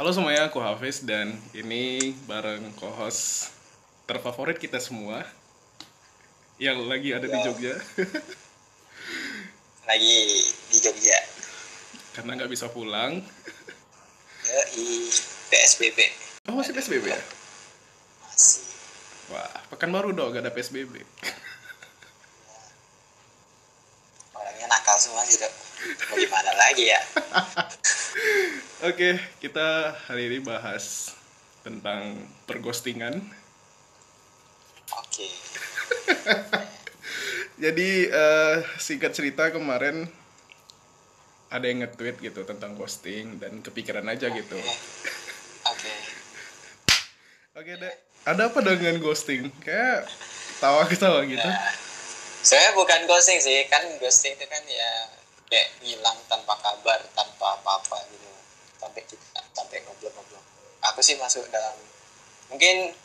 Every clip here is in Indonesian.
Halo semuanya, aku Hafiz dan ini bareng co-host terfavorit kita semua yang lagi ada di Ya. Jogja lagi di Jogja karena nggak bisa pulang. di PSBB Oh masih PSBB ya? masih Wah, pekan baru dong gak ada PSBB. orangnya nakal semua sih dok mau gimana lagi ya Oke, kita hari ini bahas tentang perghostingan. oke Jadi eh, singkat cerita kemarin ada yang nge-tweet gitu tentang ghosting dan kepikiran aja gitu. oke Oke, deh. Ada apa dengan ghosting? Kayak tawa-ketawa gitu. Nah, saya bukan ghosting sih kan ghosting itu kan ya kayak hilang tanpa kabar tanpa apa-apa gitu sampai kita sampai ngobrol-ngobrol aku sih masuk dalam mungkin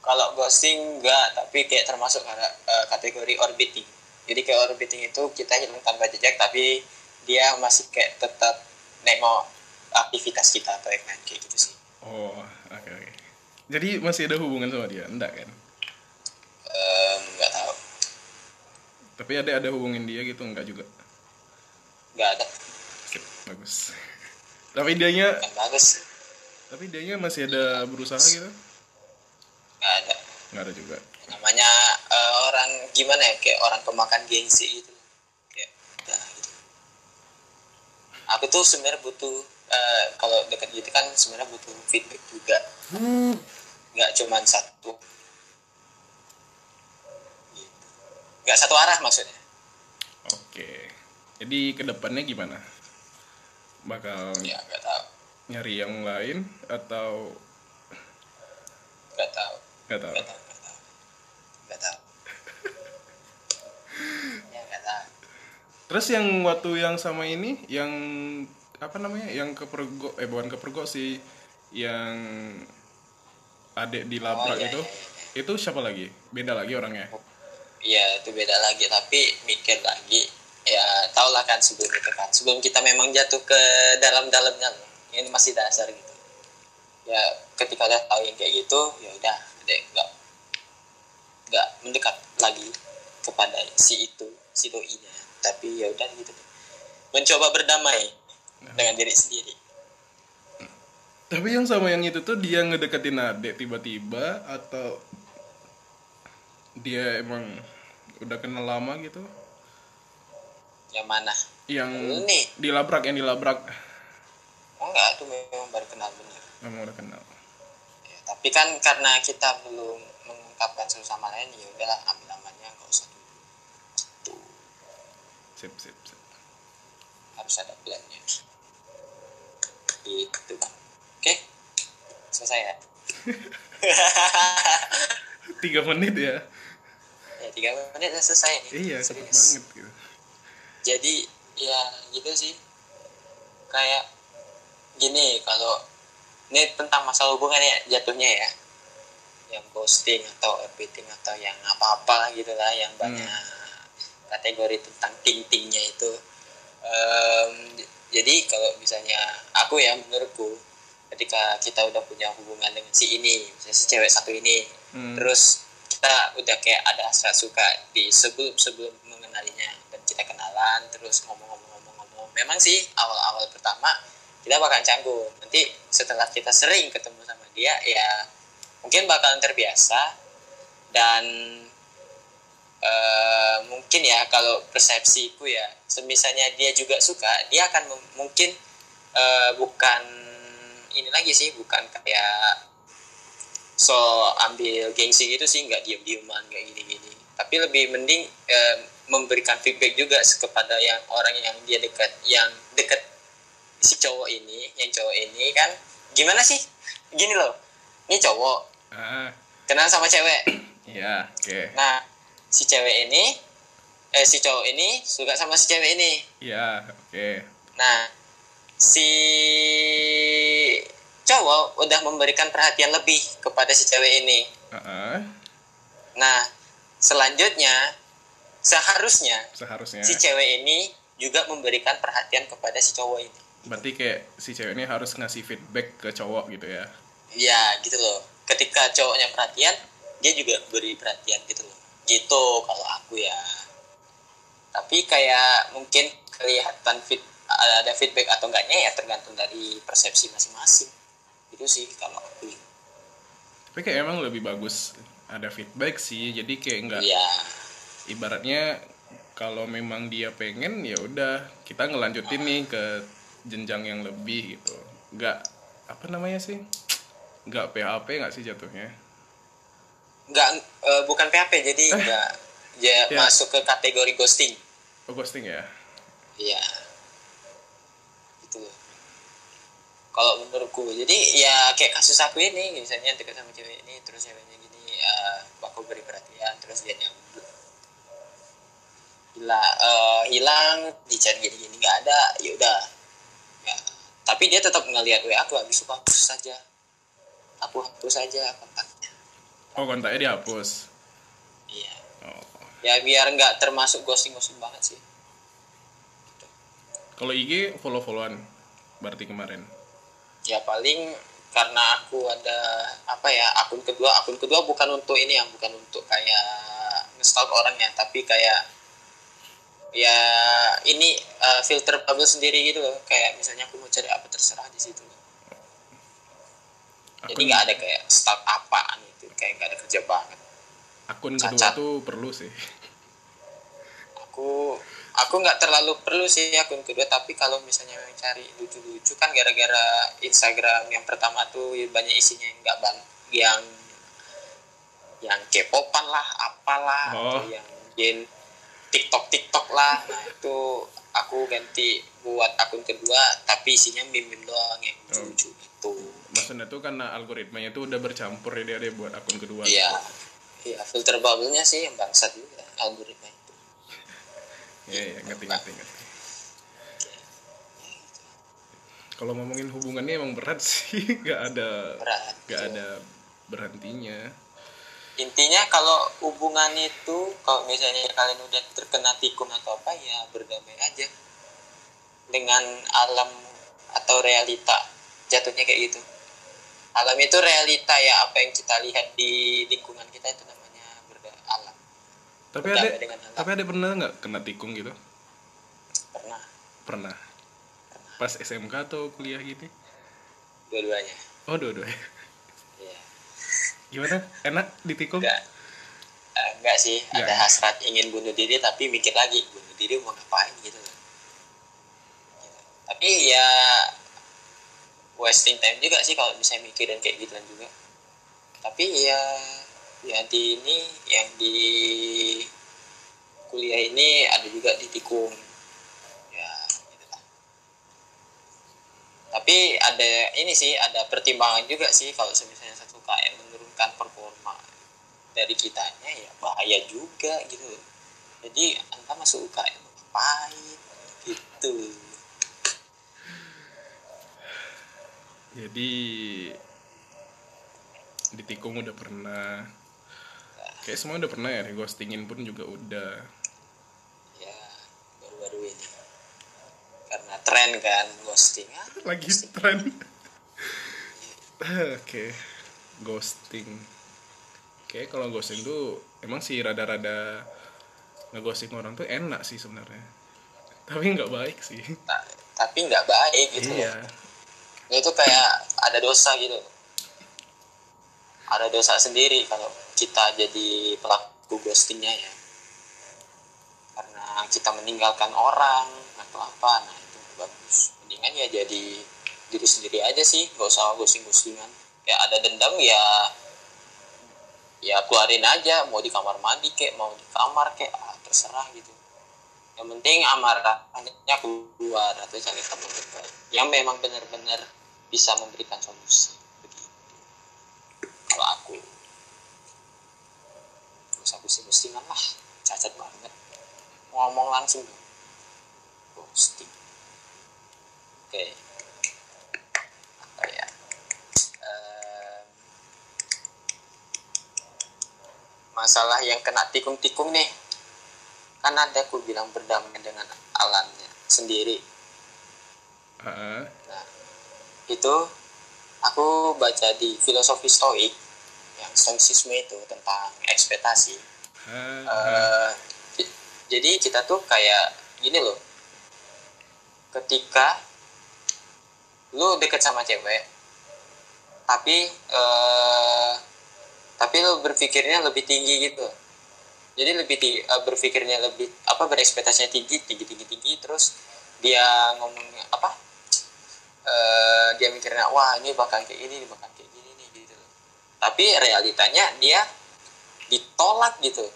kalau ghosting enggak tapi kayak termasuk eh, kategori orbiting jadi kayak orbiting itu kita hilang tanpa jejak tapi dia masih kayak tetap nengok aktivitas kita atau yang lain kayak gitu sih Oh, oke oke. Jadi masih ada hubungan sama dia? Enggak kan? Nggak tahu Tapi ada ada hubungin dia gitu enggak juga. nggak ada Sip, bagus. Tapi dianya bagus tapi dianya masih ada berusaha gitu? nggak ada Enggak ada juga. namanya eh, orang gimana ya kayak orang pemakan gengsi gitu kayak udah gitu aku tuh sebenarnya butuh eh, kalau dekat gitu kan sebenarnya butuh feedback juga nggak cuman satu gitu. nggak satu arah maksudnya Oke. Jadi ke depannya gimana? Bakal ya tahu nyari yang lain atau nggak tahu nggak tahu? nggak tahu nggak tahu ya tahu Terus yang waktu yang sama ini yang apa namanya? Yang kepergok eh bukan kepergok sih yang adik di labrak Oh, iya, itu. iya, Itu siapa lagi? Beda lagi orangnya. Iya itu beda lagi tapi mikir lagi ya tau lah kan sebelum itu kan. Sebelum kita memang jatuh ke dalam-dalamnya loh. ini masih dasar gitu. Ya ketika udah tahu yang kayak gitu ya udah deh nggak nggak mendekat lagi kepada si itu si doi nya tapi ya udah gitu. Mencoba berdamai dengan diri sendiri. Tapi yang sama yang itu tuh dia ngedeketin adik tiba-tiba atau dia emang udah kenal lama gitu? Yang mana? Yang Ini. dilabrak yang dilabrak. Oh enggak itu memang baru kenal bener. Memang udah kenal. Ya, tapi kan karena kita belum mengungkapkan satu sama lain ya udahlah ambil amannya nggak usah dulu. Sip sip sip. harus ada plannya. Gitu. Kan oke? Selesai ya? Tiga menit ya? ya tiga menit udah selesai nih. Iya cepet banget gitu. Jadi ya gitu sih. Kayak gini kalau ini tentang masalah hubungan ya jatuhnya ya. Yang ghosting atau everything atau yang apa-apa lah gitu lah yang banyak kategori tentang ting-tingnya itu. J- jadi kalau misalnya aku ya menurutku ketika kita udah punya hubungan dengan si ini misalnya si cewek satu ini Hmm. terus kita udah kayak ada hasrat suka di sebelum sebelum mengenalinya terus ngomong-ngomong-ngomong-ngomong memang sih awal-awal pertama kita bakal canggung. Nanti setelah kita sering ketemu sama dia ya mungkin bakalan terbiasa dan eh, mungkin ya kalau persepsiku ya semisalnya dia juga suka dia akan mungkin eh, bukan ini lagi sih bukan kayak so ambil gengsi gitu sih nggak diem dieman kayak gini gini tapi lebih mending eh, memberikan feedback juga kepada yang orang yang dia dekat yang dekat si cowok ini yang cowok ini kan gimana sih gini loh ini cowok Ah, kenal sama cewek iya, oke. nah si cewek ini eh si cowok ini suka sama si cewek ini Iya, oke. nah si cowok udah memberikan perhatian lebih kepada si cewek ini Heeh. Nah, selanjutnya seharusnya Seharusnya. si cewek ini juga memberikan perhatian kepada si cowok ini. berarti kayak si cewek ini harus ngasih feedback ke cowok gitu ya? Ya gitu loh. Ketika cowoknya perhatian dia juga beri perhatian gitu loh. Gitu kalau aku ya. Tapi kayak mungkin kelihatan fit ada feedback atau enggaknya ya tergantung dari persepsi masing-masing. Itu sih kalau aku tapi kayak emang lebih bagus ada feedback sih jadi kayak enggak ya ibaratnya kalau memang dia pengen ya udah kita ngelanjutin nih ke jenjang yang lebih gitu nggak apa namanya sih nggak PHP nggak sih jatuhnya nggak eh, bukan PHP jadi nggak ya, Ya. masuk ke kategori ghosting oh ghosting ya Iya. Gitu loh. Kalau menurutku, jadi ya kayak kasus aku ini, misalnya dekat sama cewek ini, terus ceweknya gini, ya aku beri perhatian, terus dia nyambut. Eh, hilang, dicari gini-gini nggak ada, ya udah. Ya. Tapi dia tetap ngelihat WA aku, habis itu hapus saja. Aku hapus saja kontaknya. oh kontaknya dihapus Iya. oh. Ya biar nggak termasuk ghosting-ghosting banget sih. kalau IG follow followan berarti kemarin ya paling karena aku ada apa ya akun kedua akun kedua bukan untuk ini yang bukan untuk kayak ngestalk orangnya tapi kayak ya ini uh, filter bubble sendiri gitu loh. Kayak misalnya aku mau cari apa terserah di situ. Jadi nggak ada kayak stalk apaan itu kayak nggak ada kerja banget. Akun Cacat. kedua tuh perlu sih. Aku aku nggak terlalu perlu sih akun kedua. Tapi kalau misalnya mau cari lucu-lucu kan gara-gara Instagram yang pertama tuh banyak isinya yang nggak bang yang yang K-popan lah apalah Oh. atau yang gen TikTok TikTok lah. Nah itu aku ganti buat akun kedua tapi isinya meme-meme doang yang lucu-lucu gitu. Maksudnya tuh karena algoritmanya tuh udah bercampur ya dia, dia buat akun kedua. Iya. Iya filter bubble-nya sih yang bangsat juga algoritma itu. Iya, iya, ngerti, ngerti, ngerti. Kalau ngomongin hubungannya emang berat sih, nggak ada, berat nggak ada berhentinya. Intinya kalau hubungan itu kalau misalnya kalian udah terkena tikung atau apa ya berdamai aja dengan alam atau realita jatuhnya kayak gitu alam itu realita ya apa yang kita lihat di lingkungan kita itu namanya berda alam Tapi ada, tapi ada pernah nggak kena tikung gitu? pernah Pernah. Pas SMK atau kuliah gitu? dua-duanya Oh, dua-dua. Gimana? Enak ditikung? enggak. Enggak sih. Ada hasrat ingin bunuh diri tapi mikir lagi bunuh diri mau ngapain? Gitu. Gitu. tapi ya wasting time juga sih kalau misalnya mikirin kayak gituan juga. Tapi ya ya di ini yang di kuliah ini ada juga ditikung. Ya gitu lah tapi ada ini sih ada pertimbangan juga sih kalau misalnya satu menurunkan performa dari kitanya ya bahaya juga gitu. Jadi anda masuk UKM ngapain? Gitu. Jadi ditikung udah pernah. Kayak semua udah pernah ya, ghostingin pun juga udah. ya baru-baru ini. Karena tren kan ghosting. Ah Lagi tren. Oke, ghosting. Oke, kalau ghosting tuh emang sih rada-rada ngeghosting orang tuh enak sih sebenarnya. Tapi nggak baik sih. Ta- tapi nggak baik gitu Iya. loh. itu kayak ada dosa gitu ada dosa sendiri kalau kita jadi pelaku ghostingnya ya karena kita meninggalkan orang atau apa nah itu bagus mendingan ya jadi diri sendiri aja sih nggak usah ghosting ghostingan ya ada dendam ya ya keluarin aja mau di kamar mandi kek mau di kamar kek ah, terserah gitu. Yang penting amarahnya keluar atau cari teman dekat yang memang benar-benar bisa memberikan solusi kalau aku terus aku sih ghostingan lah cacat banget. Ngomong langsung dong. Oke. Apa ya? Ehm, masalah yang kena tikung-tikung nih kan ada aku bilang berdamai dengan alamnya sendiri Heeh. itu aku baca di filosofi stoik yang stoicisme itu tentang ekspektasi Heeh. Eh, j- jadi kita tuh kayak gini loh ketika lu deket sama cewek tapi eh tapi lu berpikirnya lebih tinggi gitu. Jadi lebih tinggi, eh, berpikirnya lebih apa berekspektasinya tinggi tinggi tinggi tinggi terus dia ngomongnya apa eh dia mikirnya wah ini bakal kayak gini ini bakal kayak gini nih gitu. Tapi realitanya dia ditolak gitu.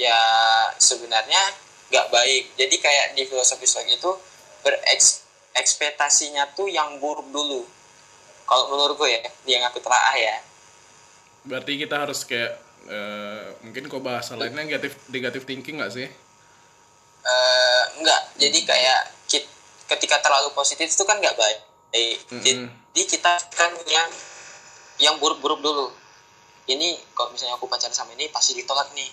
Ya sebenarnya nggak baik. Jadi kayak di filosofi stoik itu berekspektasinya tuh yang buruk dulu. Kalau menurut gue ya yang aku telaah ya Berarti kita harus kayak eh, mungkin kok bahasa lainnya negatif negatif thinking nggak sih? eh enggak jadi kayak kit- ketika terlalu positif itu kan nggak baik Mm-mm. jadi kita kan yang yang buruk-buruk dulu ini kalau misalnya aku pacaran sama ini pasti ditolak nih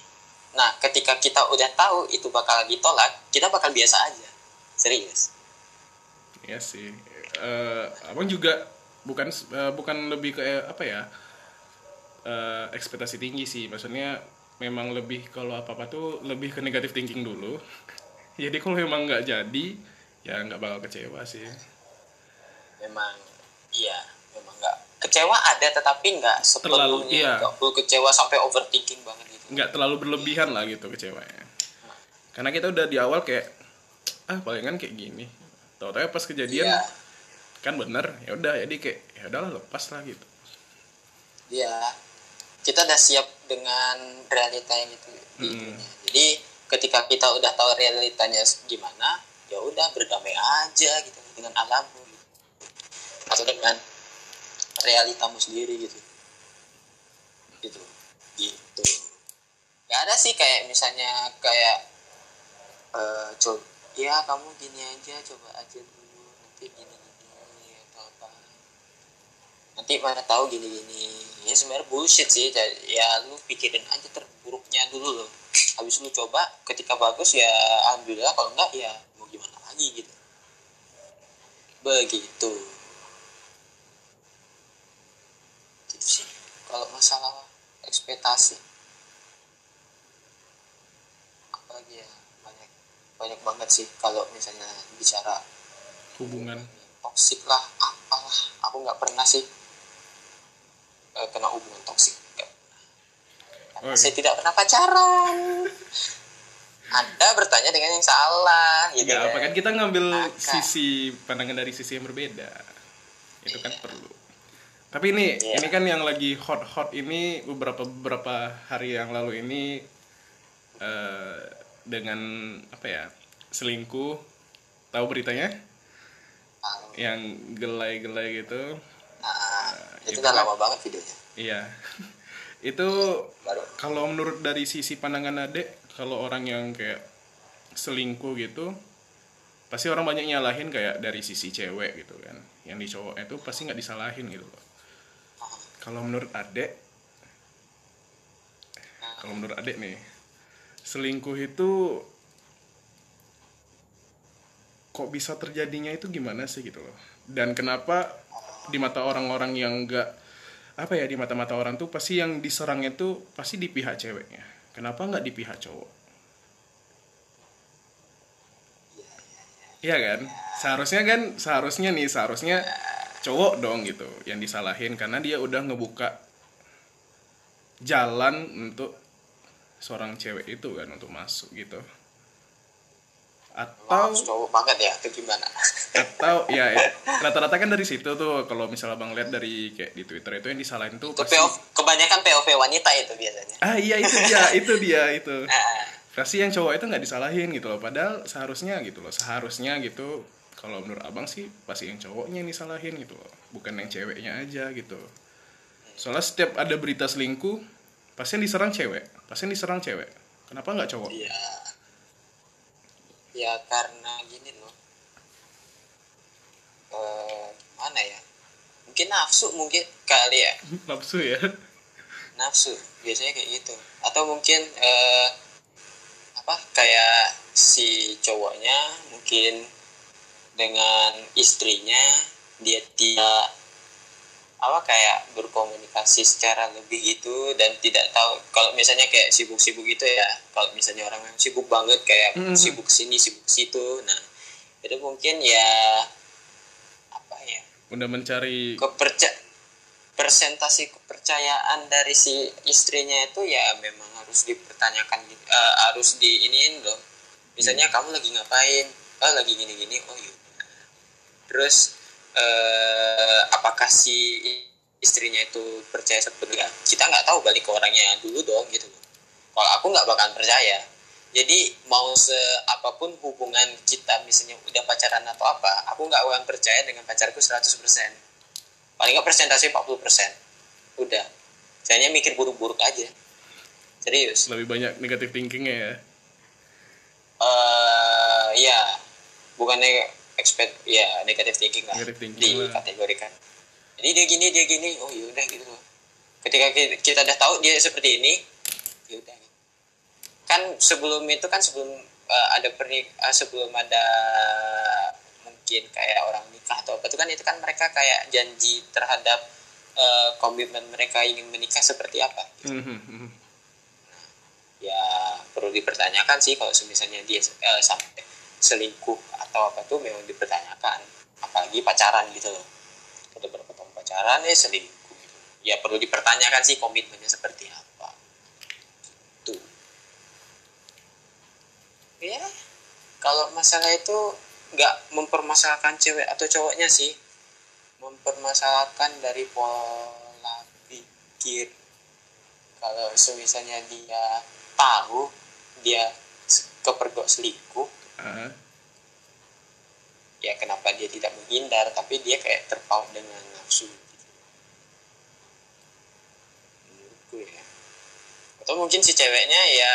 nah ketika kita udah tahu itu bakal ditolak kita bakal biasa aja serius Iya sih. Eh, abang juga bukan eh, bukan lebih ke apa ya? Eh, ekspektasi tinggi sih. Maksudnya memang lebih kalau apa-apa tuh lebih ke negatif thinking dulu. Jadi kalau memang nggak jadi, ya nggak bakal kecewa sih. memang iya memang nggak kecewa ada tetapi nggak Terlalu, iya. nggak perlu kecewa sampai overthinking banget gitu Nggak terlalu berlebihan lah gitu kecewanya. Karena kita udah di awal kayak ah palingan kayak gini. Tahu-tahu pas kejadian iya kan bener ya udah jadi kayak ya udahlah lepas lah gitu. iya kita udah siap dengan realita yang itu di Hmm. jadi ketika kita udah tahu realitanya gimana ya udah berdamai aja gitu dengan alammu gitu. atau dengan realitamu sendiri gitu gitu gitu nggak ada sih kayak misalnya kayak eh coba ya kamu gini aja coba aja dulu nanti gini nanti mana tahu gini gini ya sebenarnya bullshit sih. Ya lu pikirin aja terburuknya dulu loh. Habis lu coba ketika bagus ya alhamdulillah. Kalau enggak ya mau gimana lagi gitu. Begitu. Gitu sih. Kalau masalah ekspektasi. Apalagi ya banyak banyak banget sih kalau misalnya bicara Hubungan. toksik lah apalah. Aku nggak pernah sih eh, kena hubungan toksik. Karena Oh, iya. saya tidak pernah pacaran anda bertanya dengan yang salah gitu Ya, apa kan kita ngambil Maka. sisi pandangan dari sisi yang berbeda. Itu kan perlu. Tapi ini Iya. ini kan yang lagi hot-hot ini beberapa beberapa hari yang lalu ini eh, dengan apa ya? selingkuh. Tahu beritanya? Yang gelai-gelai gitu. Nah, itu kan- lama banget videonya. Iya. itu baru. kalau menurut dari sisi pandangan adek kalau orang yang kayak selingkuh gitu pasti orang banyak nyalahin kayak dari sisi cewek gitu kan. Yang di cowok itu pasti nggak disalahin gitu loh. Kalau menurut adek kalau menurut adek nih selingkuh itu kok bisa terjadinya itu gimana sih gitu loh? Dan kenapa di mata orang-orang yang nggak apa ya di mata-mata orang tuh pasti yang diserangnya tuh pasti di pihak ceweknya. Kenapa nggak di pihak cowok? Iya kan? Seharusnya kan seharusnya nih seharusnya cowok dong gitu yang disalahin karena dia udah ngebuka jalan untuk seorang cewek itu kan untuk masuk gitu atau cowok banget ya itu gimana? Atau ya, ya, rata-rata kan dari situ tuh kalau misalnya bang lihat dari kayak di twitter itu yang disalahin tuh itu pasti POV, kebanyakan POV wanita itu biasanya. Ah iya itu dia itu dia itu. Ah, pasti yang cowok itu nggak disalahin gitu loh padahal seharusnya gitu loh seharusnya gitu kalau menurut abang sih pasti yang cowoknya yang disalahin gitu loh bukan yang ceweknya aja gitu. Soalnya setiap ada berita selingkuh pasti yang diserang cewek pasti yang diserang cewek. Kenapa nggak cowok? Iya. Ya karena gini loh. Eh, mana ya? Mungkin nafsu mungkin kali ya. nafsu ya Nafsu biasanya kayak gitu. Atau mungkin eh apa kayak si cowoknya mungkin dengan istrinya dia tidak apa kayak berkomunikasi secara lebih gitu dan tidak tahu kalau misalnya kayak sibuk-sibuk gitu ya kalau misalnya orang yang sibuk banget kayak Mhm. sibuk sini sibuk situ nah itu mungkin ya apa ya udah mencari keperca presentasi kepercayaan dari si istrinya itu ya memang harus dipertanyakan. Eh, harus diiniin loh misalnya kamu lagi ngapain oh lagi gini gini oh iya terus eh, apakah si istrinya itu percaya sepenuhnya kita nggak tahu balik ke orangnya dulu dong gitu. Kalau aku nggak bakalan percaya. Jadi mau seapapun hubungan kita misalnya udah pacaran atau apa aku nggak akan percaya dengan pacarku 100% paling nggak persentase 40% udah. Saya mikir buruk-buruk aja. Serius. Lebih banyak negatif thinkingnya ya? Eh ya bukannya expect ya negatif thinking lah Negative thinking lah. dikategorikan jadi dia gini dia gini oh yaudah gitu loh ketika kita, udah tahu dia seperti ini yaudah gitu. kan sebelum itu kan sebelum eh, ada pernik eh, sebelum ada mungkin kayak orang nikah atau apa itu kan itu kan mereka kayak janji terhadap eh, komitmen mereka ingin menikah seperti apa Mhm, mhm. ya perlu dipertanyakan sih kalau misalnya dia eh, sampai selingkuh atau apa tuh memang dipertanyakan apalagi pacaran gitu loh. Udah berapa tahun pacaran? Ya selingkuh gitu. ya perlu dipertanyakan sih komitmennya seperti apa. Tuh ya kalau masalah itu nggak mempermasalahkan cewek atau cowoknya sih. Mempermasalahkan dari pola pikir. Kalau misalnya dia tahu dia kepergok selingkuh Ah, ya kenapa dia tidak menghindar tapi dia kayak terpaut dengan nafsu gitu. menurutku ya. Atau mungkin si ceweknya ya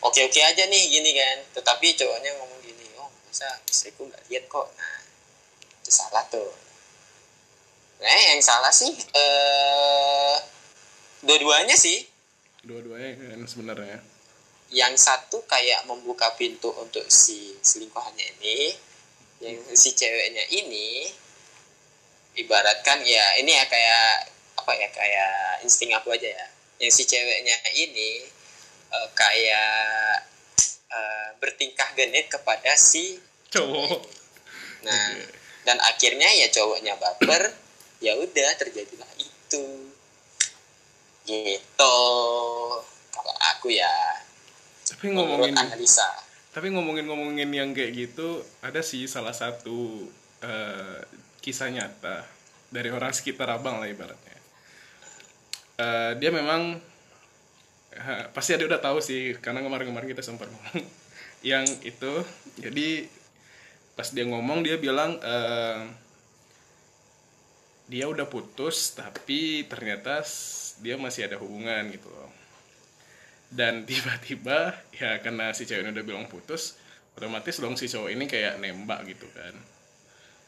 oke oke aja nih gini kan. Tetapi cowoknya ngomong gini oh masa istriku nggak lihat kok? Nah itu salah tuh. Nah yang salah sih eh dua-duanya sih. Dua-duanya kan sebenarnya. Yang satu kayak membuka pintu untuk si selingkuhannya ini yang si ceweknya ini ibaratkan ya ini ya kayak apa ya kayak insting aku aja ya. Yang si ceweknya ini eh, kayak eh, bertingkah genit kepada si cowok. nah dan akhirnya ya cowoknya baper ya udah terjadilah itu. Gitu. Kalau aku ya tapi ngomongin analisa tapi ngomongin-ngomongin yang kayak gitu ada sih salah satu eh, kisah nyata dari orang sekitar abang lah ibaratnya. Eh, dia memang eh, pasti ada udah tahu sih karena kemarin-kemarin kita sempat ngomong. Yang itu jadi pas dia ngomong dia bilang eh, dia udah putus tapi ternyata dia masih ada hubungan gitu loh dan tiba-tiba ya karena si cewek ini udah bilang putus otomatis dong si cowok ini kayak nembak gitu kan.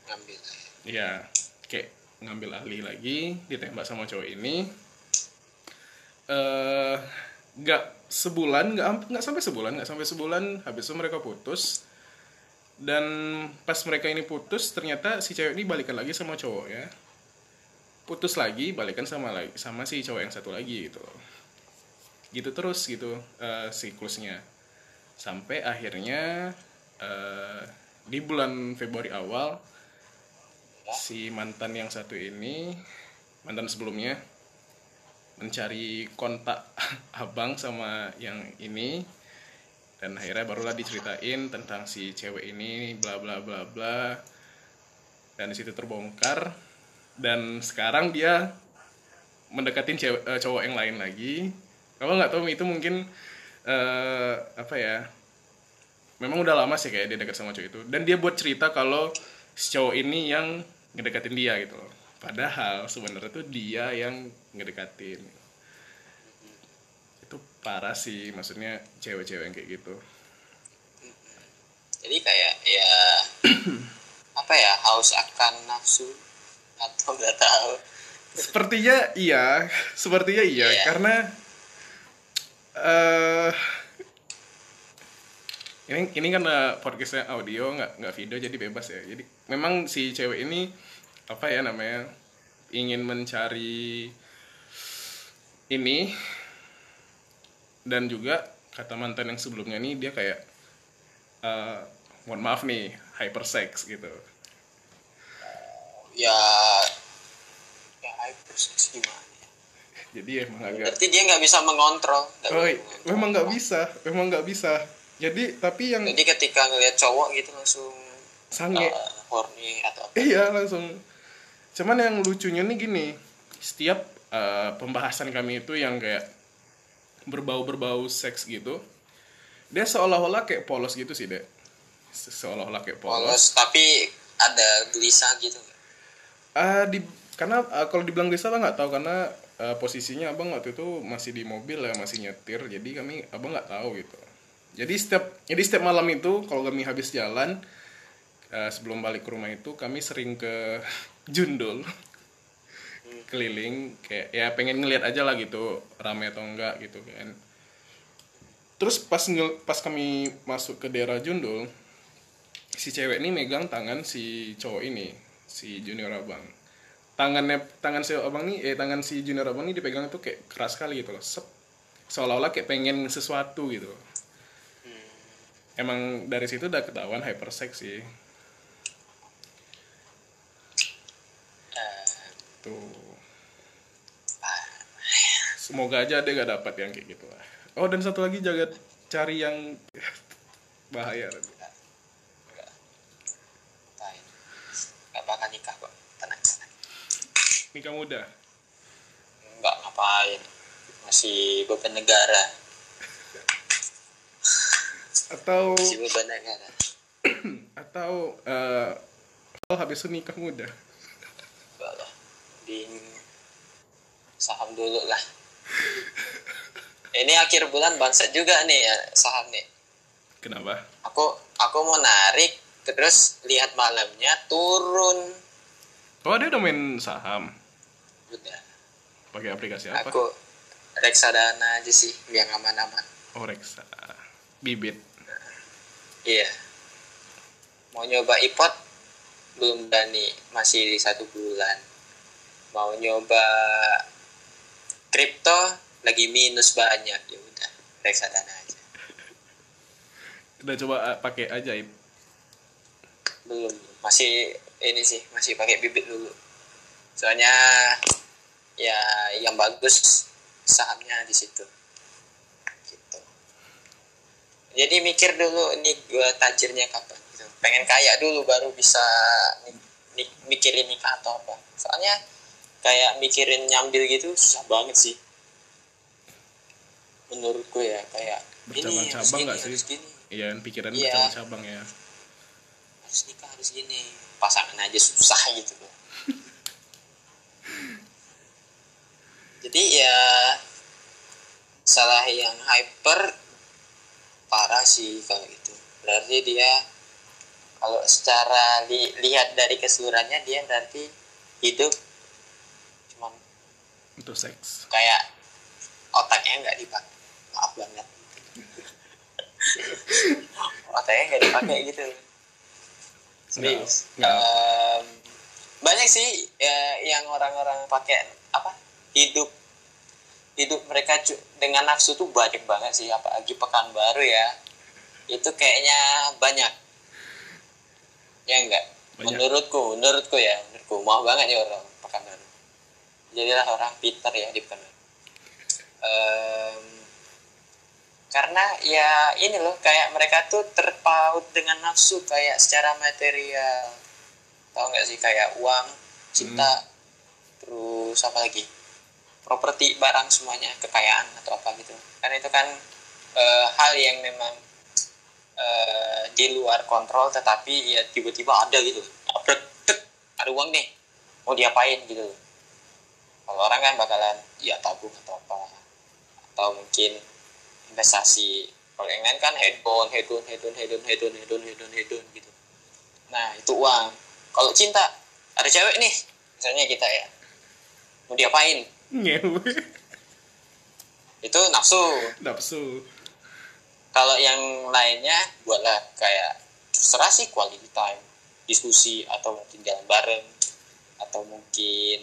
Ngambil ya kayak ngambil alih lagi ditembak sama cowok ini. Eh nggak sebulan nggak nggak sampai sebulan nggak sampai sebulan habis itu mereka putus. Dan pas mereka ini putus ternyata si cewek ini balikan lagi sama cowok ya. Putus lagi balikan sama lagi sama si cowok yang satu lagi gitu loh gitu terus gitu eh, siklusnya. Sampai akhirnya eh, di bulan Februari awal si mantan yang satu ini mantan sebelumnya mencari kontak abang sama yang ini. Dan akhirnya barulah diceritain tentang si cewek ini bla bla bla bla. Dan di situ terbongkar. Dan sekarang dia mendekatin cewek eh, cowok yang lain lagi kalau nggak tahu itu mungkin eh, apa ya memang udah lama sih kayak dia dekat sama cowok itu. Dan dia buat cerita kalau si cowok ini yang ngedekatin dia gitu loh. Padahal sebenarnya tuh dia yang ngedekatin. Itu parah sih maksudnya cewek-cewek yang kayak gitu. Jadi kayak ya apa ya haus akan nafsu atau nggak tahu. Sepertinya iya sepertinya iya. Iya. karena eh ini ini kan uh, podcastnya audio nggak nggak video jadi bebas ya jadi memang si cewek ini apa ya namanya ingin mencari ini dan juga kata mantan yang sebelumnya nih dia kayak eh mohon maaf nih hypersex gitu ya ya hypersex gimana? Jadi emang agak berarti dia nggak bisa mengontrol nggak oh, bisa mengontrol. memang nggak bisa memang nggak bisa. Jadi tapi yang jadi ketika ngelihat cowok gitu langsung sange. uh, horny atau apa? Iya langsung. Cuman yang lucunya nih gini setiap eh, pembahasan kami itu yang kayak berbau-berbau seks gitu dia seolah-olah kayak polos gitu sih dek. Se- seolah-olah kayak polos. Polos tapi ada gelisah gitu Ah, di karena ah, kalau dibilang desa abang nggak tahu karena ah, posisinya abang waktu itu masih di mobil ya masih nyetir jadi kami abang nggak tahu gitu. Jadi setiap jadi setiap malam itu kalau kami habis jalan ah, sebelum balik ke rumah itu kami sering ke Jundul. Keliling kayak ya pengen ngeliat aja lah gitu rame atau enggak gitu kan. Terus pas ngel- pas kami masuk ke daerah Jundul si cewek ini megang tangan si cowok ini si junior abang tangannya tangan si abang nih eh tangan si junior abang nih dipegang itu kayak keras sekali gitu loh. Sep. seolah-olah kayak pengen sesuatu gitu. Emang dari situ udah ketahuan hypersex sih. Eh, tuh. Semoga aja dia gak dapat yang kayak gitu lah. Oh dan satu lagi jaga cari yang bahaya. Nggak. Bakal nikah kok nikah muda? Nggak ngapain? Masih beban negara. Atau masih beban negara. atau eh oh, habis itu nikah muda? Enggak lah. Di saham dulu lah. Ini akhir bulan bangsat juga nih ya saham nih. Kenapa? Aku aku mau narik terus lihat malamnya turun. Oh dia udah main saham udah pakai aplikasi apa? Aku reksadana aja sih biar aman-aman. Oh reksa bibit. Iya. Mau nyoba ipot belum berani masih di satu bulan. Mau nyoba kripto? Lagi minus banyak. Ya udah reksadana aja. Udah coba eh, pakai ajaib belum masih ini sih masih pakai bibit dulu. Soalnya ya yang bagus sahamnya di situ. Gitu. Jadi mikir dulu ini gue tajirnya kapan gitu. Pengen kaya dulu baru bisa mikirin nikah atau apa. Soalnya kayak mikirin nyambil gitu susah banget sih. Menurutku ya kayak Bercabang-cabang nggak sih? gini. Iya pikiran Iya. bercabang-cabang ya. Harus nikah harus gini. Pasangan aja susah gitu loh jadi ya salah yang hyper parah sih kalau itu berarti dia kalau secara li- lihat dari keseluruhannya dia berarti hidup cuma untuk seks. kayak otaknya nggak dipakai. Maaf banget. Otaknya nggak dipakai gitu. Serius. Em, banyak sih ya, yang orang-orang pakai apa hidup hidup mereka dengan nafsu tuh banyak banget sih apalagi pekan baru ya. Itu kayaknya banyak. Ya enggak? Banyak. menurutku menurutku ya menurutku. Mau banget ya orang pekan baru. Jadilah orang pintar ya di pekan baru. Em, karena ya ini loh kayak mereka tuh terpaut dengan nafsu kayak secara material. Tau nggak sih kayak uang cinta terus apa lagi properti barang semuanya kekayaan atau apa gitu. Kan itu kan eh, hal yang memang eh, di luar kontrol tetapi ya tiba-tiba ada gitu. Abret, tek, ada uang nih mau diapain gitu. Kalau orang kan bakalan ya tabung atau apa. Atau mungkin investasi. Kalau yang lain kan headphone headphone headphone headphone headphone headphone headphone headphone gitu. Nah itu uang. Kalau cinta ada cewek nih misalnya kita ya. Mau diapain ngewe. Itu nafsu. Nafsu. Kalau yang lainnya buatlah kayak terserah sih quality time diskusi atau mungkin jalan bareng atau mungkin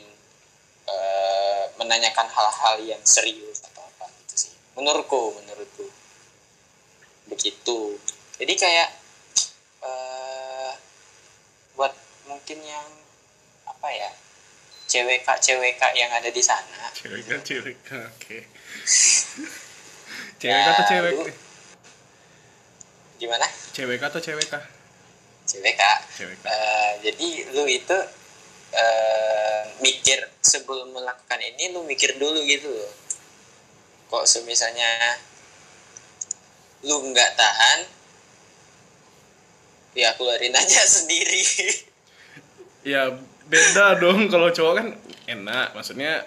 eh, menanyakan hal-hal yang serius atau apa gitu sih. Menurutku menurutku. Begitu. Jadi kayak eh buat mungkin yang apa ya cewek kak cewek kak yang ada di sana. Cewek kan cewek kan oke. Cewek atau cewek? Lu- gimana? Cewek atau cewek kak? Cewek Eh, jadi lu itu eh, mikir sebelum melakukan ini lu mikir dulu gitu loh. Kok semisalnya lu nggak tahan ya keluarin aja sendiri. Ya beda dong kalau cowok kan enak maksudnya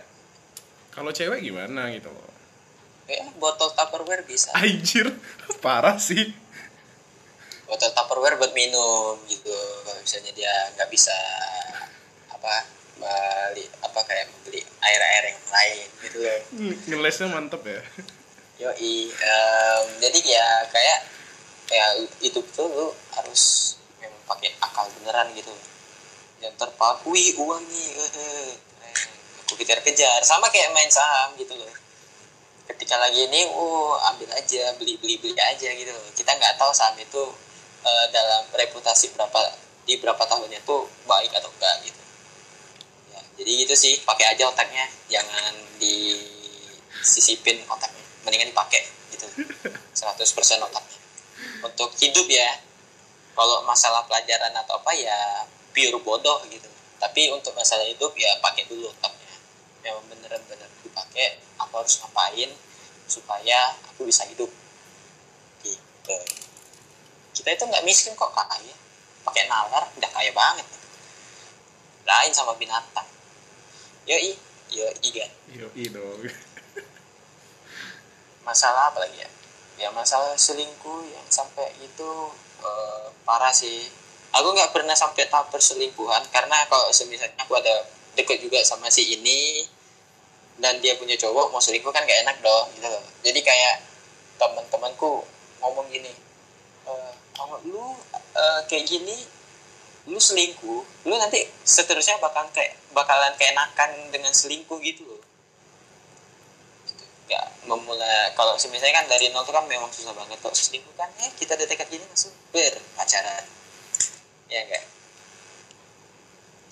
kalau cewek gimana gitu loh. Ya botol tupperware bisa. Anjir parah sih. Botol tupperware buat minum gitu kalau misalnya dia nggak bisa apa beli apa kayak membeli air air yang lain gitu loh ngelesnya mantep ya. Yoi, em, jadi ya kayak ya itu tuh lu harus memang pakai akal beneran gitu. Jangan terpaut, wih uang nih, eh, eh, aku kejar-kejar, sama kayak main saham gitu loh. Ketika lagi ini, oh ambil aja, beli beli beli aja gitu loh. Kita nggak tahu saham itu eh, dalam reputasi berapa di berapa tahunnya tuh baik atau enggak gitu. Ya, jadi gitu sih, pakai aja otaknya, jangan disisipin otaknya. Mendingan dipakai gitu. 100% otaknya. Untuk hidup ya. Kalau masalah pelajaran atau apa ya pure bodoh gitu. Tapi untuk masalah hidup ya pakai dulu otaknya. Memang beneran bener dipakai aku harus ngapain supaya aku bisa hidup? Gitu. Kita itu nggak miskin kok kaya pakai nalar udah kaya banget. Lain sama binatang. Yoi yoi kan yo dong. Masalah apa lagi ya? Ya masalah selingkuh yang sampai itu eh, parah sih aku nggak pernah sampai tahap perselingkuhan karena kalau semisalnya aku ada deket juga sama si ini dan dia punya cowok mau selingkuh kan gak enak dong gitu loh. Jadi kayak teman-temanku ngomong gini eh kalau lu eh, kayak gini lu selingkuh lu nanti seterusnya bakalan kayak bakalan keenakan dengan selingkuh gitu loh. Ya memulai kalau misalnya kan dari nol tuh kan memang susah banget kalau selingkuh kan? Ya kita dekat gini langsung berpacaran ya enggak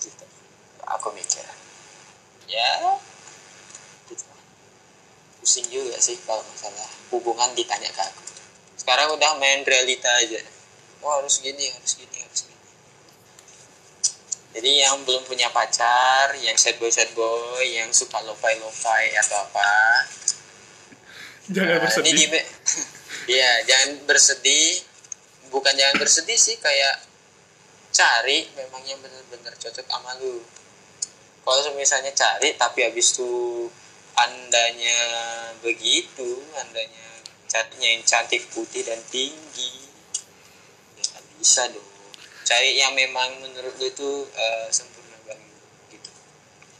gitu. Aku mikir. Ya. Gitu. Pusing juga sih kalau masalah hubungan ditanya ke aku. Sekarang udah main realita aja. Oh harus gini harus gini harus gini. Jadi yang belum punya pacar yang sad boy sad boy yang suka lo-fi lo-fi atau apa. Jangan Nah, bersedih. Iya, jangan bersedih. Bukan jangan bersedih sih, kayak cari memang yang benar-benar cocok sama lu. Kalau misalnya cari tapi habis itu andanya begitu, andanya carinya yang cantik putih dan tinggi, ya bisa dong. Cari yang memang menurut lu itu eh, sempurna banget gitu.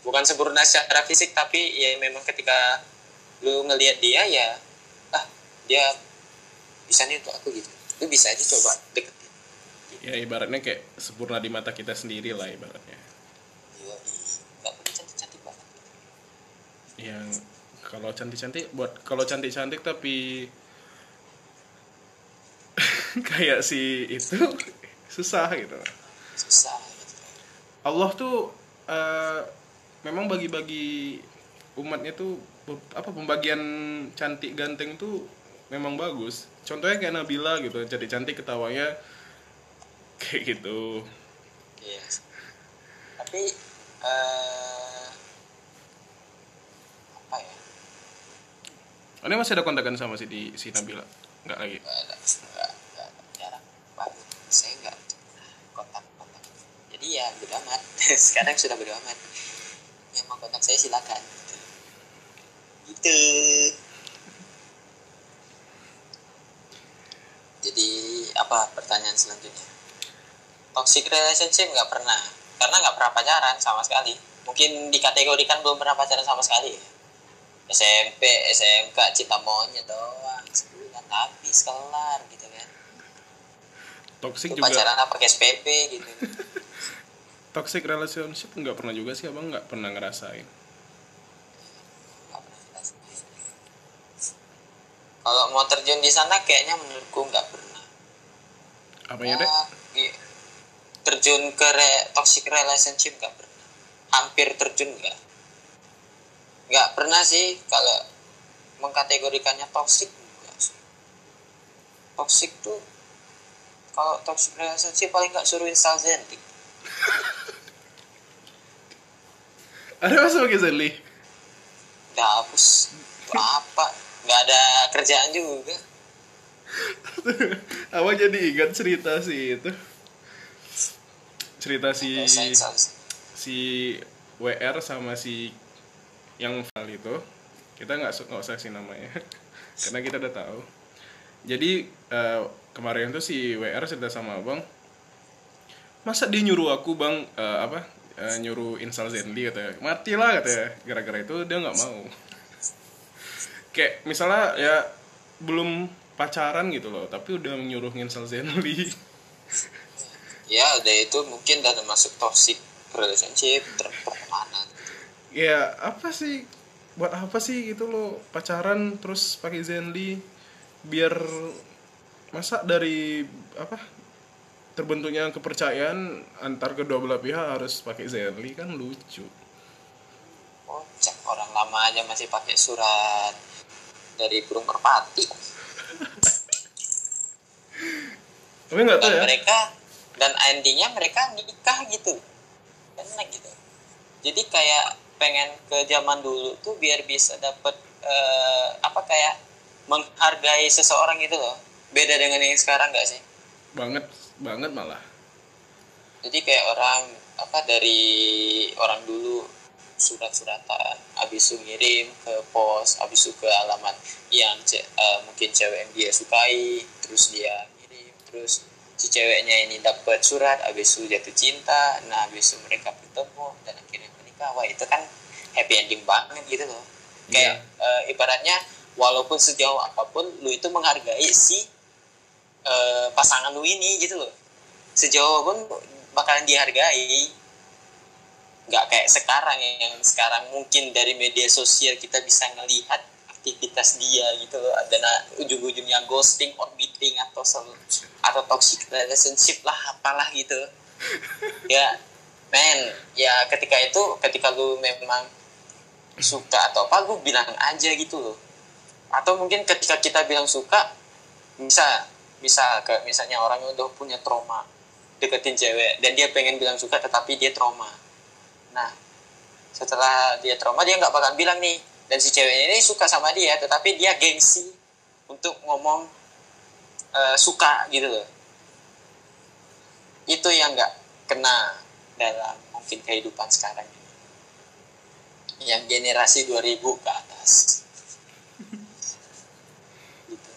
Bukan sempurna secara fisik tapi ya memang ketika lu ngelihat dia ya ah dia bisa nih untuk aku gitu lu bisa aja coba deketin ya ibaratnya kayak sempurna di mata kita sendiri lah ibaratnya. Iya, nggak perlu cantik cantik banget. Yang kalau cantik-cantik buat kalau cantik-cantik tapi kayak si itu susah gitu. Susah gitu Allah tuh eh, memang bagi-bagi umatnya tuh apa pembagian cantik ganteng tuh memang bagus. Contohnya kayak Nabila gitu cantik cantik ketawanya kayak gitu. Iya. Tapi eh apa ya? Ini masih ada kontakan sama si di si Nabila? Nggak lagi? Nggak ada nggak nggak jarang. Banget saya nggak kontak kontak. Jadi ya bodo amat. Sekarang sudah bodo amat. Yang mau kontak saya silakan. Gitu. Jadi apa pertanyaan selanjutnya toxic relationship nggak pernah. Karena nggak pernah pacaran sama sekali. Mungkin dikategorikan belum pernah pacaran sama sekali ya. SMP SMK cinta monyet doang sebulan habis kelar gitu kan. Toxic juga pacaran apa pakai SPP gitu. Toxic relationship nggak pernah juga sih abang nggak pernah ngerasain. Kalau mau terjun di sana kayaknya menurutku nggak pernah. Deh Ya, iya. Terjun ke re- toxic relationship nggak pernah. Hampir terjun nggak. Nggak pernah sih kalau mengkategorikannya toxic sih. Toxic tuh kalau toxic relationship paling nggak suruh install Zenly. Ada mas pakai Zenly? Udah hapus. Apa? Nggak ada kerjaan juga. Abang jadi ingat cerita si itu cerita si si WR sama si yang viral itu kita nggak nggak usah sih namanya karena kita udah tahu. Jadi eh, kemarin tuh si WR cerita sama abang masa dia nyuruh aku bang eh, apa eh, nyuruh install Zenly? katanya. Matilah katanya. Gara-gara itu dia nggak mau. Kayak misalnya ya belum pacaran gitu loh tapi udah nyuruh install Zenly ya udah itu mungkin udah masuk toxic relationship pertemanan. Ya apa sih? Buat apa sih gitu loh pacaran terus pakai Zenly biar masa dari apa terbentuknya kepercayaan antar kedua belah pihak harus pakai Zenly kan lucu. Kocak orang lama aja masih pakai surat dari burung merpati. Tapi nggak tahu ya. mereka dan endingnya mereka nikah gitu. Enak gitu. Jadi kayak pengen ke zaman dulu tuh biar bisa dapet eh, apa kayak menghargai seseorang gitu loh. Beda dengan yang sekarang gak sih? Banget banget malah. Jadi kayak orang apa dari orang dulu surat-suratan habis itu ngirim ke pos habis itu ke alamat yang ce- eh, mungkin cewek yang dia sukai terus dia ngirim terus si ceweknya ini dapat surat habis itu jatuh cinta nah habis itu mereka bertemu dan akhirnya menikah. Wah itu kan happy ending banget gitu loh. Kayak eh, ibaratnya walaupun sejauh apa pun lu itu menghargai si eh, pasangan lu ini gitu loh. Sejauh pun bakalan dihargai. Nggak kayak sekarang yang sekarang mungkin dari media sosial kita bisa ngelihat aktivitas dia gitu. Loh dan ujung-ujungnya ghosting orbiting atau atau toxic relationship lah apalah gitu. Ya men ya ketika itu ketika lu memang suka atau apa lu bilang aja gitu loh. Atau mungkin ketika kita bilang suka bisa bisa kayak misalnya orang yang udah punya trauma deketin cewek dan dia pengen bilang suka tetapi dia trauma. Nah setelah dia trauma dia nggak bakal bilang nih dan si cewek ini suka sama dia tetapi dia gengsi untuk ngomong eh, suka gitu loh. Itu yang nggak kena dalam mungkin kehidupan sekarang ini. Yang generasi 2000 ke atas. Gitu.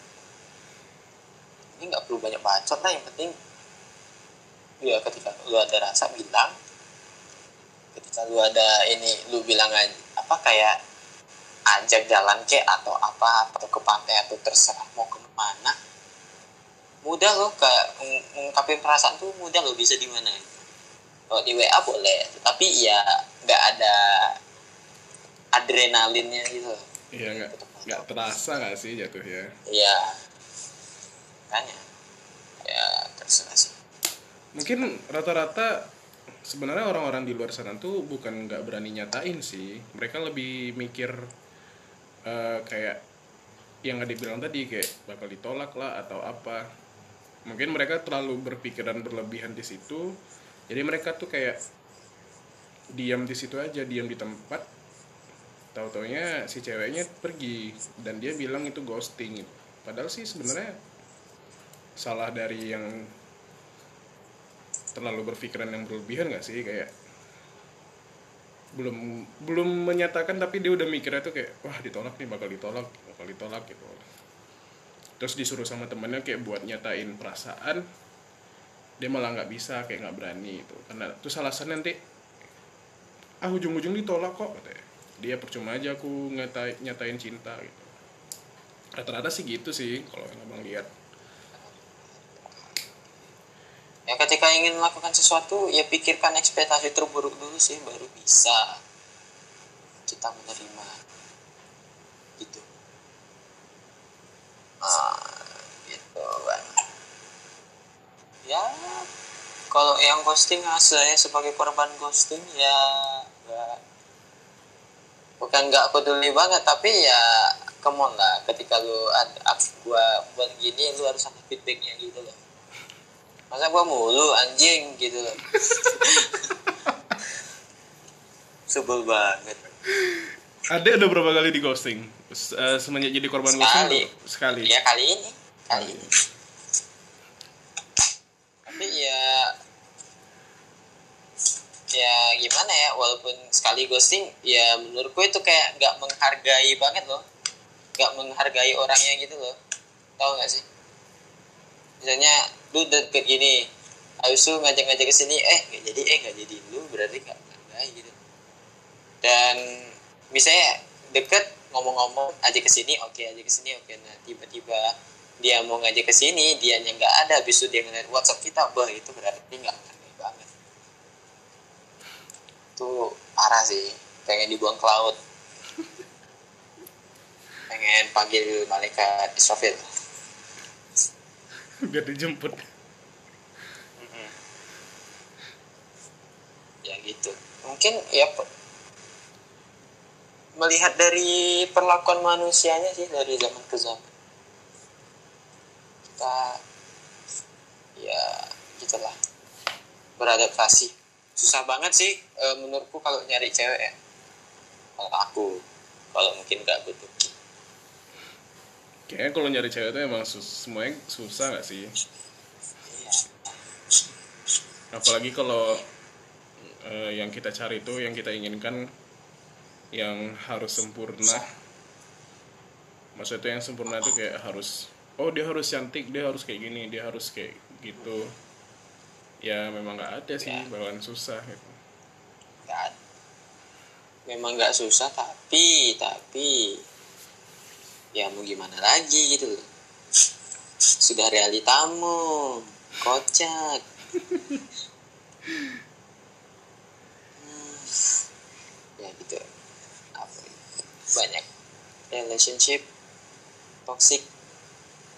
Ini nggak perlu banyak bacot lah yang penting ya ketika lu ada rasa bilang ketika lu ada ini lu bilang aja apa kayak ajak jalan ke atau apa atau ke pantai atau terserah mau ke mana. Mudah lo ke meng- mengungkapin perasaan tuh mudah lo bisa di mana. Kalau di WA boleh tetapi ya nggak ada adrenalinnya gitu. Iya nggak nggak terasa nggak sih jatuhnya? Ya makanya ya terserah sih. Mungkin rata-rata sebenarnya orang-orang di luar sana tuh bukan nggak berani nyatain sih. Mereka lebih mikir eh, kayak yang nggak dibilang tadi kayak bakal ditolak lah atau apa. Mungkin mereka terlalu berpikiran berlebihan di situ. Jadi mereka tuh kayak diam di situ aja diam di tempat. Tahu taunya si ceweknya pergi dan dia bilang itu ghosting gitu. padahal sih sebenarnya salah dari yang terlalu berpikiran yang berlebihan gak sih? Kayak belum belum menyatakan tapi dia udah mikirnya tuh kayak wah ditolak nih bakal ditolak bakal ditolak gitu. Terus disuruh sama temennya kayak buat nyatain perasaan dia malah nggak bisa kayak nggak berani itu karena terus alasannya nanti ah ujung-ujung ditolak kok katanya. Dia percuma aja aku nyatain nyatain cinta gitu. Rata-rata sih gitu sih kalau yang abang lihat ya ketika ingin melakukan sesuatu ya pikirkan ekspektasi terburuk dulu sih baru bisa kita menerima. Gitu. Ah gitu kan ya kalau yang ghosting ah, saya sebagai korban ghosting ya nggak bukan nggak peduli banget tapi ya come on lah ketika lu ada gua buat gini lu harus ada feedbacknya gitu loh masa gua mulu anjing gitu. Loh sebel banget. Ada ada berapa kali di ghosting? Eh, semenjak jadi korban ghosting? Sekali. tuh? sekali. Ya kali ini. Kali ini. Tapi ya ya gimana ya walaupun sekali ghosting ya menurutku itu kayak nggak menghargai banget loh. Nggak menghargai orangnya gitu loh. Tahu nggak sih misalnya lu deket gini habis itu ngajak-ngajak ke sini eh nggak jadi eh nggak jadi lu berarti nggak menghargai gitu. Dan misalnya deket ngomong-ngomong aja ke sini oke aja ke sini oke. Nah tiba-tiba dia mau ngajak ke sini dia nggak ada habis itu dia ngeliat WhatsApp kita bah itu berarti nggak menghargai banget. Itu parah sih pengen dibuang ke laut. Pengen panggil malaikat Israfil biar dijemput. Ya gitu. Mungkin ya melihat dari perlakuan manusianya sih dari zaman ke zaman. Kita ya gitulah. Beradaptasi. Susah banget sih eh, menurutku kalau nyari cewek ya. Kalau aku kalau mungkin gak aku tuh kayaknya kalau nyari cewek itu emang sus- semuanya susah nggak sih? Apalagi kalau eh, yang kita cari itu yang kita inginkan yang harus sempurna. Maksudnya itu yang sempurna itu kayak harus oh dia harus cantik dia harus kayak gini dia harus kayak gitu. Ya memang nggak ada sih Ya. bakalan susah gitu. Memang nggak susah tapi tapi ya mau gimana lagi gitu sudah realitamu kocak. Hmm, ya gitu. Apa ya, banyak relationship toxic.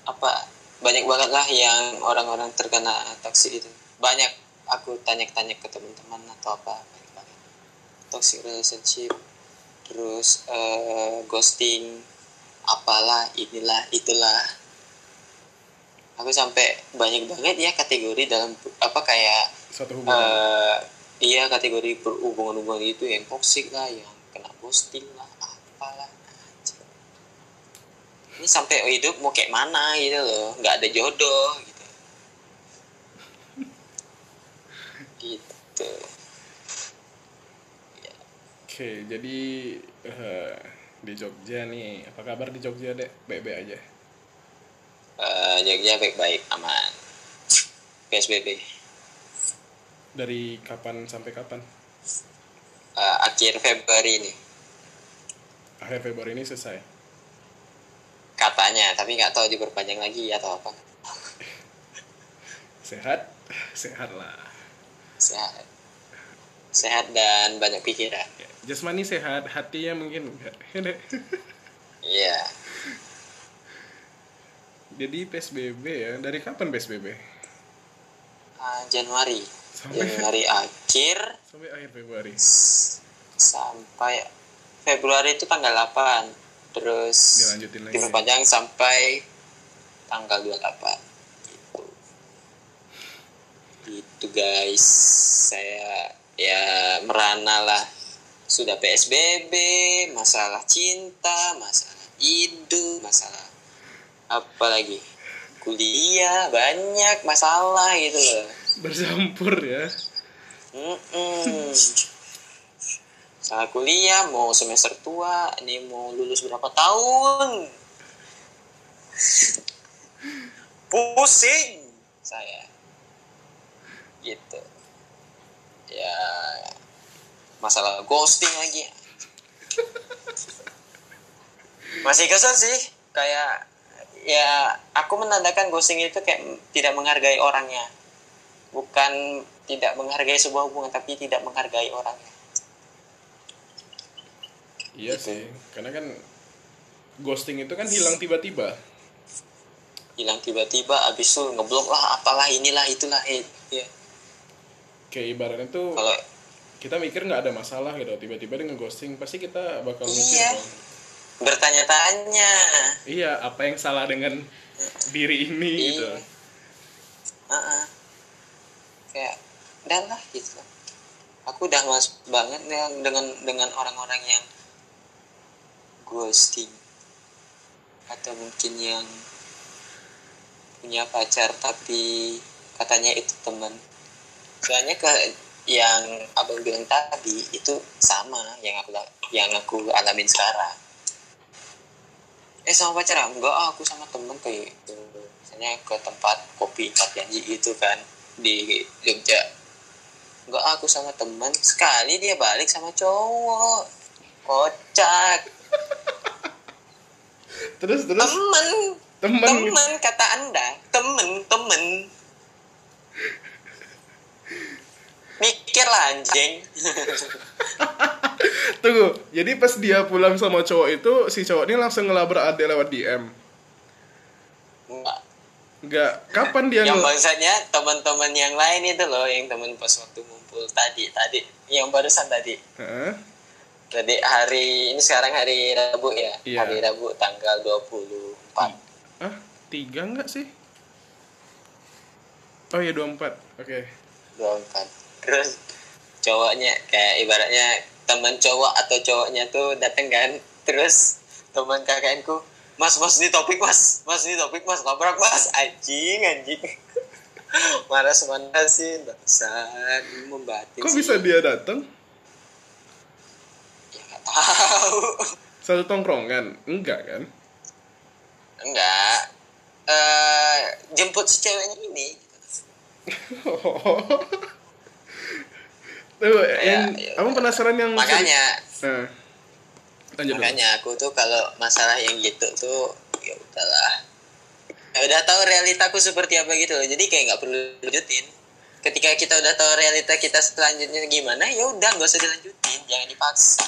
Apa? Banyak banget lah yang orang-orang terkena toxic itu. Banyak. Aku tanya-tanya ke teman-teman atau apa banyak banget. Toxic relationship. Terus eh, ghosting apalah inilah itulah. Aku sampai banyak banget ya kategori dalam apa kayak satu hubungan. eh iya kategori hubungan-hubungan itu yang toxic lah yang kena ghosting lah apalah. Ini sampai hidup mau kayak mana gitu loh nggak ada jodoh gitu. Gitu. Oke jadi eh, di Jogja nih apa kabar di Jogja dek? Baik-baik aja? Eh, Jogja baik-baik aman. PSBB dari kapan sampai kapan? Eh, akhir Februari ini. Akhir Februari ini selesai? Katanya tapi nggak tahu diperpanjang lagi atau apa. Sehat? Sehat lah. Sehat. Sehat dan banyak pikiran. Ya, jasmani sehat hatinya mungkin enggak. Ya, iya. Jadi PSBB ya dari kapan PSBB Ah, Januari. Sampai- Januari akhir. Sampai akhir Februari. Sampai Februari itu tanggal 8 terus Dilanjutin lagi. diperpanjang sampai tanggal 28 gitu. Gitu guys. Saya ya merana lah sudah PSBB masalah cinta masalah hidup masalah apa lagi kuliah banyak masalah gitu loh bercampur ya Mm-mm. Salah kuliah mau semester tua, ini mau lulus berapa tahun? Pusing saya. Gitu. Ya masalah ghosting lagi. Masih kesel sih, kayak ya aku menandakan ghosting itu kayak tidak menghargai orangnya. Bukan tidak menghargai sebuah hubungan tapi tidak menghargai orangnya. Iya sih karena kan ghosting itu kan hilang tiba-tiba. Hilang tiba-tiba abis itu ngeblok lah apalah inilah itulah ya kayak ibaratnya tuh kalau kita mikir nggak ada masalah gitu tiba-tiba dia ngeghosting pasti kita bakal mikir Iya. bertanya-tanya iya apa yang salah dengan diri ini gitu Iya. Heeh. kayak dan lah gitu aku udah mas banget dengan dengan orang-orang yang ghosting atau mungkin yang punya pacar tapi katanya itu teman soalnya ke yang abang bilang tadi itu sama yang aku yang aku alamin sekarang. Eh sama pacar enggak aku sama temen kayak gitu. Misalnya ke tempat kopi empat janji gitu kan di Jogja. Enggak aku sama temen. Sekali dia balik sama cowok. Kocak. Terus terus? Temen. Temen. Temen kata anda. Temen temen mikir lah anjing. Tunggu jadi pas dia pulang sama cowok itu si cowok ini langsung ngelabrak adek lewat DM Enggak. nggak kapan dia yang maksudnya teman-teman yang lain itu loh yang teman pas waktu ngumpul tadi tadi. Yang barusan tadi. Heeh. tadi hari ini sekarang hari Rabu ya? Iya. hari Rabu tanggal 24 ah tiga nggak sih? Oh iya 24 oke. 24 terus cowoknya kayak ibaratnya teman cowok atau cowoknya tuh dateng kan. Terus teman kakakku mas mas ini topik mas. Mas ini topik mas. Labrak mas. Anjing anjing. Marah semana sih. Bangsat membatin kok sih. bisa dia datang ya nggak tahu. Satu tongkrongan? Enggak kan? Enggak. Eh jemput si ceweknya ini Tuh, yang ya kamu penasaran yang makanya Nah, lanjut makanya aku tuh kalau masalah yang gitu tuh ya udahlah. Ya udah tahu realitaku seperti apa gitu loh. Jadi kayak nggak perlu lanjutin ketika kita udah tahu realita kita selanjutnya gimana ya udah nggak usah dilanjutin. Jangan dipaksa.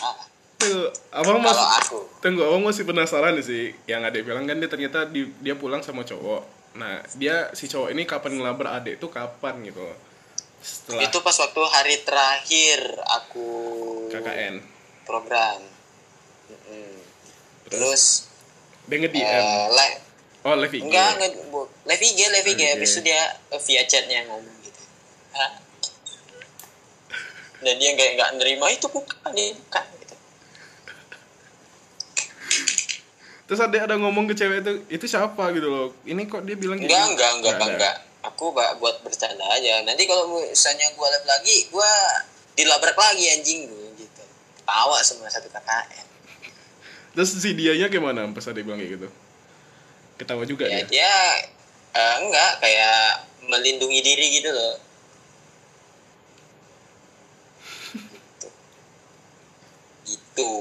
Tuh, abang masih aku. tunggu abang masih penasaran sih. Yang adek bilang kan dia ternyata di- dia pulang sama cowok. Nah dia si cowok ini kapan ngelabrak adek tuh kapan gitu setelah itu pas waktu hari terakhir aku KKN program. Mm-mm. terus? Dia nge DM eh, live. Oh live IG enggak enggak bu- live IG live IG habis itu dia eh, via chatnya ngomong gitu. Hah? dan dia nggak nggak nerima itu bukan ini bukan gitu. Terus ada ada ngomong ke cewek itu itu siapa? gitu loh. Ini kok dia bilang enggak gitu? enggak enggak ada. enggak aku buat bercanda aja. Nanti kalau misalnya gua live lagi gua dilabrak lagi anjing. Gua gitu. Tawa semua satu KKN. Terus si dianya gimana pas ada bilang kayak gitu? Ketawa juga ya dia? dia eh, enggak kayak melindungi diri gitu loh. Gitu. Gitu.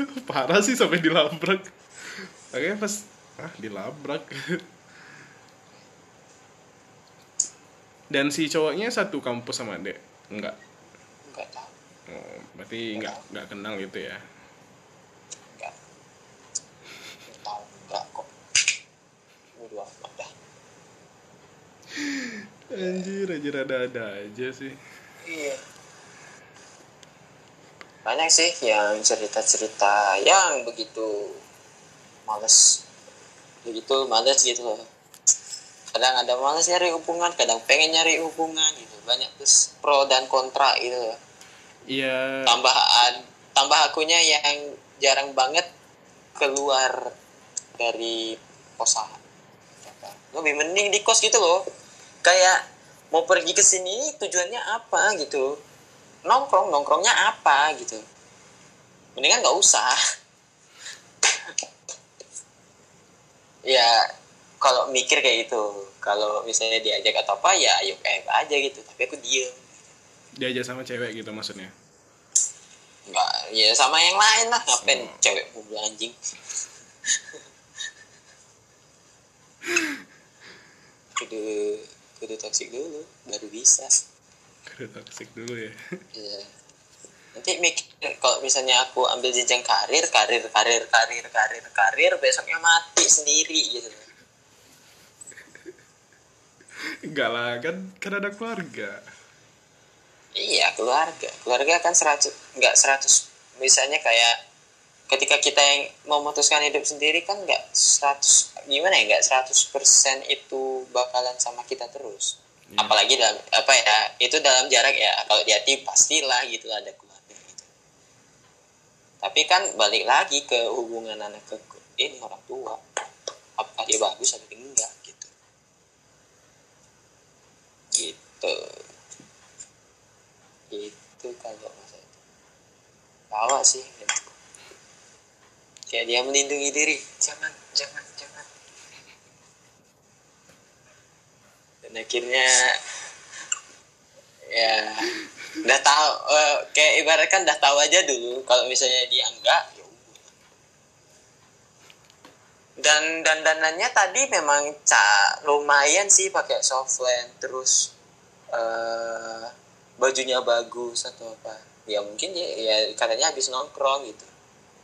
Parah sih sampai dilabrak. Oke pas ah dilabrak dan si cowoknya satu kampus sama adek enggak? Enggak tahu. Oh, berarti enggak enggak kenal gitu ya? Enggak. Enggak tahu enggak kok. Dah. Anjir anjir ada ada aja sih. Iya. Banyak sih yang cerita-cerita yang begitu males. Begitu males gitu loh kadang ada males nyari hubungan kadang pengen nyari hubungan gitu. Banyak terus pro dan kontra gitu. Loh iya. Tambahan tambah akunya yang jarang banget keluar dari kosan. Lebih mending di kos gitu loh. Kayak mau pergi ke sini tujuannya apa gitu. Nongkrong nongkrongnya apa gitu. Mendingan nggak usah. Ya kalau mikir kayak gitu kalau misalnya diajak atau apa ya ayo kayak aja gitu tapi aku diem diajak sama cewek gitu maksudnya nggak ya sama yang lain lah ngapain Oh. cewek mobil anjing kudu kudu toksik dulu baru bisa Kudu toxic dulu ya. Iya. Nanti mikir kalau misalnya aku ambil jenjang karir, karir, karir, karir, karir, karir, besoknya mati sendiri gitu. Enggak lah, kan kan ada keluarga. Iya keluarga, keluarga kan seratus nggak seratus misalnya kayak ketika kita yang memutuskan hidup sendiri kan nggak seratus gimana ya nggak seratus persen itu bakalan sama kita terus. Iya. Apalagi dalam apa ya itu dalam jarak ya kalau di hati pastilah gitu ada keluarga gitu. Tapi kan balik lagi ke hubungan anak ke ini orang tua. Apakah dia bagus atau enggak gitu. Gitu. Gitu kalau masa itu. Bawa sih. Gitu. Kayak dia melindungi diri. Jangan, jangan, jangan. Dan akhirnya ya udah tahu eh, kayak ibaratkan udah tahu aja dulu kalau misalnya dia enggak ya dan dan danannya tadi memang ca lumayan sih pakai softland terus eh bajunya bagus atau apa. Ya mungkin ya, ya katanya habis nongkrong gitu.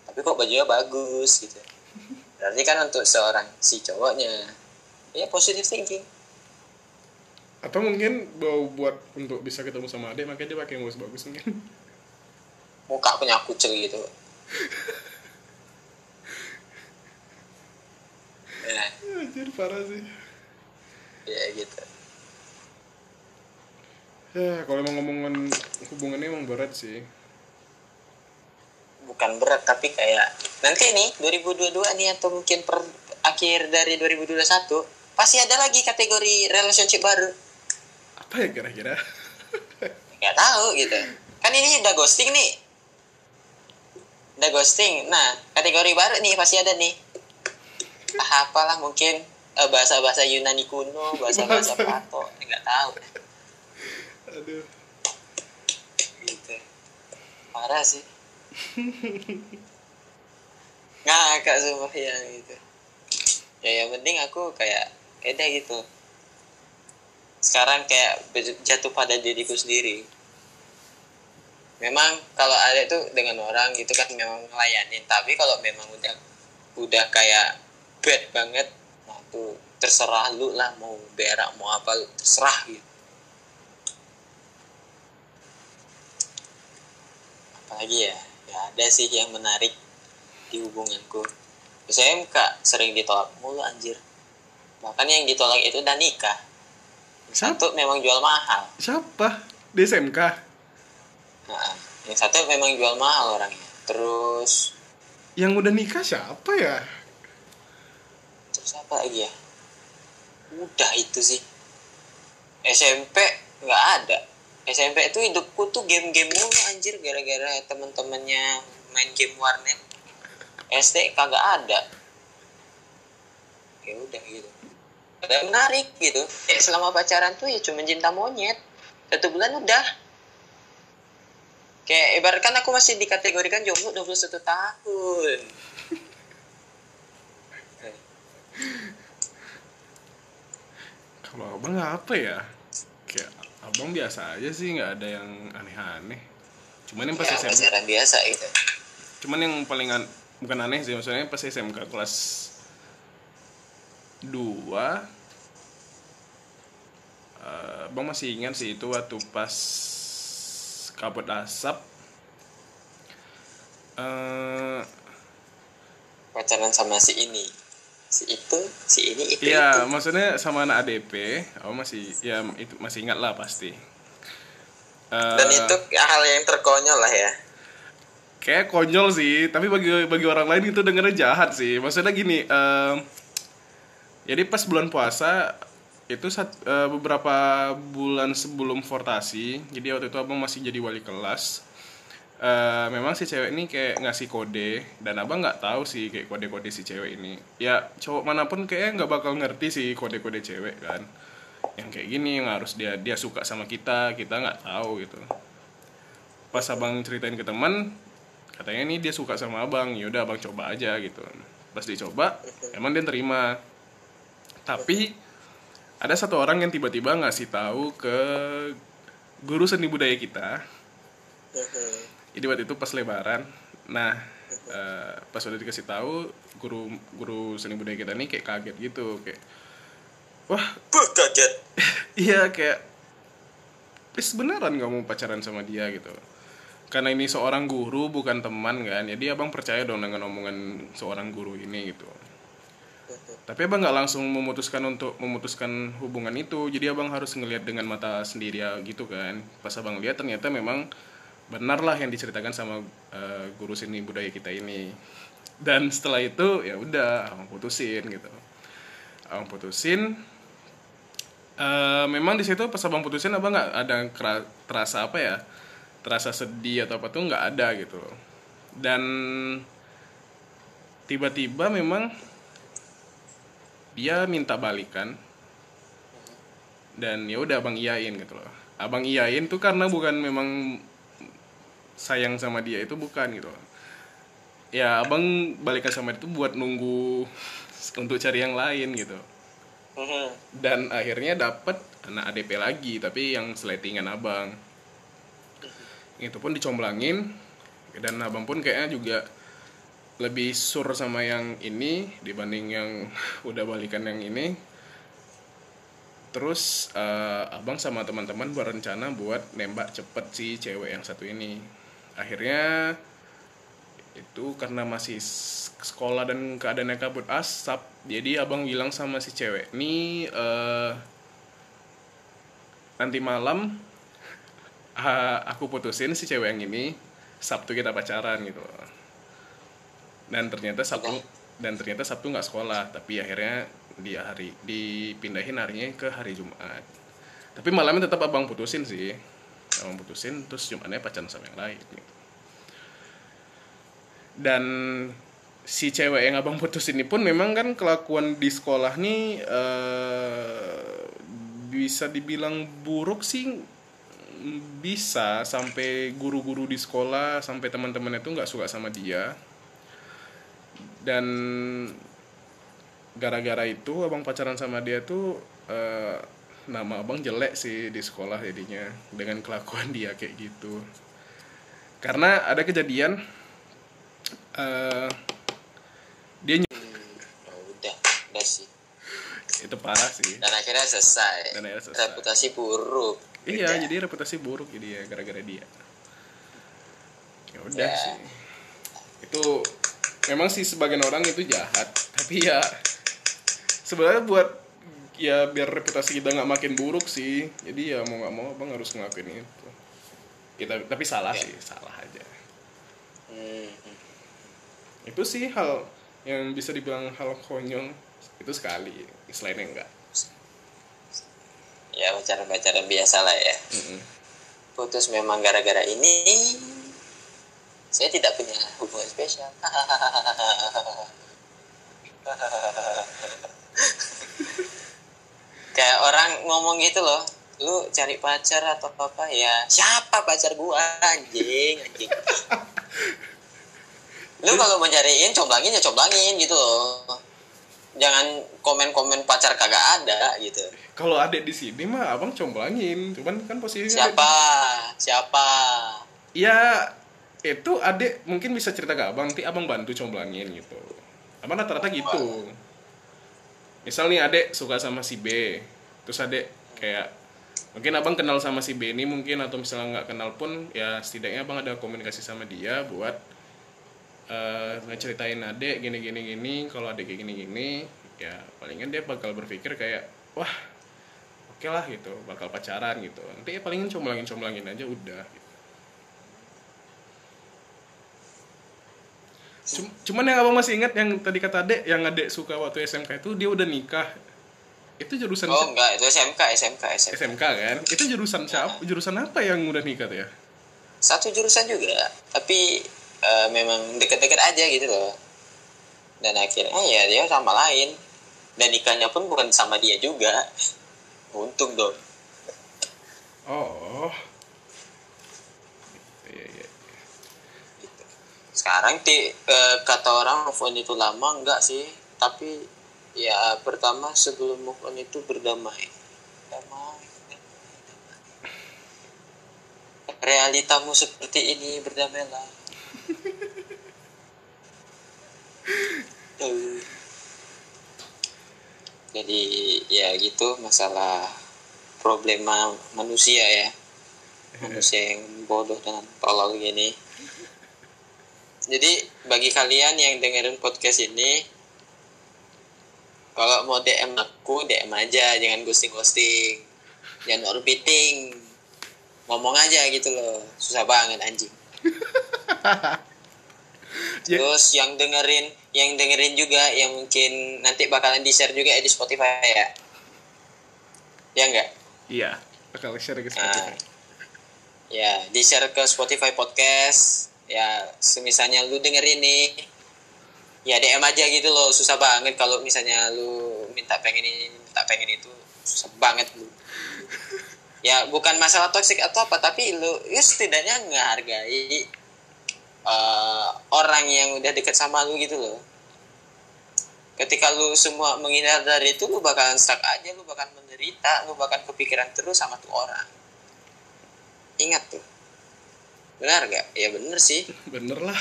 Tapi kok bajunya bagus gitu. Berarti kan untuk seorang si cowoknya ya positive thinking. Atau mungkin mau buat untuk bisa ketemu sama adik makanya dia pakai yang bagus-bagus mungkin. muka punya kucel gitu. Ya, Anjir parah sih. ya gitu Ya, kalau emang ngomongin hubungannya emang berat sih. bukan berat tapi kayak nanti nih 2022 nih atau mungkin per akhir dari 2021 pasti ada lagi kategori relationship baru Apa ya kira-kira? nggak tahu gitu kan ini udah ghosting nih udah ghosting nah kategori baru nih pasti ada nih ah, apalah mungkin eh, bahasa-bahasa Yunani kuno bahasa-bahasa Bahasa. Plato nggak tahu Aduh. gitu. Parah sih. Ngakak sumpah ya gitu. Ya yang penting aku kayak deh gitu. Sekarang kayak jatuh pada diriku sendiri. Memang kalau ada itu dengan orang gitu kan memang ngelayanin tapi kalau memang udah udah kayak bad banget nah terserah lu lah mau berak mau apa lu terserah gitu apalagi ya. Ya ada sih yang menarik di hubunganku. Saya kak sering ditolak mulu anjir. Bahkan yang ditolak itu udah nikah. Siapa? satu memang jual mahal. Siapa? Di SMK? nah, yang satu memang jual mahal orangnya. Terus Yang udah nikah siapa ya? terus apa lagi ya? Udah itu sih. SMP nggak ada SMP itu hidupku tuh game-game mulu anjir. Gara-gara temen-temennya main game warnet. SD kagak ada. Ya udah gitu. Ada menarik gitu. Ya selama pacaran tuh ya cuma cinta monyet. Satu bulan udah. Kayak ibaratkan aku masih dikategorikan jomblo 21 tahun. Kalau abang apa ya? Abang biasa aja sih, nggak ada yang aneh-aneh. Cuman yang pas ya SMK, biasa gitu. Cuman yang paling an- bukan aneh sih, maksudnya pas SMK kelas 2 eh, Bang masih ingat sih itu waktu pas kabut asap. Eh pacaran sama si ini si itu si ini itu Iya, itu maksudnya sama anak ADP, aku masih ya itu masih ingat lah pasti. Eh, dan itu hal yang terkonyol lah ya kayak konyol sih, tapi bagi bagi orang lain itu dengernya jahat sih. Maksudnya gini, em, jadi pas bulan puasa itu sat- eh, beberapa bulan sebelum fortasi, jadi waktu itu abang masih jadi wali kelas. Eh, memang si cewek ini kayak ngasih kode dan abang nggak tahu sih kayak kode-kode si cewek ini. Ya cowok mana pun kayaknya nggak bakal ngerti sih kode-kode cewek kan. Yang kayak gini yang harus dia dia suka sama kita, kita nggak tahu gitu. Pas abang ceritain ke teman, katanya ini dia suka sama abang, yaudah abang coba aja gitu. Pas dicoba, emang dia terima. tapi ada satu orang yang tiba-tiba ngasih tahu ke guru seni budaya kita jadi waktu itu pas lebaran nah eh, pas udah dikasih tahu guru guru seni budaya kita nih kayak kaget gitu kayak wah Buh, kaget. iya kayak Pis beneran gak mau pacaran sama dia gitu. Karena ini seorang guru bukan teman kan jadi abang percaya dong dengan omongan seorang guru ini gitu. Tapi abang nggak langsung memutuskan untuk memutuskan hubungan itu. Jadi abang harus ngelihat dengan mata sendiri ya gitu kan. Pas abang lihat ternyata memang benar lah yang diceritakan sama eh, guru seni budaya kita ini. Dan setelah itu ya udah abang putusin gitu. Abang putusin. Eh, memang di situ pas abang putusin abang nggak ada terasa apa ya terasa sedih atau apa tuh nggak ada gitu. Dan tiba-tiba memang dia minta balikan. Dan ya udah abang iyain gitu loh. Abang iyain tuh karena bukan memang sayang sama dia itu bukan gitu. Ya abang balikan sama dia itu buat nunggu untuk cari yang lain gitu. Mhm. dan akhirnya dapat anak ADP lagi tapi yang seletingan abang. Itu pun dicomblangin dan abang pun kayaknya juga lebih sur sama yang ini dibanding yang udah balikan yang ini. Terus eh, abang sama teman-teman berencana buat nembak cepet si cewek yang satu ini akhirnya itu karena masih sekolah dan keadaannya kabut asap jadi abang bilang sama si cewek ini eh, nanti malam ah, aku putusin si cewek yang ini sabtu kita pacaran gitu. Dan ternyata sabtu dan ternyata sabtu nggak sekolah tapi akhirnya di hari dipindahin harinya ke hari jumat. Tapi malamnya tetap abang putusin sih abang putusin terus jumatnya pacaran sama yang lain gitu. Dan si cewek yang abang putus ini pun memang kan kelakuan di sekolah nih eh, bisa dibilang buruk sih. Bisa sampai guru-guru di sekolah sampai teman-temannya tuh nggak suka sama dia. Dan gara-gara itu abang pacaran sama dia tuh eh, nama abang jelek sih di sekolah jadinya dengan kelakuan dia kayak gitu. Karena ada kejadian eh, dia ny- Oh, udah udah sih. Itu parah sih. Dan akhirnya selesai, Dan akhirnya selesai. reputasi buruk. Iya Udah. jadi reputasi buruk jadi ya gara-gara dia. Ya udah Ya. sih. Itu memang sih sebagian orang itu jahat. Tapi ya sebenarnya buat ya biar reputasi kita nggak makin buruk sih. Jadi ya mau nggak mau abang harus ngelakuin itu. Kita tapi salah Ya. sih salah aja. Hmm. itu sih hal yang bisa dibilang hal konyol. Itu sekali selainnya enggak. Ya pacaran-pacaran biasa lah ya. Mm-mm. putus memang gara-gara ini saya tidak punya hubungan spesial kayak orang ngomong gitu loh lu cari pacar atau apa? Ya siapa pacar gua anjing anjing? Lu kalau mau cariin comblangin ya comblangin gitu loh. Jangan komen-komen pacar kagak ada gitu. Kalau adek di sini mah abang comblangin cuman kan posisinya siapa? Siapa? Ya itu adek mungkin bisa cerita ke abang nanti abang bantu comblangin gitu. Abang rata-rata gitu misal nih adek suka sama si B terus adek kayak mungkin abang kenal sama si B ini mungkin atau misalnya nggak kenal pun ya setidaknya abang ada komunikasi sama dia buat eh ngeceritain adek gini gini gini kalau adek kayak gini gini ya palingan dia bakal berpikir kayak wah oke lah gitu bakal pacaran gitu nanti ya palingan comblangin comblangin aja udah gitu. Cuman yang abang masih ingat yang tadi kata adek yang adek suka waktu SMK itu dia udah nikah. Itu jurusan oh enggak itu SMK SMK SMK SMK kan? Itu jurusan siapa? Jurusan apa yang udah nikah tuh ya? satu jurusan juga tapi eh, memang deket-deket aja gitu loh dan akhirnya ya dia sama lain dan nikahnya pun bukan sama dia juga untung dong Oh. Iya iya. Sekarang ti eh, kata orang move on itu lama enggak sih. Tapi ya pertama sebelum move on itu berdamai. Damai damai. realitamu seperti ini berdamailah. Jadi ya gitu masalah problema manusia ya. Manusia yang bodoh dan tolol gini jadi bagi kalian yang dengerin podcast ini kalau mau DM aku DM aja jangan ghosting ghosting jangan orbiting. Ngomong aja gitu loh. Susah banget anjing. Ya. terus yang dengerin yang dengerin juga yang mungkin nanti bakalan di share juga ya di Spotify ya. Ya enggak Iya, bakal share ke Nah, Spotify. ya di share ke Spotify podcast ya semisalnya lu dengerin nih. Ya DM aja gitu loh susah banget kalau misalnya lu minta pengen ini minta pengen itu. Susah banget lu ya bukan masalah toxic atau apa tapi lu ya setidaknya ngehargai eh, orang yang udah deket sama lu gitu loh. Ketika lu semua menghindar dari itu lu bakalan stuck aja lu bakalan menderita lu bakalan kepikiran terus sama tuh orang. Ingat tuh benar gak ya bener sih. Bener lah.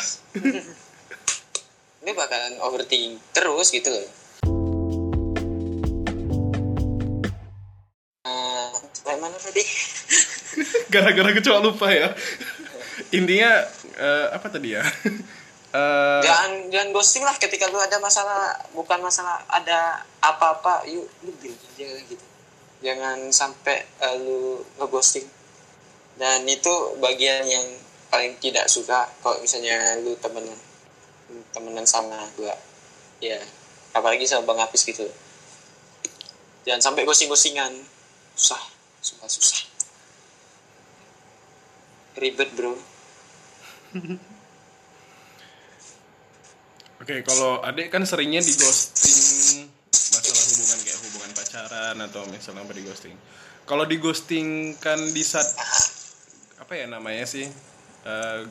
lu bakalan overthinking terus gitu loh. Eh, sampai mana tadi Gara-gara kecoa lupa ya. Intinya eh, apa tadi ya? Eh, jangan jangan ghosting lah ketika lu ada masalah bukan masalah ada apa-apa. Yuk lu bilang aja gitu. Jangan sampai eh, lu ngeghosting. Dan itu bagian yang paling tidak suka kalau misalnya lu temenan temenan sama gua. Ya apalagi sama bang Hafiz gitu. Jangan sampai ghosting-ghostingan susah susah susah. Ribet bro. Oke, kalau adik kan seringnya di ghosting masalah hubungan kayak hubungan pacaran atau misalnya apa di ghosting. Kalau di ghosting kan di saat apa ya namanya sih? Eh,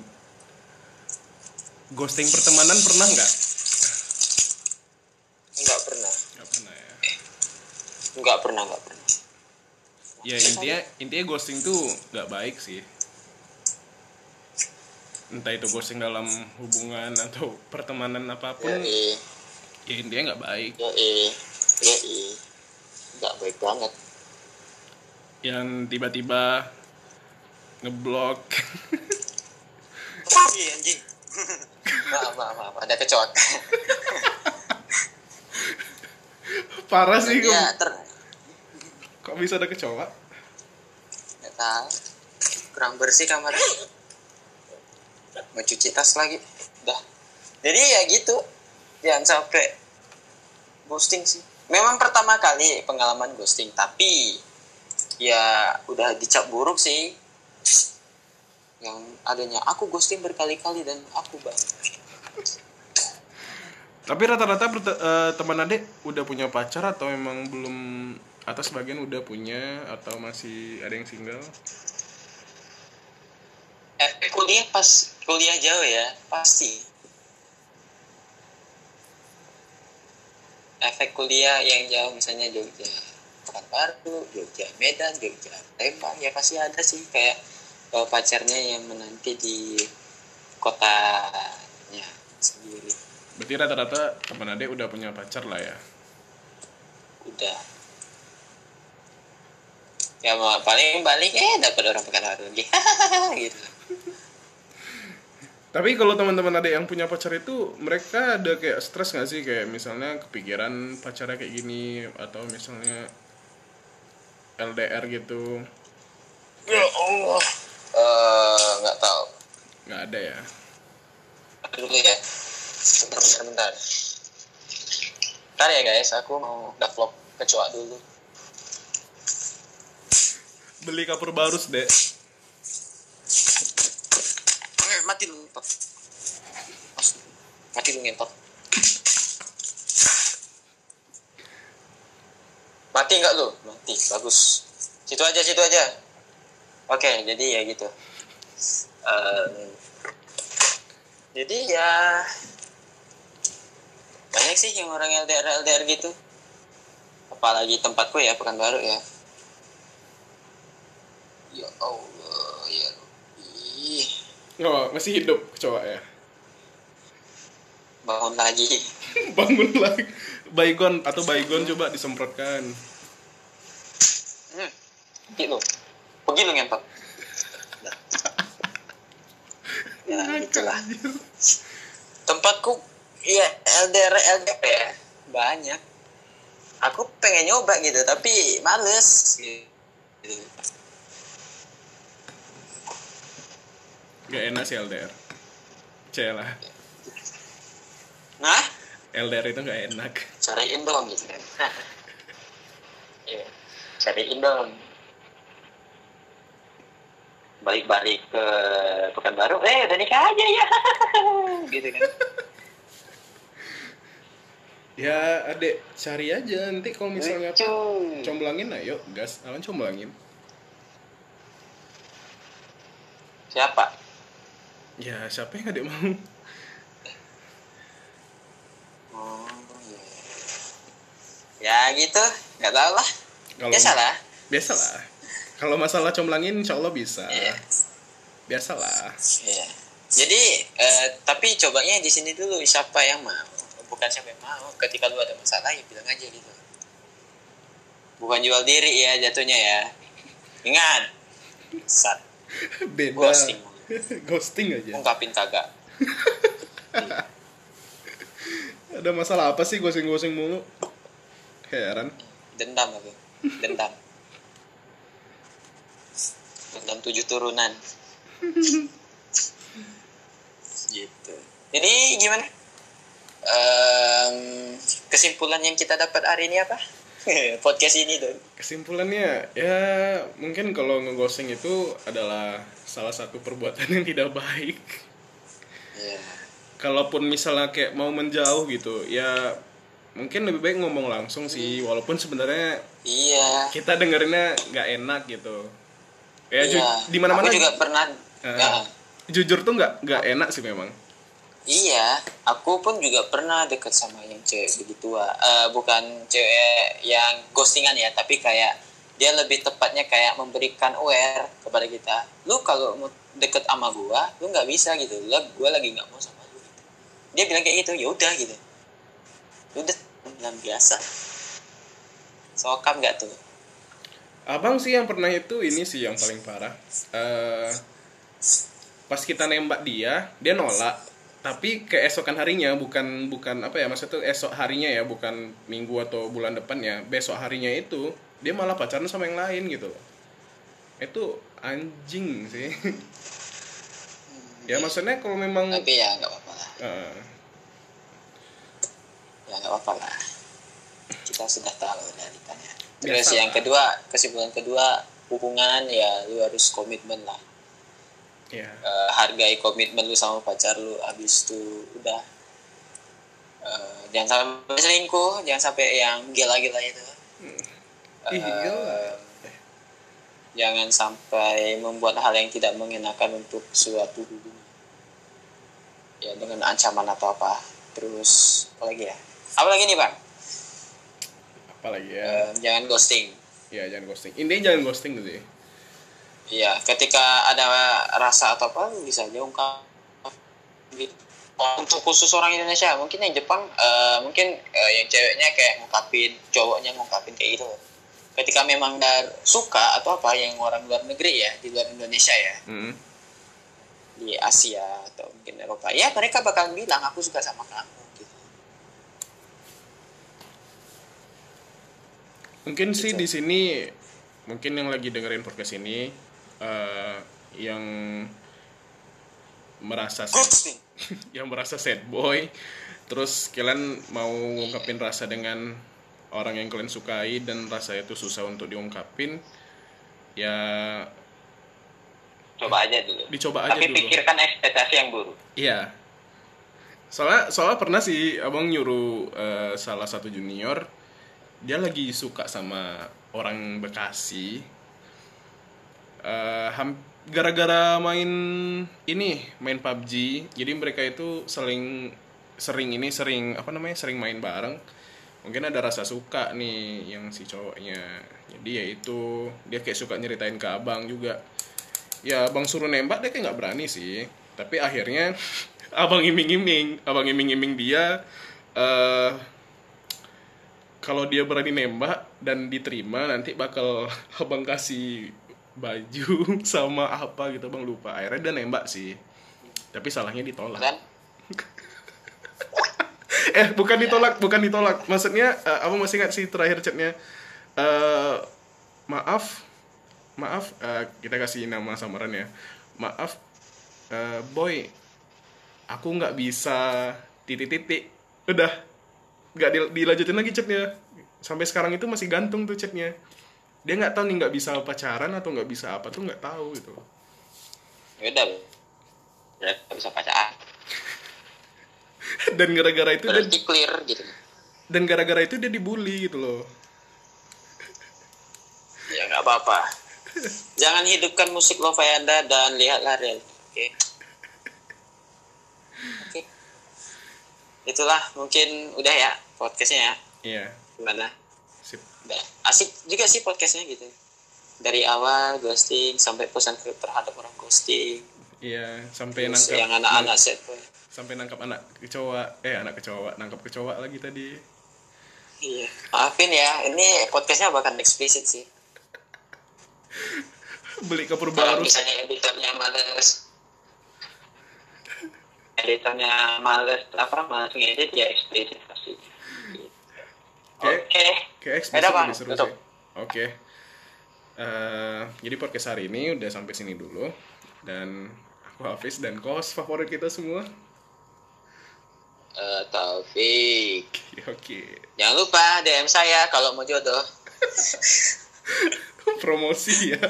ghosting pertemanan pernah nggak? nggak pernah Nggak pernah ya. nggak pernah nggak pernah Ya intinya intinya ghosting tuh nggak baik sih. Entah itu ghosting dalam hubungan atau pertemanan apa pun, Yoi, ya intinya nggak baik. yoi, yoi. Nggak baik banget. Yang tiba-tiba ngeblok Iya anjing. maaf, maaf, maaf. Ada kecoak. parah sih kok, ya, ter... kok bisa ada kecoa Nggak tahu. Kurang bersih kamar. Mau cuci tas lagi. Dah. Jadi ya gitu. Jangan sampai ghosting sih. Memang pertama kali pengalaman ghosting, tapi ya udah dicap buruk sih. Yang adanya. Aku ghosting berkali-kali dan aku bangga. tapi rata-rata eh, teman adik udah punya pacar atau memang belum atau sebagian udah punya atau masih ada yang single? Efek kuliah pas kuliah jauh ya pasti. Efek kuliah yang jauh misalnya Jogja Pekanbaru Jogja Medan Jogja Lembang ya pasti ada sih kayak kalau pacarnya yang menanti di kotanya sendiri. Berarti rata-rata teman adik udah punya pacar lah ya? Udah. Ya mau paling balik eh dapat orang Pekanbaru lagi. Gitu. Tapi kalau teman-teman adik yang punya pacar itu mereka ada kayak stres nggak sih? Kayak misalnya kepikiran pacarnya kayak gini atau misalnya LDR gitu. Ya Allah Eh, nggak tahu. Nggak ada ya? Dulu ya. Bentar bentar, bentar Ntar ya guys. Aku mau vlog kecoa dulu. Beli kapur baru deh Eh, mati lu ngentot. Mas, mati lu ngentot. Mati nggak lu? Mati. Bagus. Situ aja situ aja oke jadi ya gitu. Em, jadi ya banyak sih yang orang LDR LDR gitu. Apalagi tempatku ya Pekanbaru ya. Ya Allah ya Rabbi. Oh, masih hidup coba ya? Bangun lagi. Bangun lagi. Baygon atau baygon coba disemprotkan. Hmm. gitu pergi lu ngentot ya itulah. tempatku ya LDR LDR ya. Banyak. Aku pengen nyoba gitu tapi males gitu. Gak enak sih LDR Celah nah LDR itu gak enak. Cariin dong gitu. Kan Iya, cariin dong balik-balik ke Pekanbaru eh udah nikah aja ya. Gitu kan. Ya adek cari aja. Nanti kalau misalnya Lucu. comblangin ayo gas. Awan comblangin. Siapa? Ya siapa yang adek mau? Oh iya. ya gitu. Nggak tahu lah. Kalau ya salah biasalah kalau masalah comblangin insya Allah bisa Iya. biasalah Iya. Jadi eh, tapi cobanya di sini dulu siapa yang mau, bukan siapa yang mau. Ketika lu ada masalah ya bilang aja gitu. Bukan jual diri ya jatuhnya ya. Ingat. Sat, beda Ghosting. ghosting aja ungkapin kagak. ada masalah apa sih ghosting ghosting mulu heran Dendam aku. Dendam. Dendam tujuh turunan. gitu. Jadi gimana? Em, kesimpulan yang kita dapat hari ini apa? Podcast ini tuh. kesimpulannya ya mungkin kalau ngeghosting itu adalah salah satu perbuatan yang tidak baik Iya. kalaupun misalnya kayak mau menjauh gitu ya mungkin lebih baik ngomong langsung sih walaupun sebenarnya Iya. kita dengerinnya nggak enak gitu ya iya. di mana mana Aku juga pernah. Eh, Ya, jujur tuh nggak nggak enak sih memang iya. Aku pun juga pernah deket sama yang cewek begitu. Eh bukan cewek yang ghostingan ya, tapi kayak dia lebih tepatnya kayak memberikan aware kepada kita. Lu kalau mau deket sama gua, lu nggak bisa gitu. Lu gua lagi nggak mau sama lu. Gitu. Dia bilang kayak gitu, ya udah gitu. Udah bilang biasa. Sokam nggak tuh? Abang sih yang pernah itu ini sih yang paling parah. Eh, pas kita nembak dia dia nolak. Tapi keesokan harinya bukan bukan apa ya maksudnya tuh esok harinya ya bukan minggu atau bulan depannya besok harinya itu dia malah pacaran sama yang lain gitu loh. Itu anjing sih. Ya maksudnya kalau memang Tapi ya nggak apa-apa lah. eh, ya nggak apa-apa lah. Kita sudah tahu realitanya terus yang kedua kesimpulan kedua hubungan ya lu harus komitmen lah. Ya Eh, hargai komitmen lu sama pacar lu habis itu udah. Eh, jangan sampai selingkuh jangan sampai yang gila-gila itu. Ih, gila. jangan sampai membuat hal yang tidak mengenakan untuk suatu hubungan. Ya dengan ancaman atau apa. Terus apa lagi ya? Apa lagi nih bang apalagi ya Eh, jangan ghosting ya jangan ghosting intinya jangan ghosting sih Iya, ketika ada rasa atau apa bisa aja ungkap. Gitu. Untuk khusus orang Indonesia, mungkin yang Jepang, eh, mungkin eh, yang ceweknya kayak ngungkapin, cowoknya ngungkapin kayak gitu. Ketika memang udah suka atau apa yang orang luar negeri ya, di luar Indonesia ya, Mm. di Asia atau mungkin Eropa, ya mereka bakal bilang aku suka sama kamu. Mungkin sih Gitu. di sini mungkin yang lagi dengerin podcast ini eh, yang merasa sad, yang merasa sad boy, terus kalian mau ngungkapin rasa dengan orang yang kalian sukai dan rasa itu susah untuk diungkapin, ya Coba aja dulu. dicoba aja Tapi pikirkan ekspektasi yang buruk. Iya. Soalnya soalnya pernah sih abang nyuruh eh, salah satu junior dia lagi suka sama orang Bekasi. Ham- gara-gara main ini main PUBG, jadi mereka itu sering sering ini sering apa namanya sering main bareng. mungkin ada rasa suka nih yang si cowoknya jadi ya itu dia kayak suka nyeritain ke abang juga ya abang suruh nembak dia kayak nggak berani sih tapi akhirnya abang iming-iming abang iming-iming dia eh kalau dia berani nembak dan diterima nanti bakal abang kasih baju sama apa gitu bang lupa. Akhirnya dia nembak sih. Tapi salahnya ditolak. Kan? Eh bukan ditolak bukan ditolak. Maksudnya eh, apa masih ingat sih terakhir chatnya? Eh maaf maaf eh, kita kasih nama samaran ya. Maaf eh, boy aku nggak bisa titik-titik. Udah nggak dil- dilanjutin lagi chatnya. Sampai sekarang itu masih gantung tuh chatnya. Dia nggak tahu nih nggak bisa pacaran atau nggak bisa apa tuh nggak tahu gitu. Ya udah. Berarti nggak bisa pacaran. Dan gara-gara itu dia, berarti clear gitu. Dan gara-gara itu dia dibully gitu loh. Ya nggak apa-apa. Jangan hidupkan musik lo anda dan lihatlah real oke? Oke itulah mungkin udah ya podcastnya ya. Iya. Gimana? Sip. Asik juga sih podcastnya gitu. Dari awal ghosting sampai pesan terhadap orang ghosting. Iya sampai terus nangkap yang anak-anak set sampai nangkap anak kecoa eh anak kecoa nangkap kecoa lagi tadi. Iya. Maafin ya ini podcastnya bahkan eksplisit sih. Beli kapur kalau baru. misalnya editornya males editornya males apa males ngedit ya eksplisit pasti oke. Oke. kayak eksplisit Bang. lebih seru Tutup. sih. Oke. Eh, jadi podcast hari ini udah sampai sini dulu. Dan aku Hafiz dan kos favorit kita semua. Eh, Taufik. Oke jangan lupa DM saya kalau mau jodoh. Promosi ya.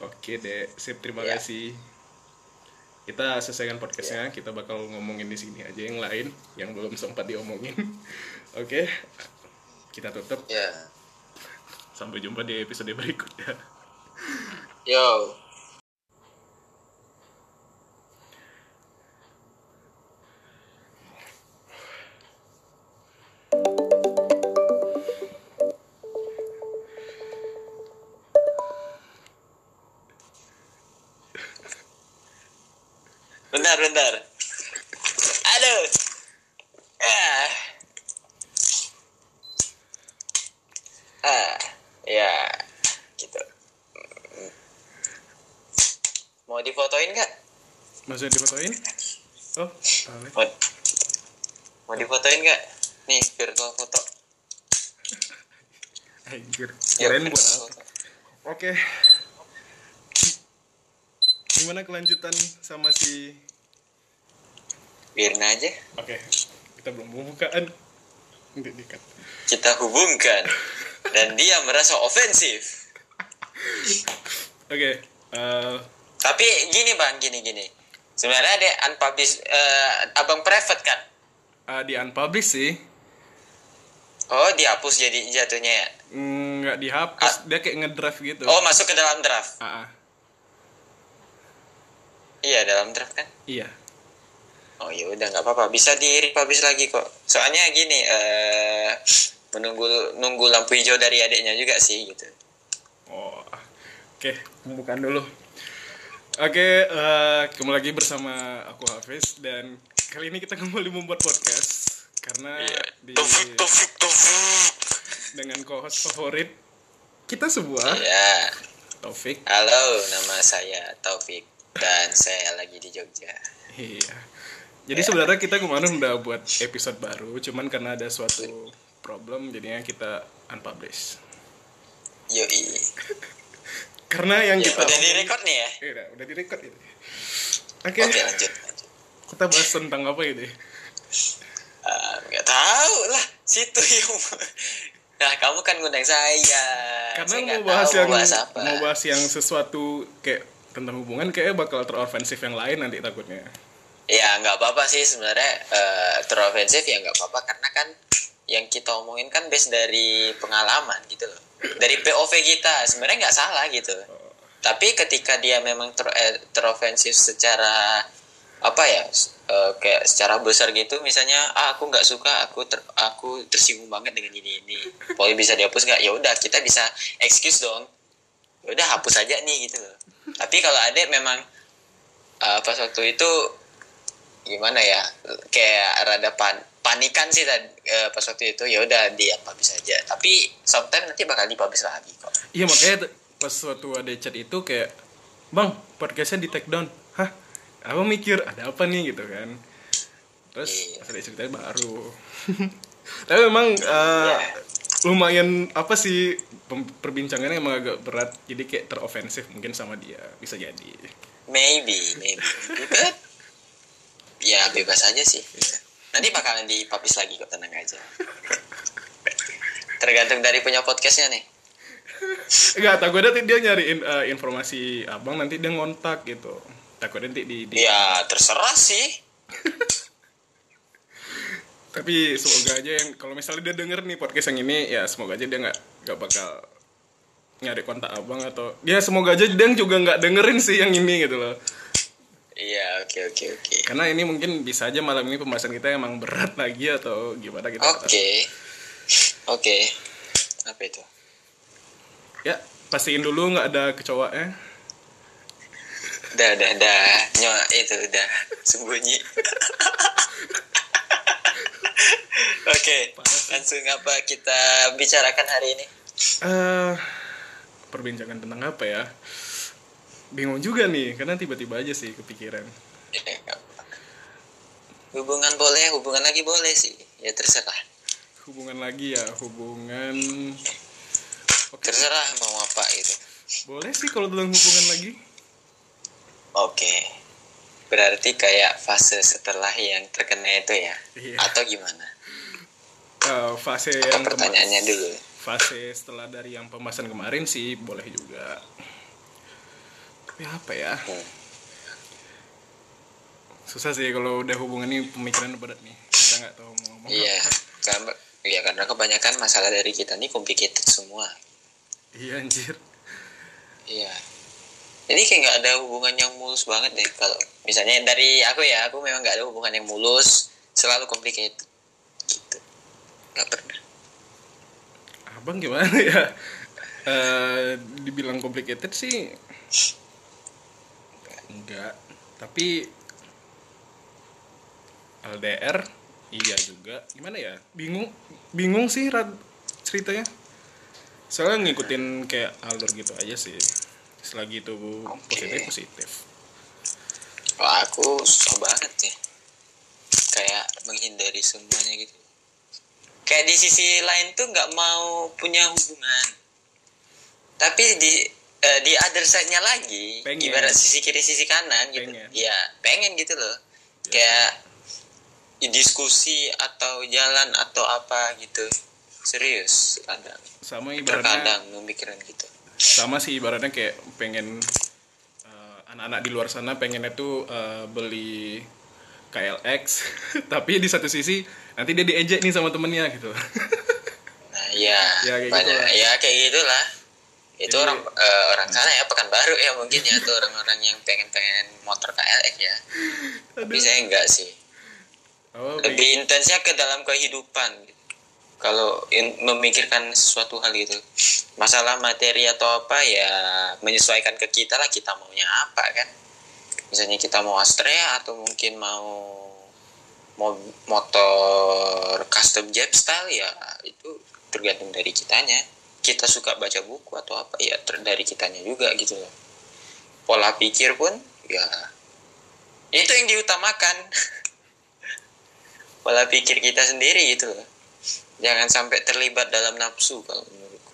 Oke deh sip terima Ya. kasih kita selesaikan podcastnya kita bakal ngomongin di sini aja yang lain yang belum sempat diomongin. Oke kita tutup. Ya sampai jumpa di episode berikutnya. Yo bentar bentar. Aduh. Ah. Ah ya gitu. Mau difotoin nggak? Maksudnya difotoin? Oh boleh. mau, mau difotoin nggak? Nih virtual foto. Anjir kirain buat apa. Oke. Gimana kelanjutan sama si biarin aja. Oke, kita belum dikat. kita hubungkan. Dan dia merasa ofensif. Oke, eh, tapi gini bang gini gini. Sebenarnya ada unpublished eh, abang private kan? eh, di unpublish sih, oh dihapus jadi jatuhnya ya? Mm, nggak dihapus, dia kayak ngedraft gitu. oh masuk ke dalam draft? Ah, ah. iya dalam draft kan? Iya. Oh ya udah nggak apa-apa bisa di republish lagi kok. Soalnya gini eh menunggu nunggu lampu hijau dari adiknya juga sih gitu. Oh, oke, pembukaan dulu. Oke, eh, kembali lagi bersama aku Hafiz dan kali ini kita kembali membuat podcast karena di Taufik Taufik Taufik. dengan co-host favorit kita semua, Ya, Taufik. halo nama saya Taufik dan saya lagi di Jogja. Iya. Jadi sebenarnya kita kemarin udah buat episode baru, cuman karena ada suatu problem jadinya kita unpublish. Yoi. Karena yang Ya, kita udah di record nih ya. Iya, udah, udah di record ini. Oke, Oke lanjut. lanjut. kita bahas tentang apa ini? Ah, nggak tahu lah situ yang Nah, kamu kan ngundang saya. Karena Saya mau bahas yang mau bahas apa. mau bahas yang sesuatu kayak tentang hubungan kayak bakal terofensif yang lain nanti takutnya. Ya nggak apa-apa sih sebenarnya eh, terofensif ya nggak apa-apa karena kan yang kita omongin kan base dari pengalaman gitu loh. Dari POV kita sebenarnya nggak salah gitu. Tapi ketika dia memang ter, eh, terofensif secara apa ya eh, kayak secara besar gitu misalnya ah aku nggak suka aku ter, aku tersinggung banget dengan ini ini boleh bisa dihapus nggak ya udah kita bisa excuse dong ya udah hapus aja nih gitu loh tapi kalau ada memang eh, pas waktu itu gimana ya kayak rada pan panikan sih tadi eh, pas waktu itu ya udah dia publish aja. Tapi sometimes nanti bakal dipublish lagi kok. Iya makanya pas waktu ada chat itu kayak bang podcastnya di take down. Hah? Aku mikir ada apa nih? Gitu kan. Terus Iya. pas ada ceritanya baru. Tapi memang eh, Iya. lumayan apa sih perbincangannya emang agak berat. Jadi kayak terofensif mungkin sama dia. Bisa jadi. Maybe maybe ya bebas aja sih. Nanti bakalan dipublish lagi kok tenang aja. Tergantung dari punya podcastnya nih. Enggak, takutnya nanti dia nyariin eh, informasi abang nanti dia ngontak gitu. Takutnya nanti di, di- ya terserah sih. Tapi semoga aja yang kalau misalnya dia denger nih podcast yang ini ya semoga aja dia nggak nggak bakal nyari kontak abang atau ya semoga aja dia juga nggak dengerin sih yang ini gitu loh iya oke oke oke. Karena ini mungkin bisa aja malam ini pembahasan kita emang berat lagi atau gimana gitu oke. Oke. Apa itu? Ya pastiin dulu nggak ada kecoa ya. Udah udah udah. Nyawa itu udah sembunyi. Oke langsung apa kita bicarakan hari ini? Eh perbincangan tentang apa ya bingung juga nih karena tiba-tiba aja sih kepikiran. Hubungan boleh hubungan lagi boleh sih. Ya terserah. Hubungan lagi ya hubungan oke. Terserah mau apa gitu boleh sih kalau tentang hubungan lagi. Oke. Berarti kayak fase setelah yang terkena itu ya? Iya. atau gimana? Eh, fase apa yang pertanyaannya dulu. fase setelah dari yang pembahasan kemarin sih boleh juga tapi apa ya Hmm. susah sih kalau udah hubungan ini pemikiran berat nih kita nggak tahu mau ngomong iya karena ya karena kebanyakan masalah dari kita nih complicated semua iya anjir Iya. Ini kayak nggak ada hubungan yang mulus banget deh kalau misalnya dari aku ya, aku memang nggak ada hubungan yang mulus, selalu complicated. Gitu. Nggak pernah. abang gimana ya Eh, dibilang complicated sih enggak. Tapi LDR iya juga. Gimana ya? Bingung bingung sih Rad, ceritanya. Soalnya ngikutin kayak alur gitu aja sih. Selagi itu positif positif. Wah, aku susah banget ya. Kayak menghindari semuanya gitu. Kayak di sisi lain tuh nggak mau punya hubungan. Tapi di eh, di other side-nya lagi, Pengen. ibarat sisi kiri sisi kanan gitu. Pengen. Ya, pengen gitu loh. Kayak diskusi atau jalan atau apa gitu. Serius, kadang. sama ibaratnya Terkadang memikirkan gitu. sama sih ibaratnya kayak pengen eh, anak-anak di luar sana pengennya tuh eh, beli KLX tapi di satu sisi nanti dia diejek nih sama temennya gitu Nah, iya, Ya, kayak banyak, gitulah. ya kayak gitulah. Itu Jadi- orang eh, orang sana ya pekanbaru ya mungkin ya tuh orang-orang yang pengen-pengen motor KLX ya. Tapi Aduh. saya enggak sih. oh, Lebih intensnya ke dalam kehidupan. gitu. Kalau in- memikirkan sesuatu hal gitu, masalah materi atau apa ya menyesuaikan ke kita lah kita maunya apa kan. Misalnya kita mau Astrea atau mungkin mau mau motor custom jet style ya itu tergantung dari kitanya kita suka baca buku atau apa ya dari kitanya juga gitu loh pola pikir pun ya itu yang diutamakan pola pikir kita sendiri gitu loh jangan sampai terlibat dalam nafsu kalau menurutku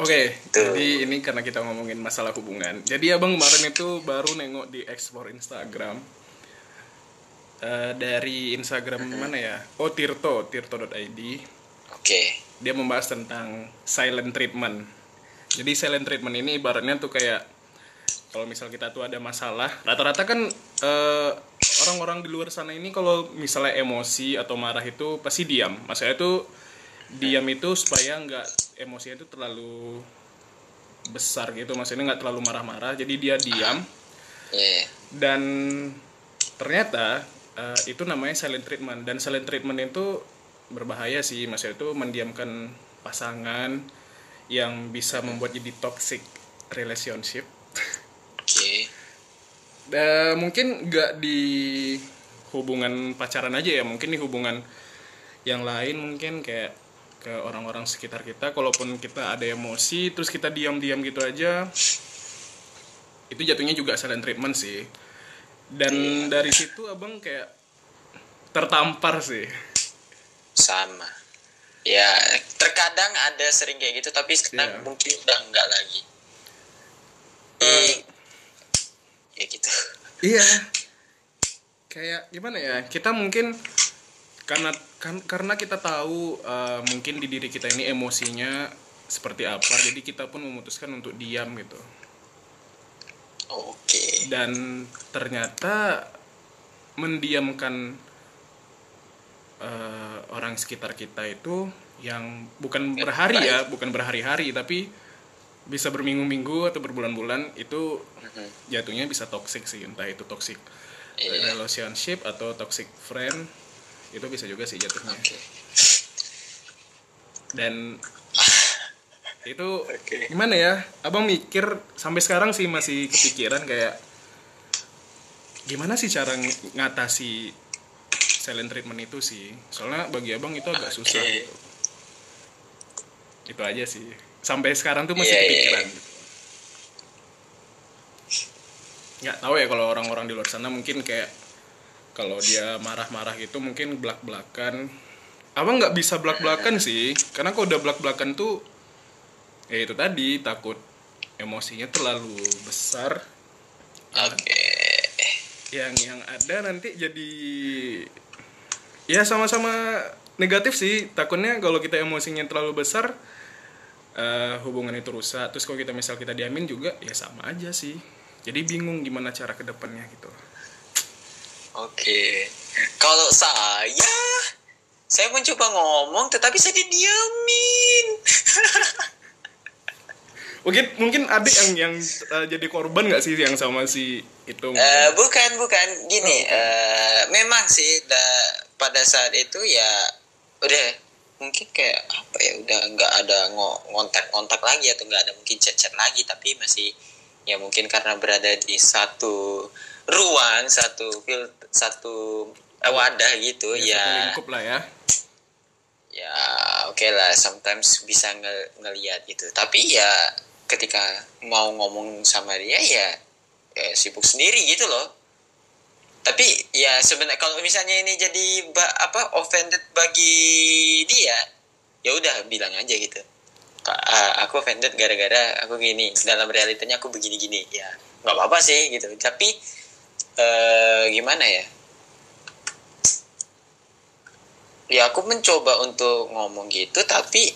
Oke, Tuh. jadi ini karena kita ngomongin masalah hubungan. Jadi abang kemarin itu baru nengok di explore Instagram Eh, dari Instagram mana ya? Oh Tirto, tirto.id. oke. Dia membahas tentang silent treatment. Jadi silent treatment ini ibaratnya tuh kayak kalau misal kita tuh ada masalah, rata-rata kan eh, orang-orang di luar sana ini kalau misalnya emosi atau marah itu pasti diam. Maksudnya tuh diam itu supaya nggak emosinya itu terlalu besar gitu. Maksudnya nggak terlalu marah-marah jadi dia diam. Ya dan ternyata eh, itu namanya silent treatment. Dan silent treatment itu berbahaya sih maksudnya itu mendiamkan pasangan yang bisa membuat jadi toxic relationship. Oke. Dan mungkin nggak di hubungan pacaran aja ya mungkin di hubungan yang lain mungkin kayak ke orang-orang sekitar kita kalaupun kita ada emosi terus kita diam-diam gitu aja itu jatuhnya juga silent treatment sih. Dan dari situ abang kayak tertampar sih sama ya terkadang ada sering kayak gitu tapi sekarang Iya. mungkin udah enggak lagi. Eh, ya gitu Iya. Kayak gimana ya? Kita mungkin karena kan, karena kita tahu eh, mungkin di diri kita ini emosinya seperti apa, jadi kita pun memutuskan untuk diam gitu. oke Dan ternyata mendiamkan eh, orang sekitar kita itu yang bukan berhari ya, bukan berhari-hari tapi bisa berminggu-minggu atau berbulan-bulan itu Mhm. jatuhnya bisa toxic sih entah itu toxic Iya. relationship atau toxic friend itu bisa juga sih jatuhnya oke dan itu Oke. gimana ya abang mikir sampai sekarang sih masih kepikiran kayak gimana sih cara ng- ngatasi silent treatment itu sih soalnya bagi abang itu agak susah Oke. gitu. itu aja sih sampai sekarang tuh masih Iya, iya, kepikiran iya. gitu. nggak tahu ya kalau orang-orang di luar sana mungkin kayak kalau dia marah-marah gitu mungkin belak-belakan abang nggak bisa belak-belakan sih karena kalau udah belak-belakan tuh ya itu tadi takut emosinya terlalu besar oke yang yang ada nanti jadi ya sama-sama negatif sih. Takutnya kalau kita emosinya terlalu besar eh, hubungan itu rusak. Terus kalau kita misal kita diamin juga ya sama aja sih. Jadi bingung gimana cara ke depannya gitu. Oke. Kalau saya saya mencoba ngomong tetapi saya didiamin mungkin mungkin adik yang yang eh, jadi korban nggak sih yang sama si itu? Eh, bukan bukan. Gini eh, memang sih da- pada saat itu ya udah mungkin kayak apa ya udah nggak ada ngo- ngontak-ngontak lagi atau nggak ada mungkin chat-chat lagi tapi masih ya mungkin karena berada di satu ruang satu fil satu eh, wadah gitu ya, ya. lingkup lah ya. Ya oke lah sometimes bisa nge- ngeliat gitu. Tapi ya ketika mau ngomong sama dia ya, ya sibuk sendiri gitu loh tapi ya sebenarnya kalau misalnya ini jadi apa offended bagi dia ya udah bilang aja gitu. Ah, aku offended gara-gara aku gini dalam realitanya aku begini-gini. Ya nggak apa-apa sih gitu. Tapi eh, gimana ya? Ya aku mencoba untuk ngomong gitu tapi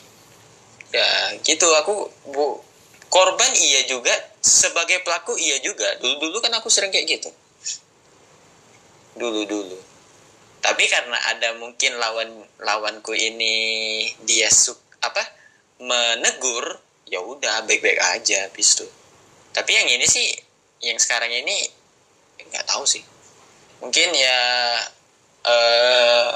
ya gitu. Aku bu korban iya juga sebagai pelaku iya juga. Dulu dulu kan aku sering kayak gitu dulu dulu. Tapi karena ada mungkin lawan lawanku ini dia suk apa menegur ya udah baik baik aja habis itu. Tapi yang ini sih yang sekarang ini nggak tahu sih. Mungkin ya eh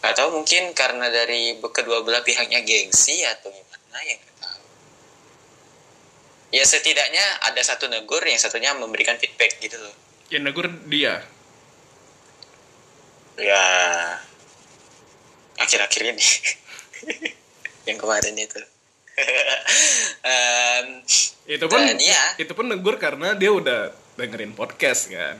nggak tahu mungkin karena dari kedua belah pihaknya gengsi atau gimana ya nggak tahu. Ya setidaknya ada satu negur yang satunya memberikan feedback gitu loh. Yang negur dia ya akhir-akhir ini yang kemarin itu Em, itu pun Dan iya. itu pun negur karena dia udah dengerin podcast kan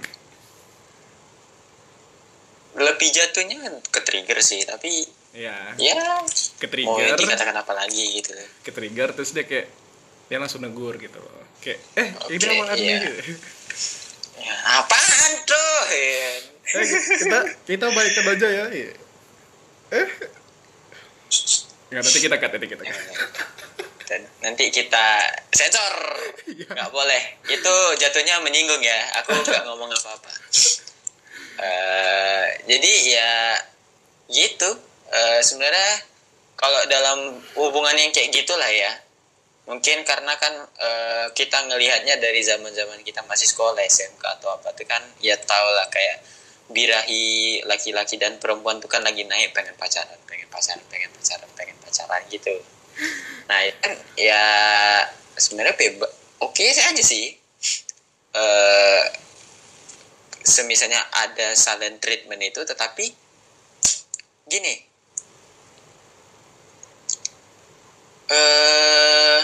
lebih jatuhnya ke trigger sih tapi ya ya ke mau trigger dikatakan apa lagi gitu ke trigger terus dia kayak dia langsung negur gitu loh kayak eh ini Oke, sama admin iya. gitu. ya, apaan tuh ya. Eh, kita kita baikkan aja ya. Iya. eh. Nggak nanti kita cut nanti kita cut. Dan nanti kita sensor. Nggak boleh. Itu jatuhnya menyinggung ya. Aku nggak ngomong apa-apa. Eh, jadi ya gitu. Eh, sebenarnya kalau dalam hubungan yang kayak gitulah ya. Mungkin karena kan uh, kita ngelihatnya dari zaman zaman kita masih sekolah SMK atau apa tuh kan ya tau lah kayak birahi laki-laki dan perempuan tuh kan lagi naik pengen pacaran pengen pacaran pengen pacaran pengen pacaran gitu. Nah kan ya sebenarnya bebas oke okay aja sih. Uh, semisalnya ada silent treatment itu tetapi gini. Uh,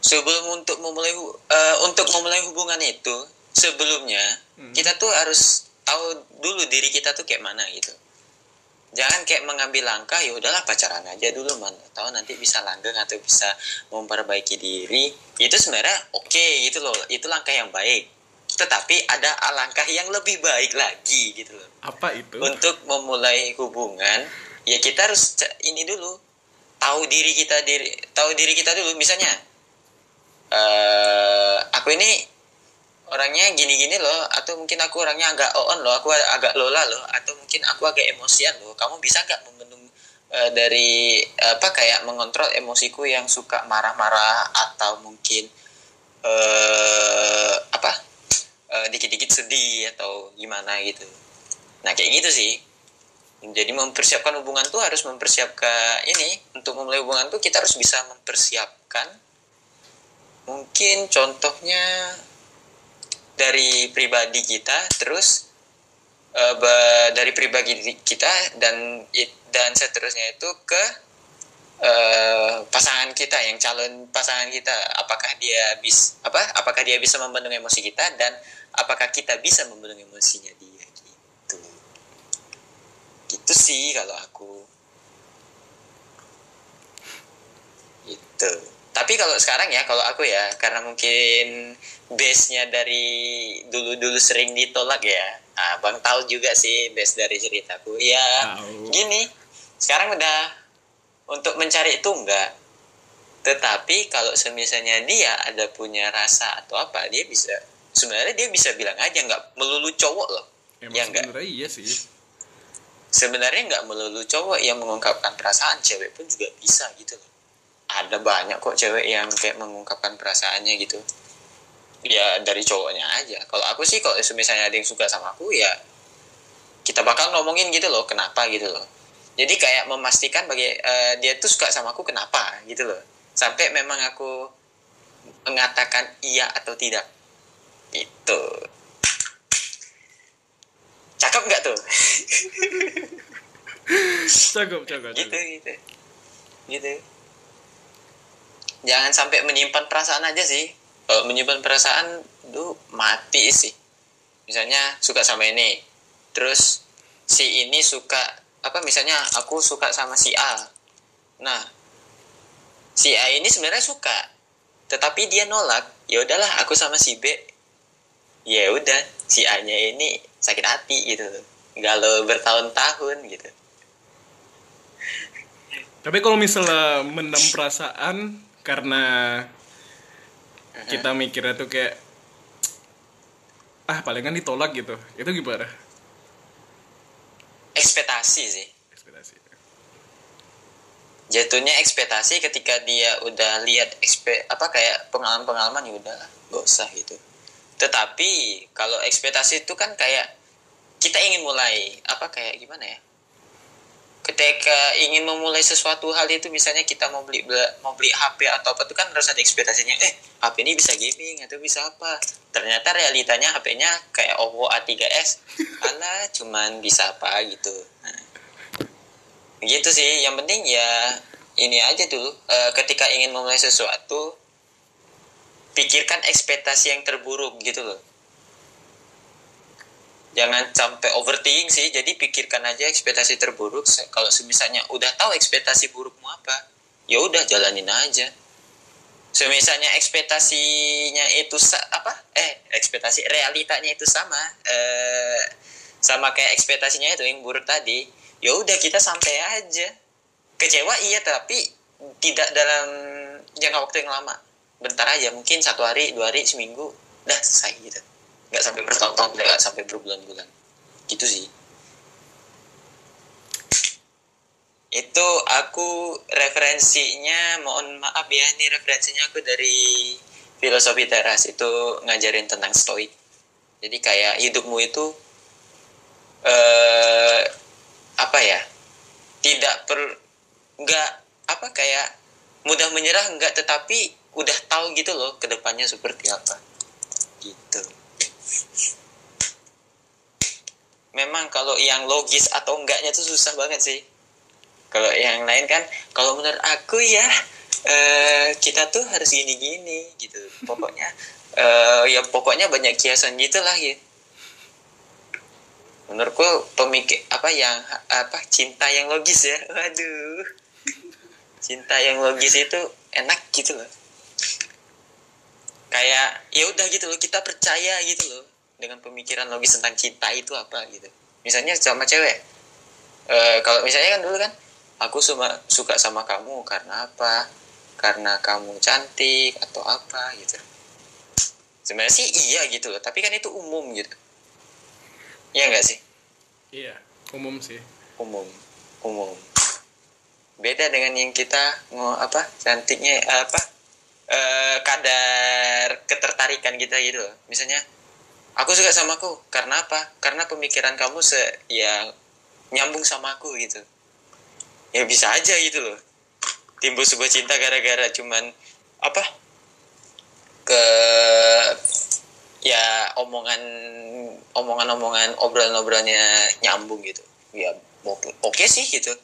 sebelum untuk memulai uh, untuk memulai hubungan itu sebelumnya hmm. kita tuh harus tahu dulu diri kita tuh kayak mana gitu. Jangan kayak mengambil langkah ya udahlah pacaran aja dulu man. Tahu nanti bisa langgeng atau bisa memperbaiki diri. Itu sebenarnya oke okay, gitu loh. Itu langkah yang baik. Tetapi ada langkah yang lebih baik lagi gitu loh. Apa itu? Untuk memulai hubungan ya kita harus ini dulu. Tahu diri kita diri tahu diri kita dulu. Misalnya uh, aku ini orangnya gini-gini loh atau mungkin aku orangnya agak on loh aku agak lola loh atau mungkin aku agak emosian loh. Kamu bisa nggak membendung uh, dari apa kayak mengontrol emosiku yang suka marah-marah atau mungkin uh, apa uh, dikit-dikit sedih atau gimana gitu. Nah kayak gitu sih. Jadi mempersiapkan hubungan tuh harus mempersiapkan ini untuk memulai hubungan tuh kita harus bisa mempersiapkan. Mungkin contohnya dari pribadi kita terus uh, dari pribadi kita dan dan seterusnya itu ke uh, pasangan kita yang calon pasangan kita. Apakah dia bis apa apakah dia bisa membendung emosi kita dan apakah kita bisa membendung emosinya dia gitu. Gitu sih kalau aku. Itu tapi kalau sekarang ya kalau aku ya karena mungkin base nya dari dulu-dulu sering ditolak ya. Ah, bang tahu juga sih base dari ceritaku. Ya gini sekarang udah untuk mencari itu enggak. Tetapi kalau semisalnya dia ada punya rasa atau apa dia bisa sebenarnya dia bisa bilang aja nggak melulu cowok loh. Emang ya enggak? iya sih. Sebenarnya nggak melulu cowok yang mengungkapkan perasaan cewek pun juga bisa gitu loh. Ada banyak kok cewek yang kayak mengungkapkan perasaannya gitu ya dari cowoknya aja. Kalau aku sih kalau misalnya ada yang suka sama aku ya kita bakal ngomongin gitu loh kenapa gitu loh. Jadi kayak memastikan bagi uh, dia tuh suka sama aku kenapa gitu loh. Sampai memang aku mengatakan iya atau tidak. Itu cakep nggak tuh? Cakep cakep. Gitu gitu. Gitu. Jangan sampai menyimpan perasaan aja sih kalau menyimpan perasaan tuh mati sih. Misalnya suka sama ini. Terus si ini suka apa misalnya aku suka sama si A. Nah si A ini sebenarnya suka tetapi dia nolak. Ya udahlah aku sama si B. Ya udah si A nya ini sakit hati gitu. Galau bertahun-tahun gitu. Tapi kalau misalnya mendam perasaan karena kita mikirnya tuh kayak ah palingan ditolak gitu. Itu gimana? Ekspektasi sih. Ekspektasi. Jatuhnya ekspektasi ketika dia udah lihat ekspe apa kayak pengalaman pengalaman ya udah gak usah gitu. Tetapi kalau ekspektasi itu kan kayak kita ingin mulai apa kayak gimana ya ketika ingin memulai sesuatu hal itu misalnya kita mau beli mau beli HP atau apa itu kan harus ada ekspektasinya. Eh HP ini bisa gaming atau bisa apa? Ternyata realitanya HP-nya kayak Oppo A3s ala cuman bisa apa gitu. Nah, gitu sih. Yang penting ya ini aja dulu e, ketika ingin memulai sesuatu pikirkan ekspektasi yang terburuk gitu loh jangan sampai overthinking sih jadi pikirkan aja ekspektasi terburuk. Kalau misalnya udah tahu ekspektasi burukmu apa ya udah jalanin aja. Semisalnya ekspektasinya itu apa? Eh ekspektasi realitanya itu sama. Eh, sama kayak ekspektasinya itu yang buruk tadi. Ya udah kita santai aja. Kecewa iya tapi tidak dalam jangka waktu yang lama. Bentar aja mungkin satu hari dua hari seminggu. Dah selesai gitu nggak sampai bertahun-tahun nggak sampai berbulan-bulan. Gitu sih. Itu aku referensinya mohon maaf ya ini referensinya aku dari filosofi teras. Itu ngajarin tentang stoik. Jadi kayak hidupmu itu eh apa ya? Tidak per nggak apa kayak mudah menyerah enggak tetapi udah tahu gitu loh ke depannya seperti apa. Gitu memang kalau yang logis atau enggaknya tuh susah banget sih. Kalau yang lain kan kalau menurut aku ya eh, kita tuh harus gini-gini gitu. Pokoknya eh, ya pokoknya banyak kiasan gitulah ya. Menurutku pemikir apa yang apa cinta yang logis ya. Waduh. Cinta yang logis itu enak gitu loh kayak ya udah gitu loh kita percaya gitu loh dengan pemikiran logis tentang cinta itu apa gitu. Misalnya sama cewek. E, kalau misalnya kan dulu kan aku cuma suka sama kamu karena apa? Karena kamu cantik atau apa gitu. Sebenarnya sih iya gitu loh tapi kan itu umum gitu. Iya enggak sih? Iya umum sih. Umum umum. Beda dengan yang kita mau apa? Cantiknya apa eh, kadar ketertarikan kita gitu. Loh misalnya aku suka sama aku. Karena apa? Karena pemikiran kamu se ya nyambung sama aku gitu. Ya bisa aja gitu loh. Timbul sebuah cinta gara-gara cuman apa? Ke ya omongan omongan-omongan obrolan-obrolannya nyambung gitu. Ya oke oke sih gitu.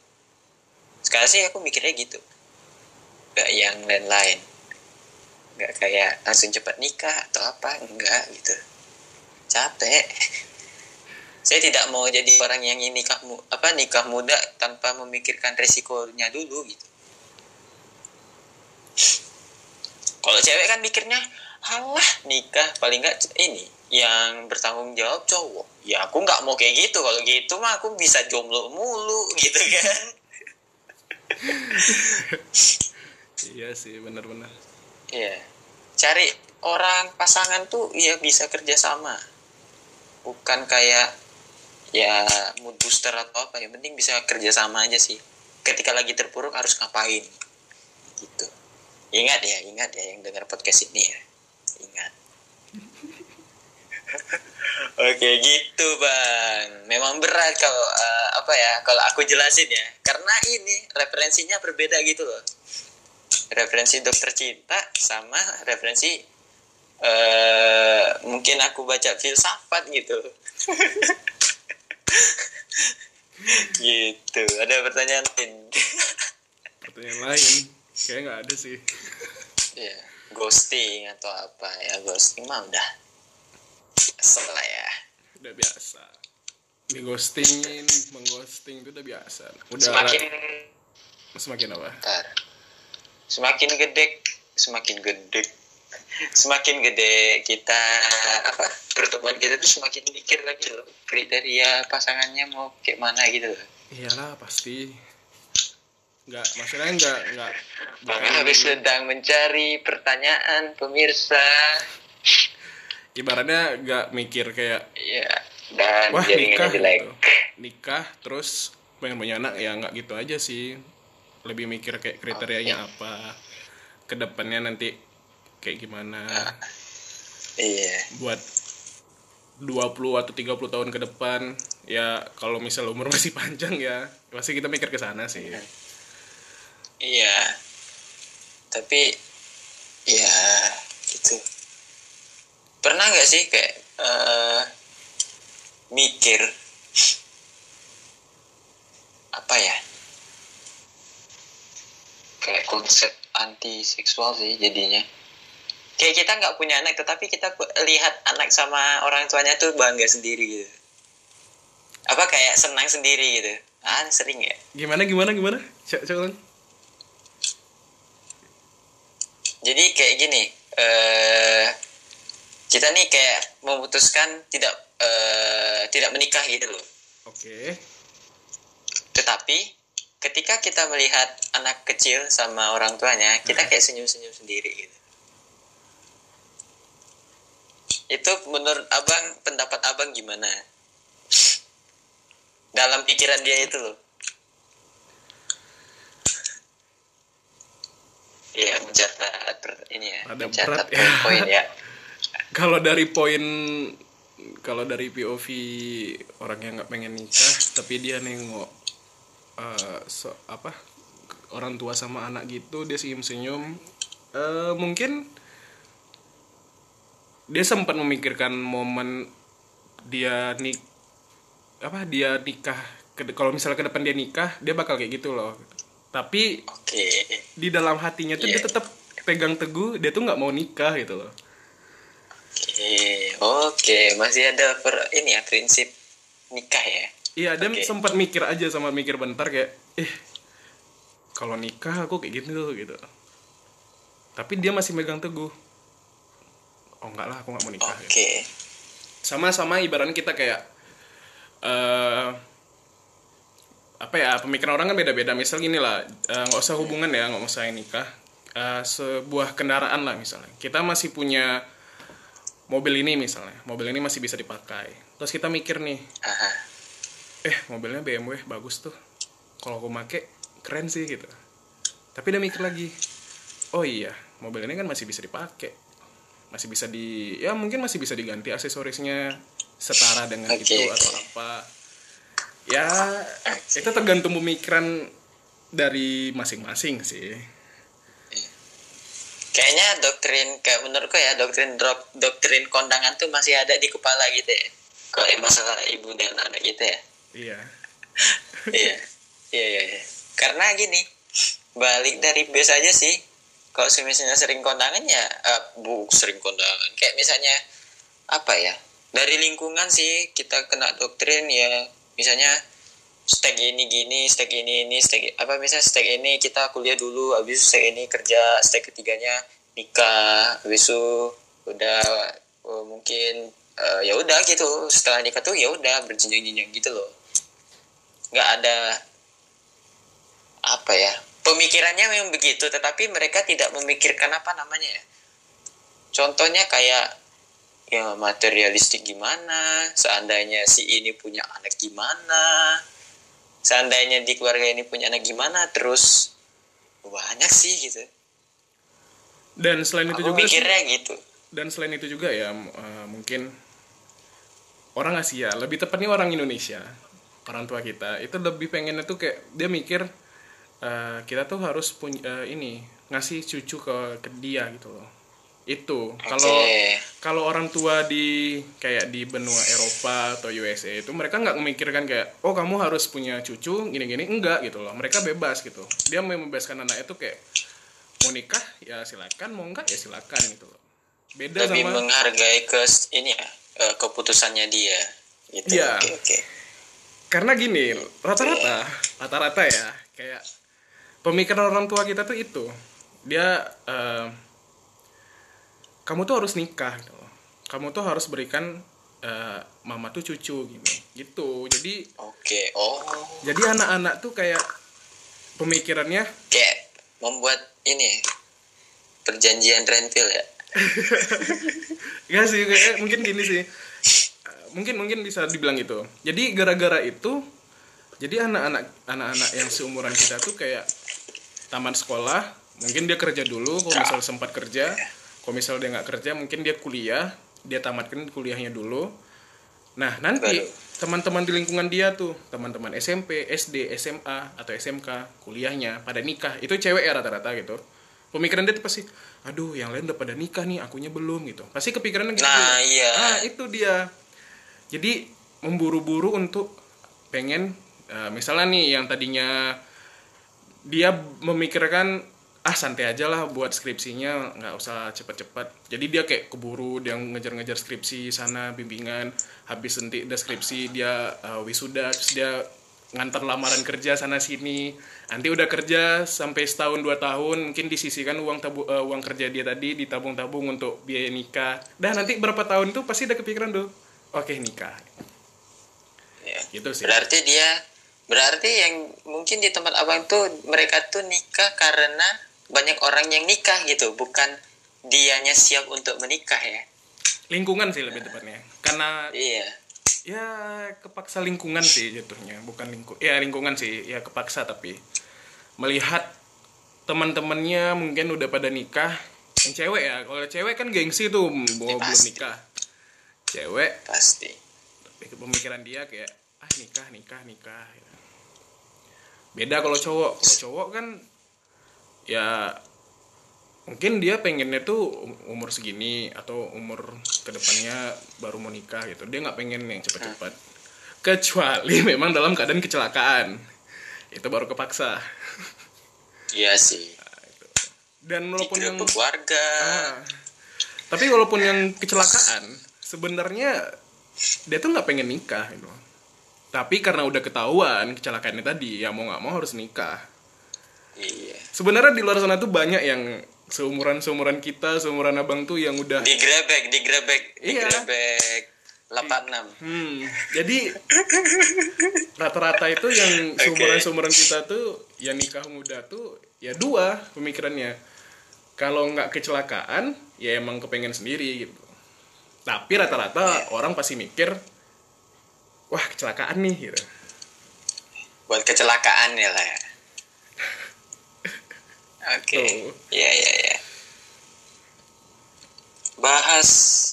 Sekarang sih aku mikirnya gitu. Gak yang lain-lain nggak kayak langsung cepat nikah atau apa enggak gitu. Capek. Saya tidak mau jadi orang yang ini nikah apa nikah muda tanpa memikirkan resikonya dulu gitu. Kalau cewek kan mikirnya halah nikah paling nggak ini yang bertanggung jawab cowok. Ya aku nggak mau kayak gitu. Kalau gitu mah aku bisa jomblo mulu gitu kan. Iya sih benar-benar Iya. Cari orang pasangan tuh ya bisa kerjasama. Bukan kayak ya mood booster atau apa. Yang penting bisa kerjasama aja sih. Ketika lagi terpuruk harus ngapain. Gitu. Ingat ya, ingat ya yang dengar podcast ini ya. Ingat. Oke gitu bang. Memang berat kalau eh, apa ya kalau aku jelasin ya. Karena ini referensinya berbeda gitu loh referensi dokter cinta sama referensi eh mungkin aku baca filsafat gitu. Gitu ada pertanyaan lain? Pertanyaan lain? Kayak nggak ada sih. Ya ghosting atau apa ya ghosting mah udah setelah ya. Udah biasa. Di ghostingin mengghosting itu udah biasa. Udah semakin semakin apa? Ntar semakin gede semakin gede. Semakin gede kita apa pertemuan kita tuh semakin mikir lagi loh. Kriteria pasangannya mau kayak mana gitu loh. Iyalah pasti. Nggak maksudnya nggak nggak Bang bukan- habis sedang mencari pertanyaan pemirsa. Ibaratnya nggak mikir kayak ya dan wah nikah jelek. gitu. nikah terus pengen punya anak ya nggak gitu aja sih lebih mikir kayak kriterianya apa ke depannya nanti kayak gimana. Iya. Buat 20 atau 30 tahun ke depan ya kalau misal umur masih panjang ya pasti kita mikir ke sana sih. Iya. Tapi ya gitu. Pernah nggak sih kayak eh, mikir apa ya kayak konsep anti seksual sih jadinya. Kayak kita nggak punya anak tetapi kita lihat anak sama orang tuanya tuh bangga sendiri gitu. Apa kayak senang sendiri gitu. Ah sering ya. Gimana gimana gimana? Cek cek ulang. jadi kayak gini eh kita nih kayak memutuskan tidak eh, tidak menikah gitu loh. Oke. Tetapi ketika kita melihat anak kecil sama orang tuanya kita kayak senyum-senyum sendiri gitu itu menurut abang pendapat abang gimana dalam pikiran dia itu loh Iya, mencatat ini ya, Rada mencatat berat ya. poin ya. kalau dari poin kalau dari POV orang yang nggak pengen nikah tapi dia nengok eh, so- apa orang tua sama anak gitu dia senyum senyum Eh, mungkin dia sempat memikirkan momen dia nik apa dia nikah kalau misalnya ke depan dia nikah dia bakal kayak gitu loh tapi Oke. di dalam hatinya tuh dia Iya. tetap pegang teguh dia tuh nggak mau nikah gitu loh Oke, oke, masih ada per ini ya prinsip nikah ya. Iya, dia Oke. sempat mikir aja sama mikir bentar kayak, eh, kalau nikah aku kayak gitu gitu. Tapi dia masih megang teguh. Oh enggak lah, aku nggak mau nikah. Oke, gitu. Sama-sama ibaratnya kita kayak, eh apa ya, pemikiran orang kan beda-beda. Misal gini lah, eh, nggak usah hubungan ya, nggak usah yang nikah. Eh, sebuah kendaraan lah misalnya. Kita masih punya mobil ini misalnya, mobil ini masih bisa dipakai. Terus kita mikir nih, Aha. Eh mobilnya BMW bagus tuh. Kalau aku make keren sih gitu. Tapi dia mikir lagi oh iya mobil ini kan masih bisa dipakai. Masih bisa di ya mungkin masih bisa diganti aksesorisnya setara dengan Oke, itu atau apa. Ya itu tergantung pemikiran dari masing-masing sih. Kayaknya doktrin kayak menurutku ya doktrin dok- doktrin kondangan tuh masih ada di kepala gitu ya. Kalau masalah ibu dan anak gitu ya. Iya iya. Iya, iya, iya. Karena gini, balik dari base aja sih. Kalau misalnya sering kondangan ya, eh, bu sering kondangan. Kayak misalnya apa ya? Dari lingkungan sih kita kena doktrin ya. Misalnya stag ini gini, stag ini ini, stag apa misalnya stag ini kita kuliah dulu, habis stag ini kerja, stag ketiganya nikah, habis itu udah oh, mungkin eh, ya udah gitu. Setelah nikah tuh ya udah berjenjang-jenjang gitu loh nggak ada apa ya pemikirannya memang begitu tetapi mereka tidak memikirkan apa namanya ya. Contohnya kayak ya materialistik gimana seandainya si ini punya anak gimana seandainya di keluarga ini punya anak gimana terus banyak sih gitu. Dan selain itu aku juga sih- mikirnya gitu. dan selain itu juga ya eh, mungkin orang Asia lebih tepatnya orang Indonesia orang tua kita itu lebih pengen itu kayak dia mikir eh, kita tuh harus punya eh, ini ngasih cucu ke ke dia gitu loh. Itu. Kalau Oke. kalau orang tua di kayak di benua Eropa atau USA itu mereka nggak memikirkan kayak oh kamu harus punya cucu gini-gini. Enggak gitu loh. Mereka bebas gitu. Dia membebaskan anak itu kayak mau nikah? Ya silakan. Mau enggak? Ya silakan. Gitu loh. Beda lebih sama menghargai ke ini ya eh, keputusannya dia. Gitu. Iya. oke oke karena gini rata-rata rata-rata ya kayak pemikiran orang tua kita tuh itu. Dia eh, kamu tuh harus nikah gitu. Kamu tuh harus berikan eh, mama tuh cucu gini gitu. Jadi oke oh. jadi anak-anak tuh kayak pemikirannya kayak membuat ini perjanjian rentil ya. Gak sih, kayak mungkin gini sih. Mungkin mungkin bisa dibilang gitu. Jadi gara-gara itu, jadi anak-anak anak-anak yang seumuran kita tuh kayak taman sekolah, mungkin dia kerja dulu, kalau misal sempat kerja, kalau misal dia nggak kerja, mungkin dia kuliah, dia tamatkan kuliahnya dulu. Nah nanti teman-teman di lingkungan dia tuh, teman-teman SMP, SD, SMA atau SMK, kuliahnya pada nikah, itu cewek ya rata-rata gitu. Pemikiran dia tuh pasti, aduh yang lain udah pada nikah nih, akunya belum gitu. Pasti kepikirannya gitu. Nah, iya. Ah itu dia. Jadi memburu-buru untuk pengen, eh, misalnya nih yang tadinya dia memikirkan ah santai aja lah buat skripsinya nggak usah cepet-cepet. Jadi dia kayak keburu dia ngejar-ngejar skripsi sana bimbingan habis nanti udah skripsi dia uh, wisuda terus dia ngantar lamaran kerja sana sini. Nanti udah kerja sampai setahun dua tahun mungkin disisihkan uang tabu uh, uang kerja dia tadi ditabung-tabung untuk biaya nikah. Dan nanti berapa tahun itu pasti udah kepikiran tuh oke nikah. Ya. gitu sih. Berarti dia berarti yang mungkin di tempat abang tuh mereka tuh nikah karena banyak orang yang nikah gitu. Bukan dianya siap untuk menikah ya. Lingkungan sih lebih tepatnya. Karena iya. ya kepaksa lingkungan sih jatuhnya. Bukan lingkung ya lingkungan sih. Ya kepaksa tapi melihat teman-temannya mungkin udah pada nikah. Yang cewek ya kalau cewek kan gengsi tuh bahwa belum nikah cewek. Pasti. Pemikiran dia kayak ah nikah nikah nikah. Beda kalau cowok. Kalau cowok kan ya mungkin dia pengennya tuh um- umur segini atau umur ke depannya baru mau nikah gitu. Dia nggak pengen yang cepat-cepat. Kecuali memang dalam keadaan kecelakaan. Itu baru kepaksa. Iya sih. Dan walaupun yang warga Ah. tapi walaupun yang kecelakaan sebenarnya dia tuh nggak pengen nikah gitu. Tapi karena udah ketahuan kecelakaannya tadi ya mau nggak mau harus nikah. Iya. Sebenarnya di luar sana tuh banyak yang seumuran seumuran kita seumuran abang tuh yang udah digrebek digrebek Iya. digrebek. 86 hmm. Jadi rata-rata itu yang seumuran seumuran kita tuh yang nikah muda tuh ya dua pemikirannya. Kalau nggak kecelakaan ya emang kepengen sendiri gitu tapi rata-rata orang pasti mikir wah kecelakaan nih gitu. Buat kecelakaan ya lah ya. Oke. Tuh. iya iya iya. Bahas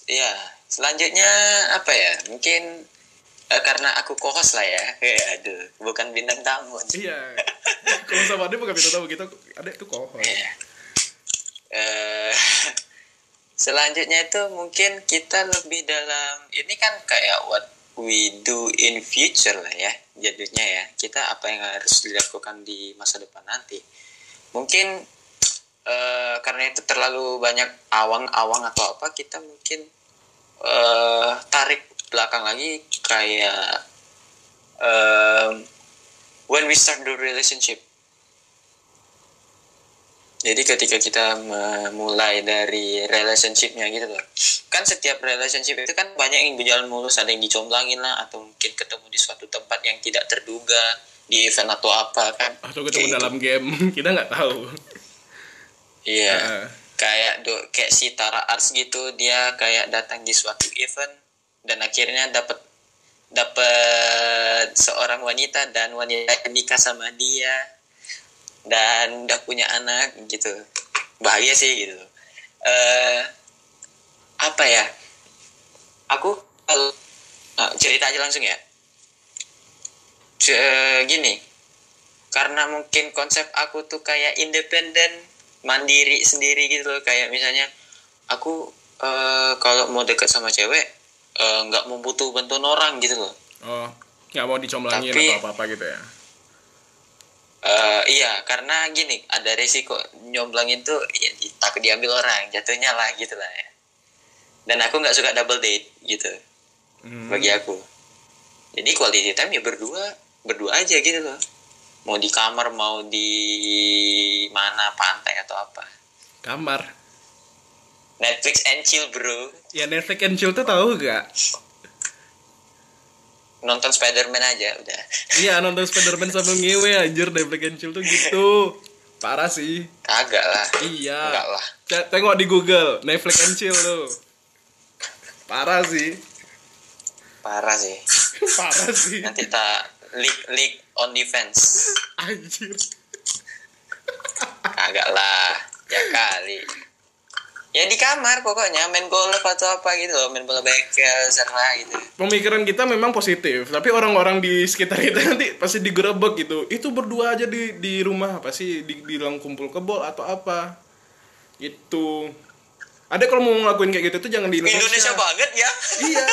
ya selanjutnya apa ya? Mungkin eh, karena aku kohos lah ya. Eh, aduh bukan bintang tamu. Iya. Kalau sama dia bukan kita tahu kita ada itu kohon Iya. Eh, selanjutnya itu mungkin kita lebih dalam ini kan kayak what we do in future lah ya jadinya ya. Kita apa yang harus dilakukan di masa depan nanti. Mungkin eh, karena itu terlalu banyak awang-awang atau apa kita mungkin eh, tarik belakang lagi kayak em, when we start the relationship jadi ketika kita memulai dari relationshipnya gitu loh. Kan setiap relationship itu kan banyak yang berjalan mulus, ada yang dicomblangin lah atau mungkin ketemu di suatu tempat yang tidak terduga di event atau apa kan. atau ketemu Kayak dalam game kita nggak tahu Iya. Heeh. Kayak do, kayak si Tara Arts gitu, dia kayak datang di suatu event dan akhirnya dapat dapat seorang wanita dan wanita nikah sama dia dan udah punya anak gitu. Bahagia sih gitu. eh apa ya? Aku ah, cerita aja langsung ya. Ce- gini, karena mungkin konsep aku tuh kayak independen mandiri sendiri gitu loh kayak misalnya aku eh, kalau mau deket sama cewek nggak mau butuh bantuan orang gitu loh oh nggak mau dicomblangin Tapi- atau apa apa gitu ya Eh, iya karena gini ada resiko nyomblangin tuh ya, takut diambil orang jatuhnya lah gitu lah ya. Dan aku nggak suka double date gitu Hmm. bagi aku. Jadi quality time ya berdua berdua aja gitu loh. Mau di kamar mau di mana pantai atau apa. Kamar. Netflix and chill bro. Ya Netflix and chill tuh tahu gak nonton Spider-Man aja udah. Iya nonton Spiderman sambil ngewe anjir Netflix and chill tuh gitu. Parah sih. Kagak lah. Iya. Enggak lah. C- tengok di Google Netflix and chill tuh. Parah sih. Parah sih. Parah sih. Nanti tak leak leak on defense. Anjir. Kagak lah. Ya kali ya di kamar pokoknya main golf atau apa gitu loh main bola bekel serah gitu. Pemikiran kita memang positif tapi orang-orang di sekitar kita nanti pasti digerebek gitu. Itu berdua aja di di rumah pasti di- bilang kumpul kebol atau apa? Gitu. Ada kalau mau ngelakuin kayak gitu tuh jangan di Indonesia, Indonesia banget ya. Iya.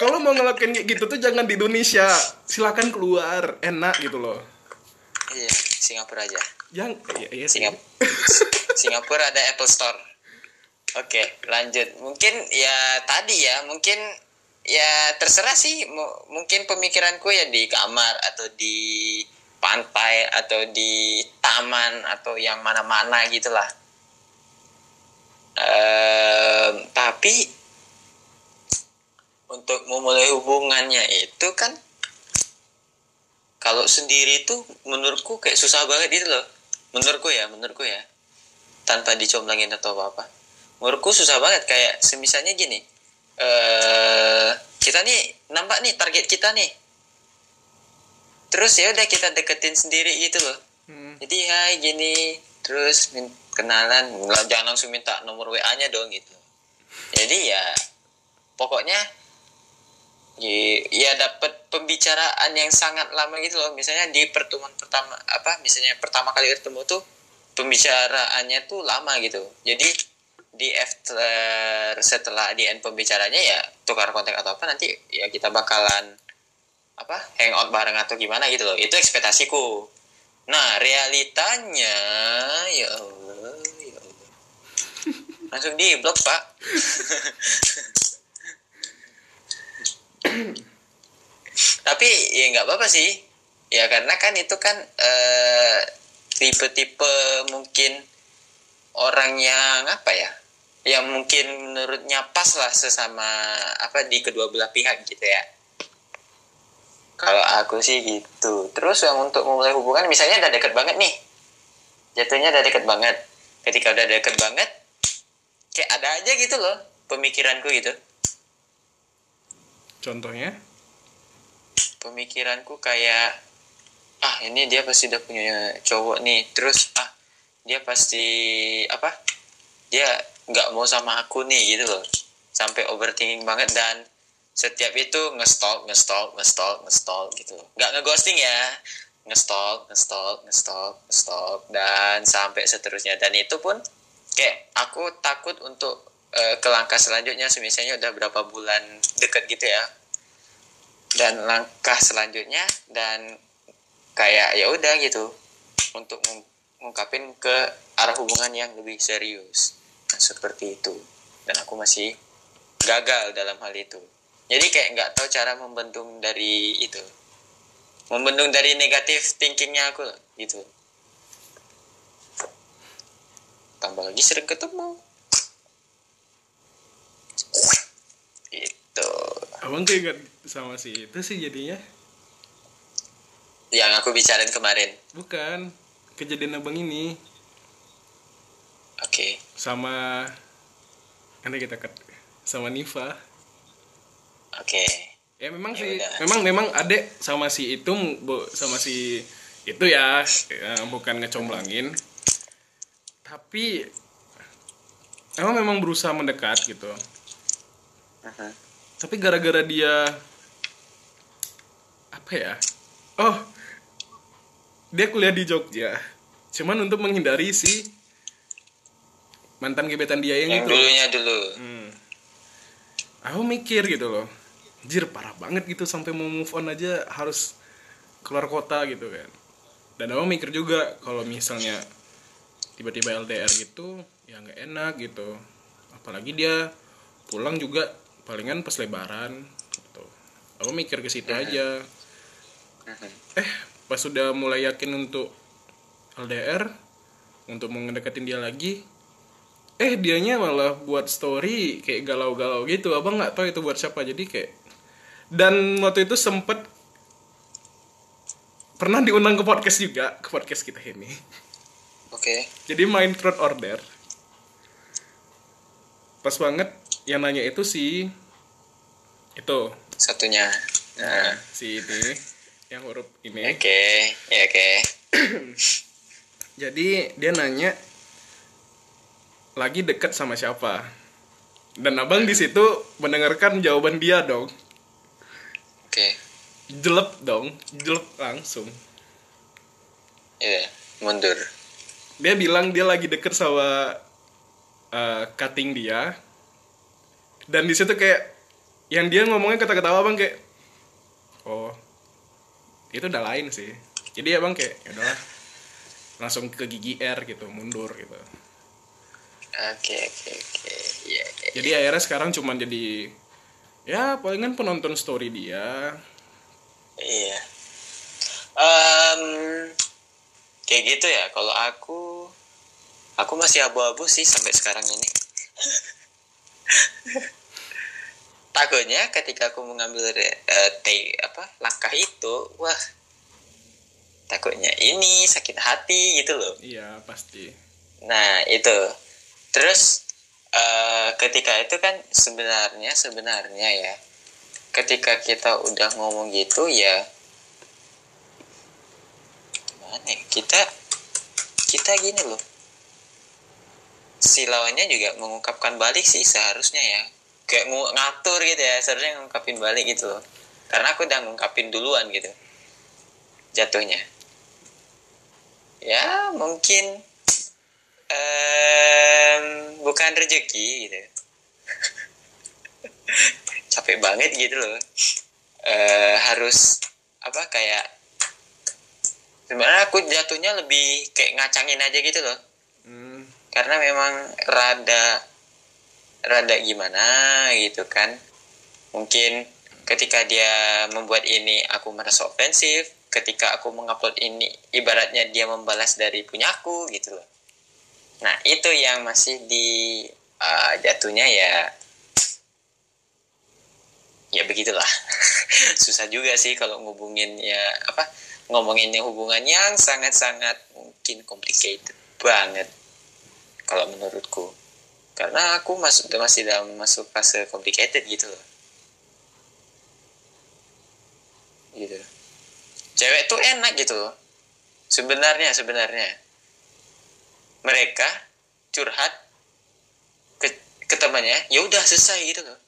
Kalau mau ngelakuin kayak gitu tuh jangan di Indonesia. Silakan keluar enak gitu loh. Iya Singapura aja. Yang iya, iya. Singap Singapura ada Apple Store oke lanjut. Mungkin ya tadi ya mungkin ya terserah sih. Mu- mungkin pemikiranku ya di kamar atau di pantai atau di taman atau yang mana-mana gitulah. Em, tapi untuk memulai hubungannya itu kan kalau sendiri tuh menurutku kayak susah banget gitu loh. Menurutku ya menurutku ya. Tanpa dicomblangin atau apa apa menurutku susah banget. Kayak semisalnya gini eh kita nih nampak nih target kita nih. Terus ya udah kita deketin sendiri gitu loh. Hmm. jadi hai gini. Terus kenalan jangan langsung minta nomor wa nya dong gitu. Jadi ya pokoknya y- ya dapat pembicaraan yang sangat lama gitu loh. Misalnya di pertemuan pertama apa misalnya pertama kali ketemu tuh pembicaraannya tuh lama gitu. Jadi di after setelah di end pembicaranya ya tukar kontak atau apa nanti ya kita bakalan apa hangout bareng atau gimana gitu loh. Itu ekspektasiku. Nah realitanya ya Allah ya Allah. Langsung di blok pak. Tapi ya nggak apa-apa sih. Ya karena kan itu kan eh, tipe-tipe mungkin orang yang apa ya yang mungkin menurutnya pas lah sesama apa di kedua belah pihak gitu ya. Kalau aku sih gitu. Terus yang untuk memulai hubungan misalnya udah deket banget nih. Jatuhnya udah deket banget. Ketika udah deket banget kayak ada aja gitu loh pemikiranku gitu. Contohnya? Pemikiranku kayak ah ini dia pasti udah punya cowok nih. Terus ah dia pasti apa dia nggak mau sama aku nih gitu loh. Sampai overthinking banget dan setiap itu ngestalk ngestalk ngestalk ngestalk gitu nggak ngeghosting ya. Ngestalk ngestalk ngestalk ngestalk dan sampai seterusnya. Dan itu pun kayak aku takut untuk eh, ke langkah selanjutnya. Misalnya udah berapa bulan deket gitu ya. Dan langkah selanjutnya dan kayak ya udah gitu. Untuk meng- ngungkapin ke arah hubungan yang lebih serius seperti itu. Dan aku masih gagal dalam hal itu. Jadi kayak nggak tahu cara membendung dari itu. Membendung dari negatif thinkingnya aku gitu. Tambah lagi sering ketemu. Itu abang keinget sama si itu sih jadinya? Yang aku bicarain kemarin. Bukan. Kejadian abang ini oke. Sama nanti kita ket sama Niva. Oke. Ya memang Ya sih. udah. memang memang adek sama si itu bu, sama si itu ya, ya bukan ngecomblangin. Tapi emang memang berusaha mendekat gitu. Mhm. tapi gara-gara dia apa ya? Oh dia kuliah di Jogja. Cuman untuk menghindari si mantan gebetan dia yang, yang itu dulunya dulu Hmm. Aku mikir gitu loh. Jir parah banget gitu sampai mau move on aja harus keluar kota gitu kan. Dan aku mikir juga kalau misalnya tiba-tiba LDR gitu ya nggak enak gitu. Apalagi dia pulang juga palingan pas lebaran gitu. Aku mikir ke situ aja. Mhm. Eh, pas sudah mulai yakin untuk LDR untuk mau ngedekatin dia lagi, eh dianya malah buat story kayak galau-galau gitu. Abang nggak tahu itu buat siapa. Jadi kayak dan waktu itu sempet pernah diundang ke podcast juga ke podcast kita ini. Oke. Jadi main truth order. Pas banget yang nanya itu si itu. Satunya. Nah. si ini yang huruf ini. Oke ya oke. Jadi dia nanya lagi deket sama siapa. Dan abang di situ mendengarkan jawaban dia dong. Oke. Jelek dong jelek langsung. Ya mundur. Dia bilang dia lagi deket sama uh, cutting dia. Dan di situ kayak yang dia ngomongnya kata-kata abang kayak oh itu udah lain sih. Jadi abang kayak ya udahlah langsung ke gigi R gitu mundur gitu oke oke oke. Ya ya. jadi akhirnya sekarang cuman jadi ya palingan penonton story dia. Iya. Em, kayak gitu ya kalau aku aku masih abu-abu sih sampai sekarang ini. Takutnya ketika aku mengambil te- apa langkah itu wah takutnya ini sakit hati gitu loh. Iya pasti. Nah itu terus eh, ketika itu kan sebenarnya sebenarnya ya ketika kita udah ngomong gitu ya gimana ya, kita kita gini loh. Si lawannya juga mengungkapkan balik sih seharusnya ya. Kayak ng- ngatur gitu ya seharusnya ngungkapin balik gitu loh. Karena aku udah ngungkapin duluan gitu jatuhnya. Ya mungkin em, bukan rezeki gitu capek banget gitu loh. Eh, harus apa kayak sebenarnya aku jatuhnya lebih kayak ngacangin aja gitu loh. Hmm, karena memang rada rada gimana gitu kan. Mungkin ketika dia membuat ini aku merasa ofensif ketika aku mengupload ini ibaratnya dia membalas dari punyaku gitu loh nah itu yang masih di uh, jatuhnya ya ya begitulah. Susah juga sih kalau ngubungin ya apa ngomongin yang hubungan yang sangat-sangat mungkin complicated banget kalau menurutku. Karena aku masuk masih dalam masuk fase complicated gitu loh. Gitu. Cewek tuh enak gitu loh. Sebenarnya sebenarnya mereka curhat ke, ke temannya ya udah selesai gitu loh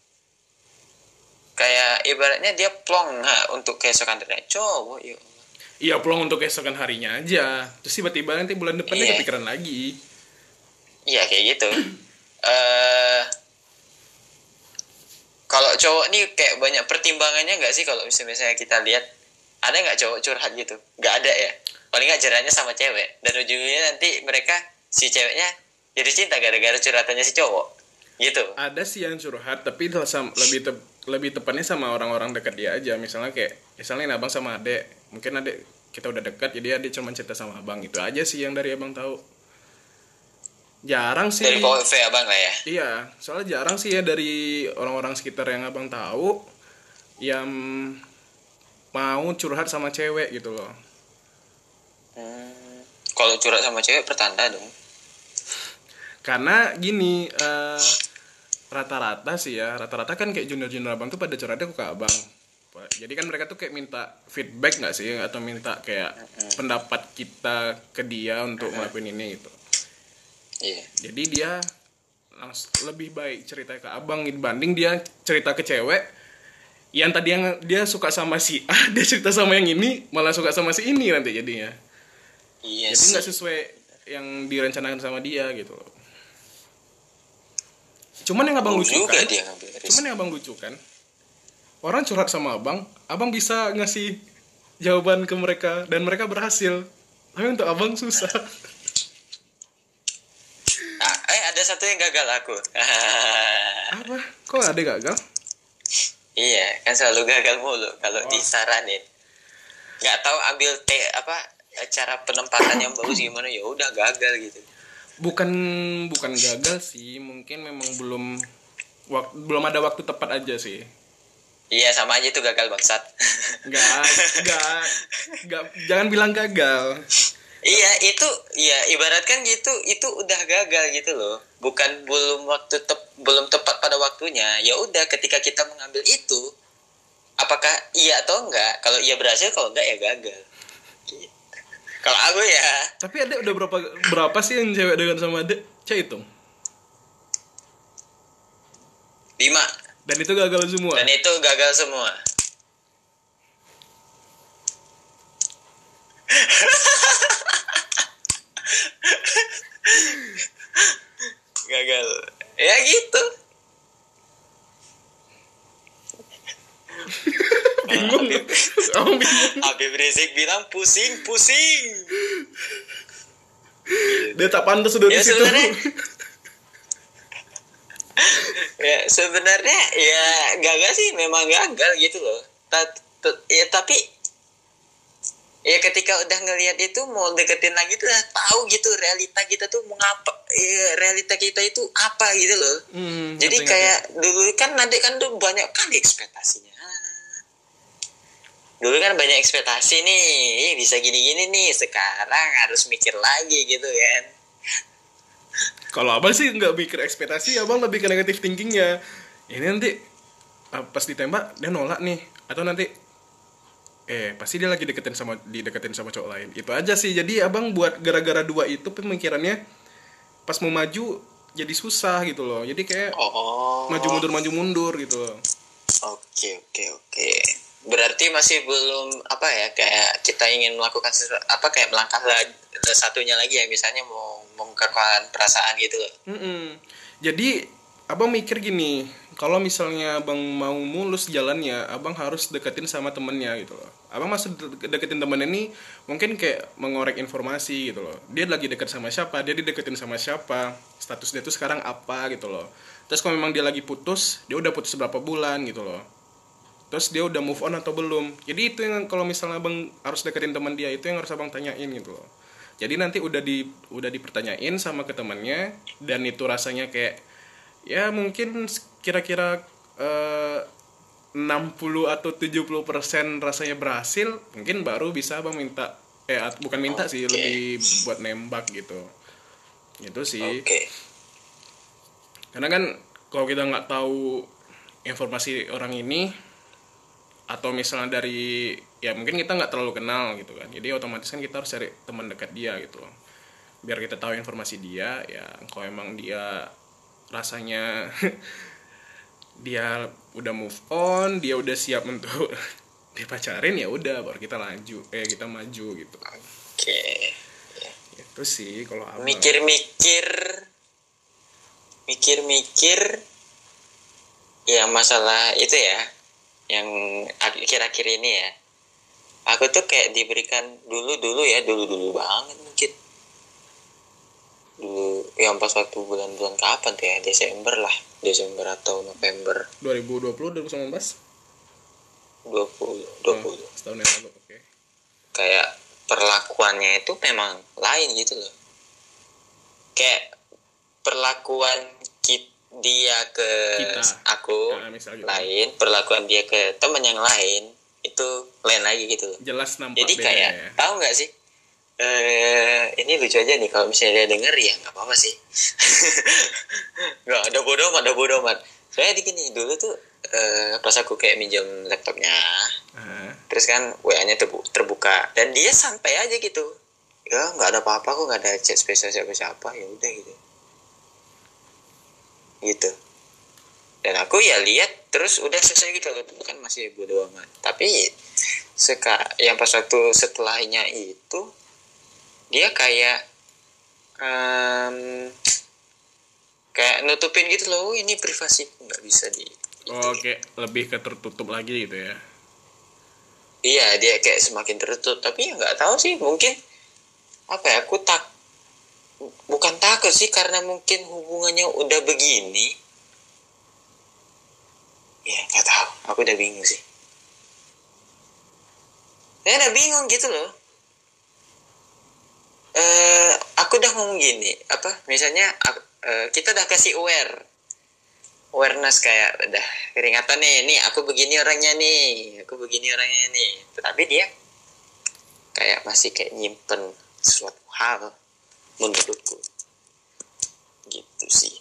kayak ibaratnya dia plong ha, untuk keesokan harinya cowok ya Allah. Iya pulang untuk keesokan harinya aja. Terus tiba-tiba nanti bulan depannya Iya. kepikiran lagi. Iya kayak gitu. eh kalau cowok nih kayak banyak pertimbangannya nggak sih kalau misalnya misalnya kita lihat ada nggak cowok curhat gitu? Nggak ada ya. Paling nggak jaraknya sama cewek dan ujungnya nanti mereka si ceweknya jadi cinta gara-gara curhatannya si cowok gitu. Ada sih yang curhat tapi sam- lebih tep- lebih tepatnya sama orang-orang dekat dia aja. Misalnya kayak misalnya ini abang sama adek, mungkin adek kita udah dekat jadi adek cuma cerita sama abang itu aja sih yang dari abang tahu. Jarang sih. Dari POV abang lah ya. Iya, soalnya jarang sih ya dari orang-orang sekitar yang abang tahu yang mau curhat sama cewek gitu loh. Hmm, kalau curhat sama cewek pertanda dong. Karena gini, eh, rata-rata sih ya, rata-rata kan kayak junior-junior abang tuh pada curhatnya ke abang. Jadi kan mereka tuh kayak minta feedback nggak sih, atau minta kayak pendapat kita ke dia untuk ngelakuin ini gitu. Iya. Jadi dia lebih baik cerita ke abang dibanding dia cerita ke cewek yang tadi yang dia suka sama si A, dia cerita sama yang ini malah suka sama si ini nanti jadinya. Iya Jadi nggak sesuai yang direncanakan sama dia gitu loh. Cuman yang abang lucu kan, cuman yang abang lucu kan, orang curhat sama abang, abang bisa ngasih jawaban ke mereka dan mereka berhasil. Tapi untuk abang susah. Ah, eh ada satu yang gagal aku. Apa? Kok ada gagal? iya, kan selalu gagal mulu kalau Oh. disaranin. Nggak tahu ambil te apa cara penempatan yang bagus gimana ya udah gagal gitu. Bukan bukan gagal sih mungkin memang belum wak- belum ada waktu tepat aja sih Iya sama aja itu gagal bangsat. nggak nggak nggak jangan bilang gagal iya itu ya ibaratkan gitu itu udah gagal gitu loh. Bukan belum waktu tep- belum tepat pada waktunya. Ya udah ketika kita mengambil itu apakah iya atau enggak? Kalau iya berhasil kalau enggak ya gagal. Gitu. Kalau aku ya tapi ada udah berapa berapa sih yang cewek dengan sama adek cek hitung lima dan itu gagal semua dan itu gagal semua. gagal. Ya gitu. bingung kamu bingung Habib Rizik bilang pusing, pusing. dia tak pantas udah Ya, di situ sebenarnya- ya sebenarnya ya gagal sih memang gagal gitu loh. Ta- ta- ya tapi ya ketika udah ngelihat itu mau deketin lagi tuh udah tahu gitu realita kita tuh mengapa ya, realita kita itu apa gitu loh. Hmm, Jadi ngerti, kayak dulu kan nanti kan tuh banyak kali ekspektasinya. Dulu kan banyak ekspektasi nih, Ih, bisa gini-gini nih. Sekarang harus mikir lagi gitu kan. kalau abang sih nggak mikir ekspektasi abang lebih ke negatif thinkingnya. Ini nanti ah, pas ditembak dia nolak nih. Atau nanti eh pasti dia lagi deketin sama dideketin sama cowok lain. Itu aja sih. Jadi abang buat gara-gara dua itu pemikirannya pas mau maju jadi susah gitu loh. Jadi kayak oh. maju mundur maju mundur gitu loh. Oke oke oke berarti masih belum apa ya kayak kita ingin melakukan sesuatu apa kayak melangkah lagi satunya lagi ya misalnya mau mengungkapkan perasaan gitu. Loh Mm-mm. jadi abang mikir gini kalau misalnya abang mau mulus jalannya abang harus deketin sama temennya gitu loh. Abang masuk de- deketin temennya ini mungkin kayak mengorek informasi gitu loh. Dia lagi deket sama siapa dia dideketin sama siapa status dia tuh sekarang apa gitu loh. Terus kalau memang dia lagi putus dia udah putus berapa bulan gitu loh terus dia udah move on atau belum? Jadi itu yang kalau misalnya abang harus deketin teman dia itu yang harus abang tanyain gitu loh. Jadi nanti udah di udah dipertanyain sama ke temannya dan itu rasanya kayak ya mungkin kira-kira eh, 60 atau 70 persen rasanya berhasil mungkin baru bisa abang minta eh bukan minta sih Oke. lebih buat nembak gitu. Itu sih. Oke. Karena kan kalau kita nggak tahu informasi orang ini atau misalnya dari ya mungkin kita nggak terlalu kenal gitu kan. Jadi otomatis kan kita harus cari teman dekat dia gitu loh. Biar kita tahu informasi dia ya kalau emang dia rasanya dia udah move on dia udah siap untuk dipacarin ya udah baru kita lanjut eh kita maju gitu. Oke. Itu sih kalau mikir-mikir. Mikir-mikir. Ya masalah itu ya yang akhir-akhir ini ya. Aku tuh kayak diberikan dulu dulu ya dulu dulu banget mungkin. Dulu yang pas waktu bulan-bulan kapan tuh ya Desember lah. Desember atau November. 2020 2019 20 Oh, 20 setahun yang lalu oke. Kayak perlakuannya itu memang lain gitu loh. Kayak perlakuan ki- dia ke Kita. aku Nah, gitu. lain perlakuan dia ke teman yang lain itu lain lagi gitu loh. Jelas nampak jadi kayak ya. tahu nggak sih? Eh ini lucu aja nih kalau misalnya dia denger ya nggak apa-apa sih. Nggak ada bodoh amat ada bodoh amat. Soalnya di gini dulu tuh eh, pas aku kayak minjem laptopnya Ah, terus kan WA-nya terbu- terbuka. Dan dia santai aja gitu. Ya nggak ada apa-apa kok nggak ada chat spesial siapa-siapa ya udah gitu gitu. Dan aku ya lihat terus udah selesai gitu loh. Kan masih bodo amat. Tapi seka yang pas waktu setelahnya itu dia kayak em, kayak nutupin gitu loh. "Oh, ini privasiku nggak bisa di oke lebih ke tertutup lagi gitu ya? Iya dia kayak semakin tertutup. Tapi ya nggak tahu sih. Mungkin apa ya aku tak bukan takut sih karena mungkin hubungannya udah begini. Ya nggak tahu. Aku udah bingung sih. Saya udah bingung gitu loh. Eh aku udah ngomong gini apa misalnya eh, kita udah kasih aware. Awareness kayak udah keringatan nih nih aku begini orangnya nih aku begini orangnya nih. Tetapi dia kayak masih kayak nyimpen sesuatu hal menurutku. Gitu sih.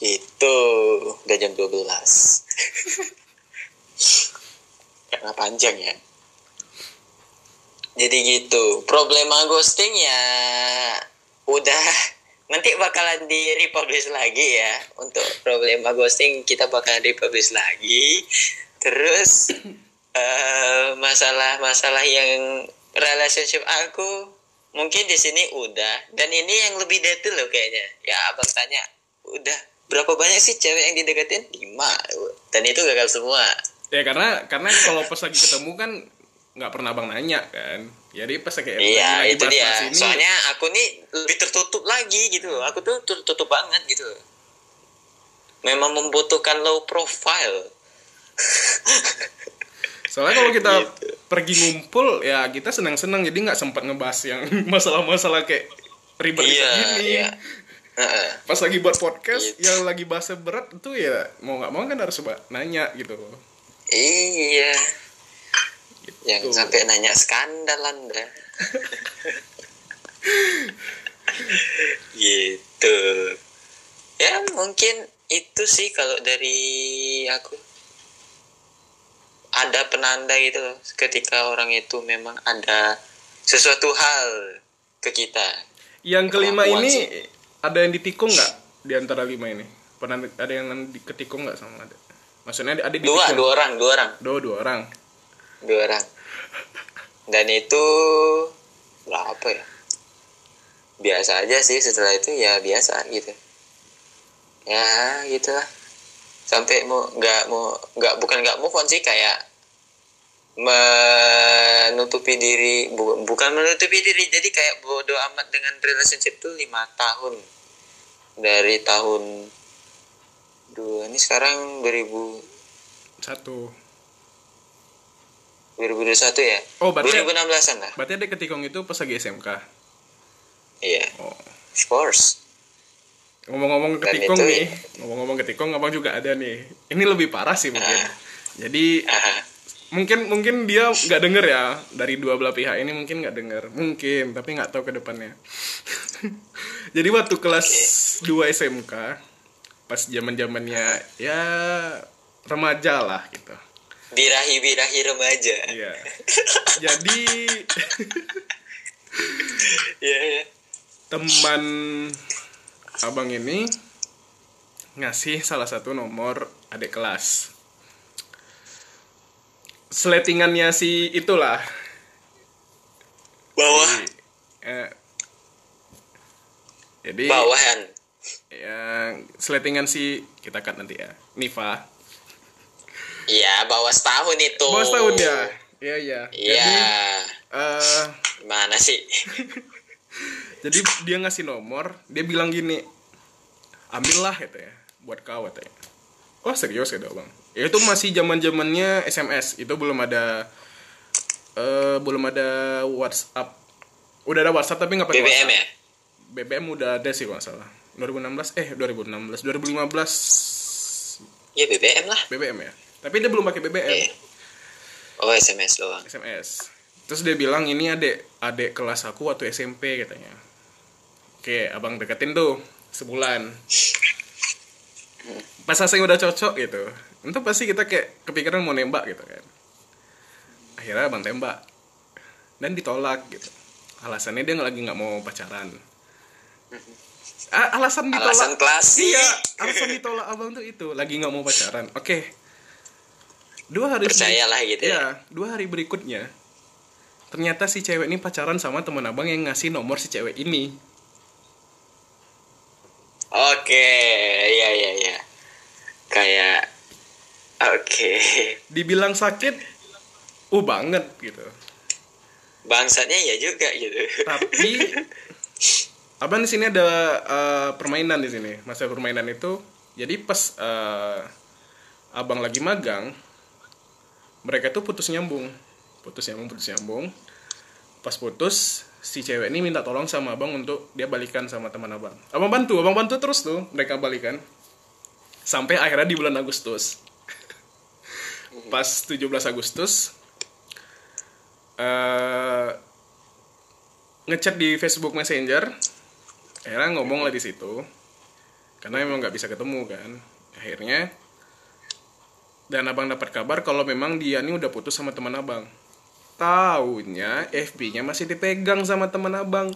Gitu udah jam 12 karena panjang ya. Jadi gitu. Problema ghosting ya udah. Nanti bakalan di republish lagi ya. Untuk problema ghosting kita bakalan republish lagi. Terus eh, masalah-masalah yang relationship aku mungkin di sini udah. Dan ini yang lebih detail loh kayaknya. Ya abang tanya udah berapa banyak sih cewek yang dideketin? Lima. Dan itu gagal semua. Ya karena karena kalau pas lagi ketemu kan nggak pernah bang nanya kan. Jadi pas kayak iya lagi itu dia. ini, soalnya aku nih lebih tertutup lagi gitu. Loh aku tuh tertutup banget gitu. Loh. memang membutuhkan low profile soalnya kalau kita Gitu. pergi ngumpul ya kita senang-senang jadi nggak sempat ngebahas yang masalah-masalah kayak ribet iya gini iya. Pas lagi buat podcast Gitu. yang lagi bahasa berat itu ya mau nggak mau kan harus coba nanya gitu. Iya. Yang Tuh. sampai nanya skandal anda gitu. Ya mungkin itu sih kalau dari aku ada penanda gitu loh ketika orang itu memang ada sesuatu hal ke kita Yang kelima Kelakuan ini sih. ada yang ditikung nggak di antara lima ini? Pernah ada yang diketikung nggak sama ada? Maksudnya ada ditikung? dua dua orang dua orang Dua, dua orang. dua orang dan itu berapa ya biasa aja sih setelah itu ya biasa gitu ya gitu lah sampai mau nggak mau nggak bukan nggak move on sih kayak menutupi diri bu- bukan menutupi diri jadi kayak bodoh amat dengan relationship tuh lima tahun dari tahun dua ini sekarang 2000 Satu. 2021 ya Oh, berarti 2016an lah berarti ada ketikung itu pas lagi SMK. iya Oh. of course Ngomong-ngomong ketikung itu- nih, ngomong-ngomong ketikung abang juga ada nih. Ini lebih parah sih mungkin. Jadi Ah, mungkin mungkin dia nggak denger ya. Dari dua belah pihak ini mungkin nggak denger. Mungkin tapi nggak tahu ke depannya. Jadi waktu kelas 2 SMK pas zaman zamannya ya remaja lah gitu. Birahi-birahi remaja. Iya. jadi iya. teman abang ini ngasih salah satu nomor adik kelas. Seletingannya si itulah. Bawah. Eh, jadi bawahan yang seletingan si kita cut nanti ya Niva iya bawah setahun itu. Bos tahun ya? Iya iya. Iya. Jadi eh, mana sih jadi dia ngasih nomor dia bilang gini ambillah gitu ya buat kau katanya oh serius gitu bang ya itu masih zaman zamannya SMS itu belum ada eh belum ada WhatsApp. Udah ada WhatsApp tapi nggak pakai BBM WhatsApp. ya? BBM udah ada sih kalau salah. 2016 eh 2016 2015 ya BBM lah. BBM ya. Tapi dia belum pakai BBM Iya. oh SMS doang. SMS terus dia bilang ini adek adek kelas aku waktu SMP katanya oke abang deketin tuh sebulan. Pas asing udah cocok gitu itu pasti kita kayak kepikiran mau nembak gitu kan. Akhirnya abang tembak dan ditolak gitu. Alasannya dia lagi nggak mau pacaran. Alasan ditolak. Alasan klasik. Iya alasan ditolak abang tuh itu lagi nggak mau pacaran. Oke. Dua hari percayalah gitu ya. Ya dua hari berikutnya ternyata si cewek ini pacaran sama teman abang yang ngasih nomor si cewek ini oke iya iya iya. Kayak oke. Dibilang sakit uh banget gitu. Bangsatnya ya juga gitu. Tapi abang di sini ada eh, permainan di sini. Masa permainan itu jadi pas eh, abang lagi magang mereka tuh putus nyambung. Putus nyambung putus nyambung. Pas putus si cewek ini minta tolong sama abang untuk dia balikan sama teman abang. Abang bantu abang bantu terus tuh mereka balikan. Sampai akhirnya di bulan Agustus. Pas 17 Agustus eh ngechat di Facebook Messenger. Akhirnya ngomong lah di situ. Karena emang nggak bisa ketemu kan. Akhirnya dan abang dapat kabar kalau memang dia ini udah putus sama teman abang Taunya FB-nya masih dipegang sama teman abang.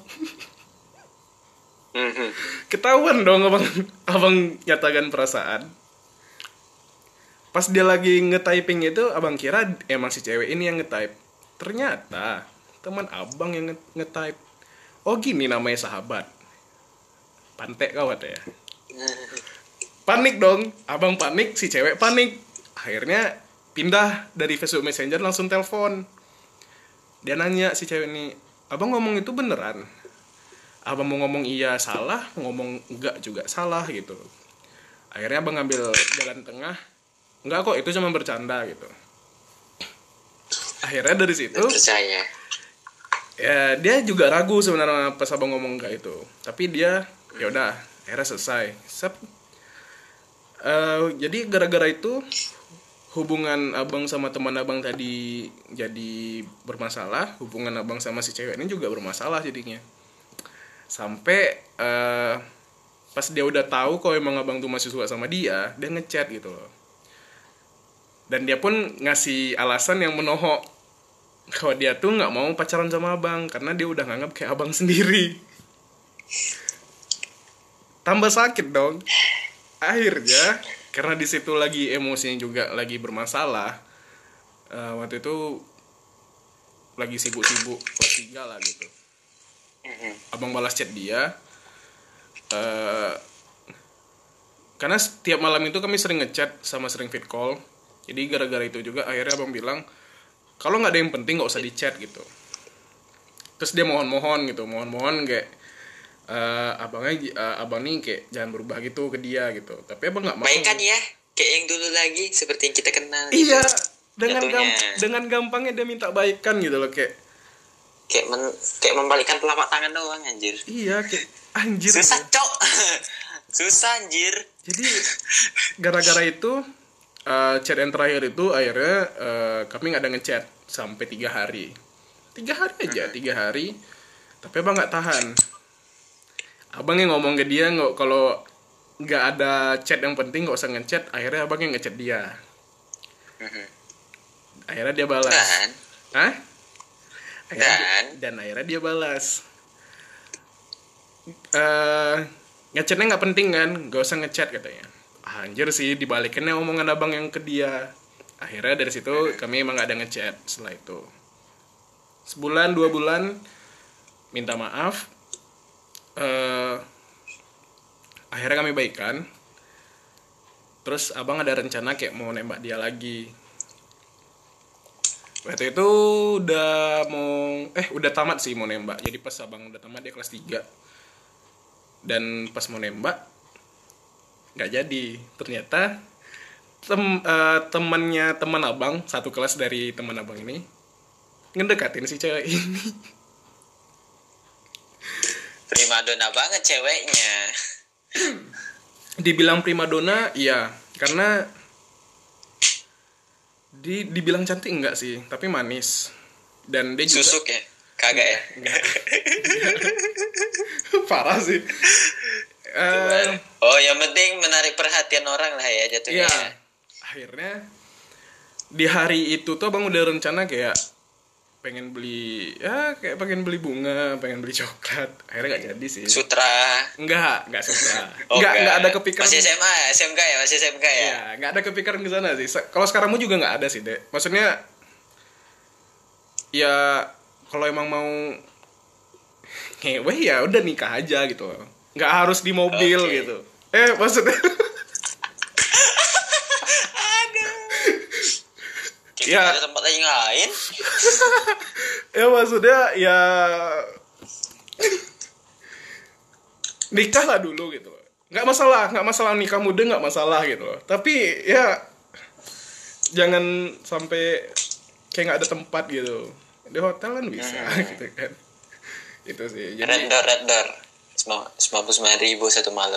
Mhm. ketahuan dong abang abang nyatakan perasaan. Pas dia lagi nge-typing itu abang kira emang si cewek ini yang nge-type. Ternyata teman abang yang nge- nge-type. Oh gini namanya sahabat. Pantek kawat ya. Panik dong. Abang panik si cewek panik. Akhirnya pindah dari Facebook Messenger langsung telepon dia nanya si cewek ini abang ngomong itu beneran? Abang mau ngomong iya salah mau ngomong enggak juga salah gitu. Akhirnya abang ngambil jalan tengah enggak kok itu cuma bercanda gitu. Akhirnya dari situ percaya. Ya dia juga ragu sebenarnya pas abang ngomong enggak itu. Tapi dia ya udah akhirnya selesai. Sep. Eh, jadi gara-gara itu hubungan abang sama teman abang tadi jadi bermasalah hubungan abang sama si cewek ini juga bermasalah jadinya. Sampai eh, pas dia udah tahu kalau emang abang tuh masih suka sama dia dia ngechat gitu loh. Dan dia pun ngasih alasan yang menohok kalau dia tuh nggak mau pacaran sama abang karena dia udah nganggap kayak abang sendiri. Tambah sakit dong. Akhirnya karena di situ lagi emosinya juga lagi bermasalah eh, waktu itu lagi sibuk-sibuk kelas tiga lah gitu. Abang balas chat dia eh karena setiap malam itu kami sering ngechat sama sering fit call. Jadi gara-gara itu juga akhirnya abang bilang kalau nggak ada yang penting nggak usah di chat gitu. Terus dia mohon-mohon gitu mohon-mohon kayak eh abangnya eh, abang nih kayak jangan berubah gitu ke dia gitu tapi abang nggak mau Baikan ya, kayak yang dulu lagi seperti yang kita kenal. iya dengan Jatuhnya. gam- dengan gampangnya dia minta baikan gitu loh kayak Kayak men kayak membalikkan telapak tangan doang anjir. iya kayak anjir Susah, gitu. Cok. Susah anjir. jadi gara-gara itu eh, chat yang terakhir itu akhirnya eh, kami nggak ada ngechat sampai tiga hari tiga hari aja tiga hari tapi abang nggak tahan abang yang ngomong ke dia nggak kalau nggak ada chat yang penting nggak usah ngechat akhirnya abang yang ngechat dia akhirnya dia balas Dan Hah? Akhirnya dia- Dan? dan akhirnya dia balas. Eh ngechatnya nggak penting kan, nggak usah ngechat katanya. Anjir sih dibalikinnya omongan abang yang ke dia. Akhirnya dari situ kami emang nggak ada ngechat setelah itu. Sebulan dua bulan minta maaf. Eh akhirnya kami baikan. Terus abang ada rencana kayak mau nembak dia lagi. Waktu itu udah mau eh udah tamat sih mau nembak. Jadi pas abang udah tamat dia kelas 3 dan pas mau nembak nggak jadi. Ternyata tem eh, temannya teman abang satu kelas dari teman abang ini ngedekatin si cewek ini primadona banget ceweknya. dibilang primadona iya karena di dibilang cantik enggak sih tapi manis dan dia juga Susuk ya? Kagak ya? parah sih Eh, oh, yang penting menarik perhatian orang lah ya jatuhnya. Iya. Akhirnya di hari itu tuh abang udah rencana kayak pengen beli ya kayak pengen beli bunga, pengen beli coklat. Akhirnya nggak jadi sih. Sutra. Enggak, enggak suka. Oh, Enggak, enggak ada kepikiran. Masih SMA, SMK ya, masih SMK ya. Iya, enggak ada kepikiran ke sana sih. Kalau sekarangmu juga nggak ada sih, Dek. Maksudnya ya kalau emang mau ngewe ya udah nikah aja gitu. Nggak harus di mobil Oke. gitu. Eh, maksudnya Kita Ya. ada tempat lain lain. ya maksudnya ya nikah lah dulu gitu loh nggak masalah nggak masalah nikah muda nggak masalah gitu loh tapi ya jangan sampai kayak nggak ada tempat gitu di hotel kan bisa gitu kan itu sih Red jadi door, red door. Sembilan puluh sembilan ribu satu malam.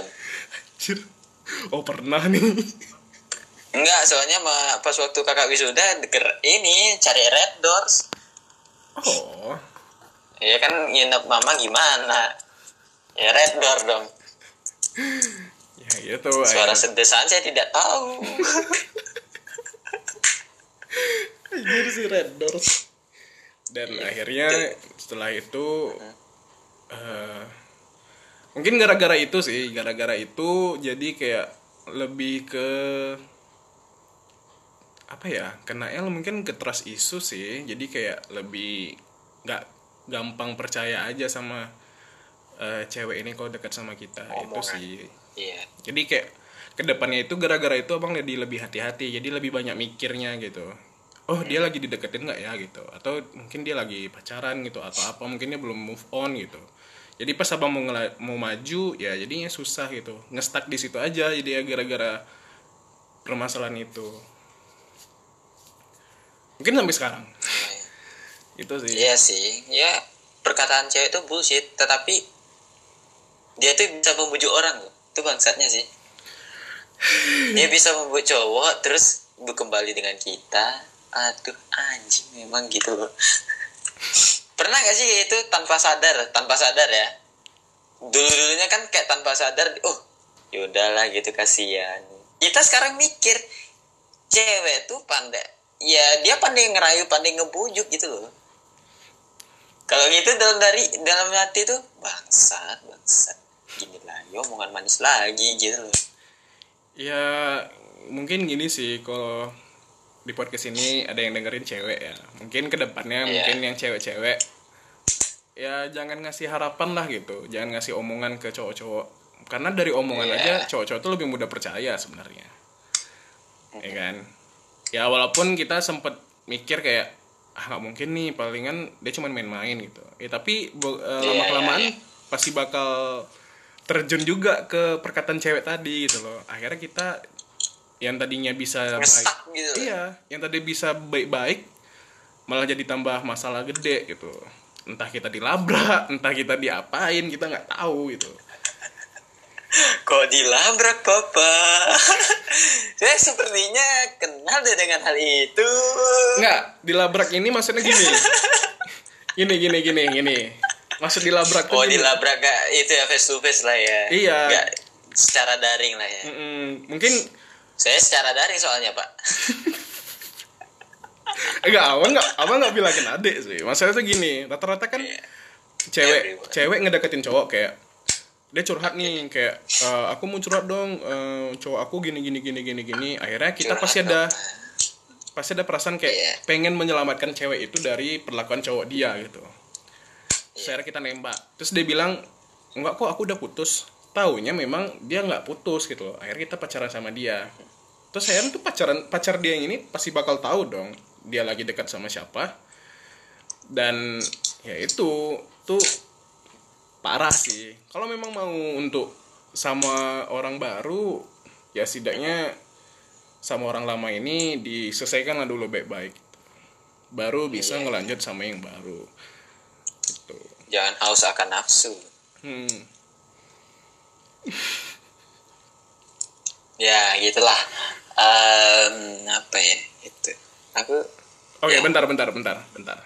anjir. oh pernah nih Enggak, soalnya ma- pas waktu kakak wisuda deker ini cari red doors. oh Ya kan nginep mama gimana? Ya red door dong. ya gitu Suara sedesan saya tidak tahu. Anjir si Red Doors. Dan akhirnya setelah itu eh, mungkin gara-gara itu sih, gara-gara itu jadi kayak lebih ke apa ya? Kena L mungkin ke trust isu sih. Jadi kayak lebih nggak gampang percaya aja sama eh, cewek ini kalau dekat sama kita itu Omongan. sih. Iya. Jadi kayak ke depannya itu gara-gara itu abang jadi lebih hati-hati, jadi lebih banyak mikirnya gitu. Oh dia lagi dideketin nggak ya gitu? Atau mungkin dia lagi pacaran gitu atau apa? Mungkin dia belum move on gitu. Jadi pas abang mau ngela- mau maju ya jadinya susah gitu. Ngestak di situ aja jadi ya gara-gara permasalahan itu. Mungkin sampai sekarang. Itu sih. Iya sih, ya perkataan cewek itu bullshit, tetapi dia tuh bisa membujuk orang loh. Itu bangsatnya sih. Dia bisa membujuk cowok terus kembali dengan kita. Aduh, anjing memang gitu loh. Pernah gak sih itu tanpa sadar, tanpa sadar ya? Dulu-dulunya kan kayak tanpa sadar, oh yaudahlah gitu kasihan. Kita sekarang mikir, cewek tuh pandai ya dia pandai ngerayu pandai ngebujuk gitu loh. Kalau gitu dalam dari dalam hati tuh bangsat bangsat. Gini lagi omongan manis lagi gitu loh. Ya mungkin gini sih kalau di podcast ini ada yang dengerin cewek ya. Mungkin ke depannya Iya. mungkin yang cewek-cewek ya jangan ngasih harapan lah gitu. Jangan ngasih omongan ke cowok-cowok. Karena dari omongan Iya. aja cowok-cowok tuh lebih mudah percaya sebenarnya. Ya kan ya walaupun kita sempet mikir kayak ah nggak mungkin nih palingan dia cuma main-main gitu. Ya tapi Iya, lama kelamaan iya, pasti bakal terjun juga ke perkataan cewek tadi gitu loh. Akhirnya kita yang tadinya bisa ngestak gitu. loh. iya yang tadi bisa baik-baik malah jadi tambah masalah gede gitu. Entah kita dilabrak entah kita diapain kita nggak tahu gitu Kok dilabrak papa? Saya sepertinya kenal deh dengan hal itu. nggak dilabrak ini maksudnya gini gini gini gini gini maksud dilabrak Oh gini. dilabrak gak itu ya face to face lah ya. Iya. Nggak secara daring lah ya. Mm-mm. mungkin Saya secara daring soalnya pak. enggak awal nggak awal nggak bilangin adik sih masalahnya tuh gini rata-rata kan Iya. cewek Everyone. cewek ngedeketin cowok kayak dia curhat nih kayak "Eh, aku mau curhat dong eh, cowok aku gini gini gini gini gini. Akhirnya kita Curhat pasti ada dong. pasti ada perasaan kayak Iya. pengen menyelamatkan cewek itu dari perlakuan cowok dia gitu. Iya. saya kita nembak. Terus dia bilang enggak kok aku udah putus. Taunya memang dia nggak putus gitu loh. Akhirnya kita pacaran sama dia. Terus saya tuh pacaran pacar dia yang ini pasti bakal tahu dong dia lagi dekat sama siapa. Dan ya itu tuh parah sih kalau memang mau untuk sama orang baru ya setidaknya sama orang lama ini diselesaikan lah dulu baik-baik baru bisa Iya. ngelanjut sama yang baru gitu Jangan haus akan nafsu. hmm. Ya gitulah. Em, apa ya itu? Aku oke Ya. bentar bentar bentar bentar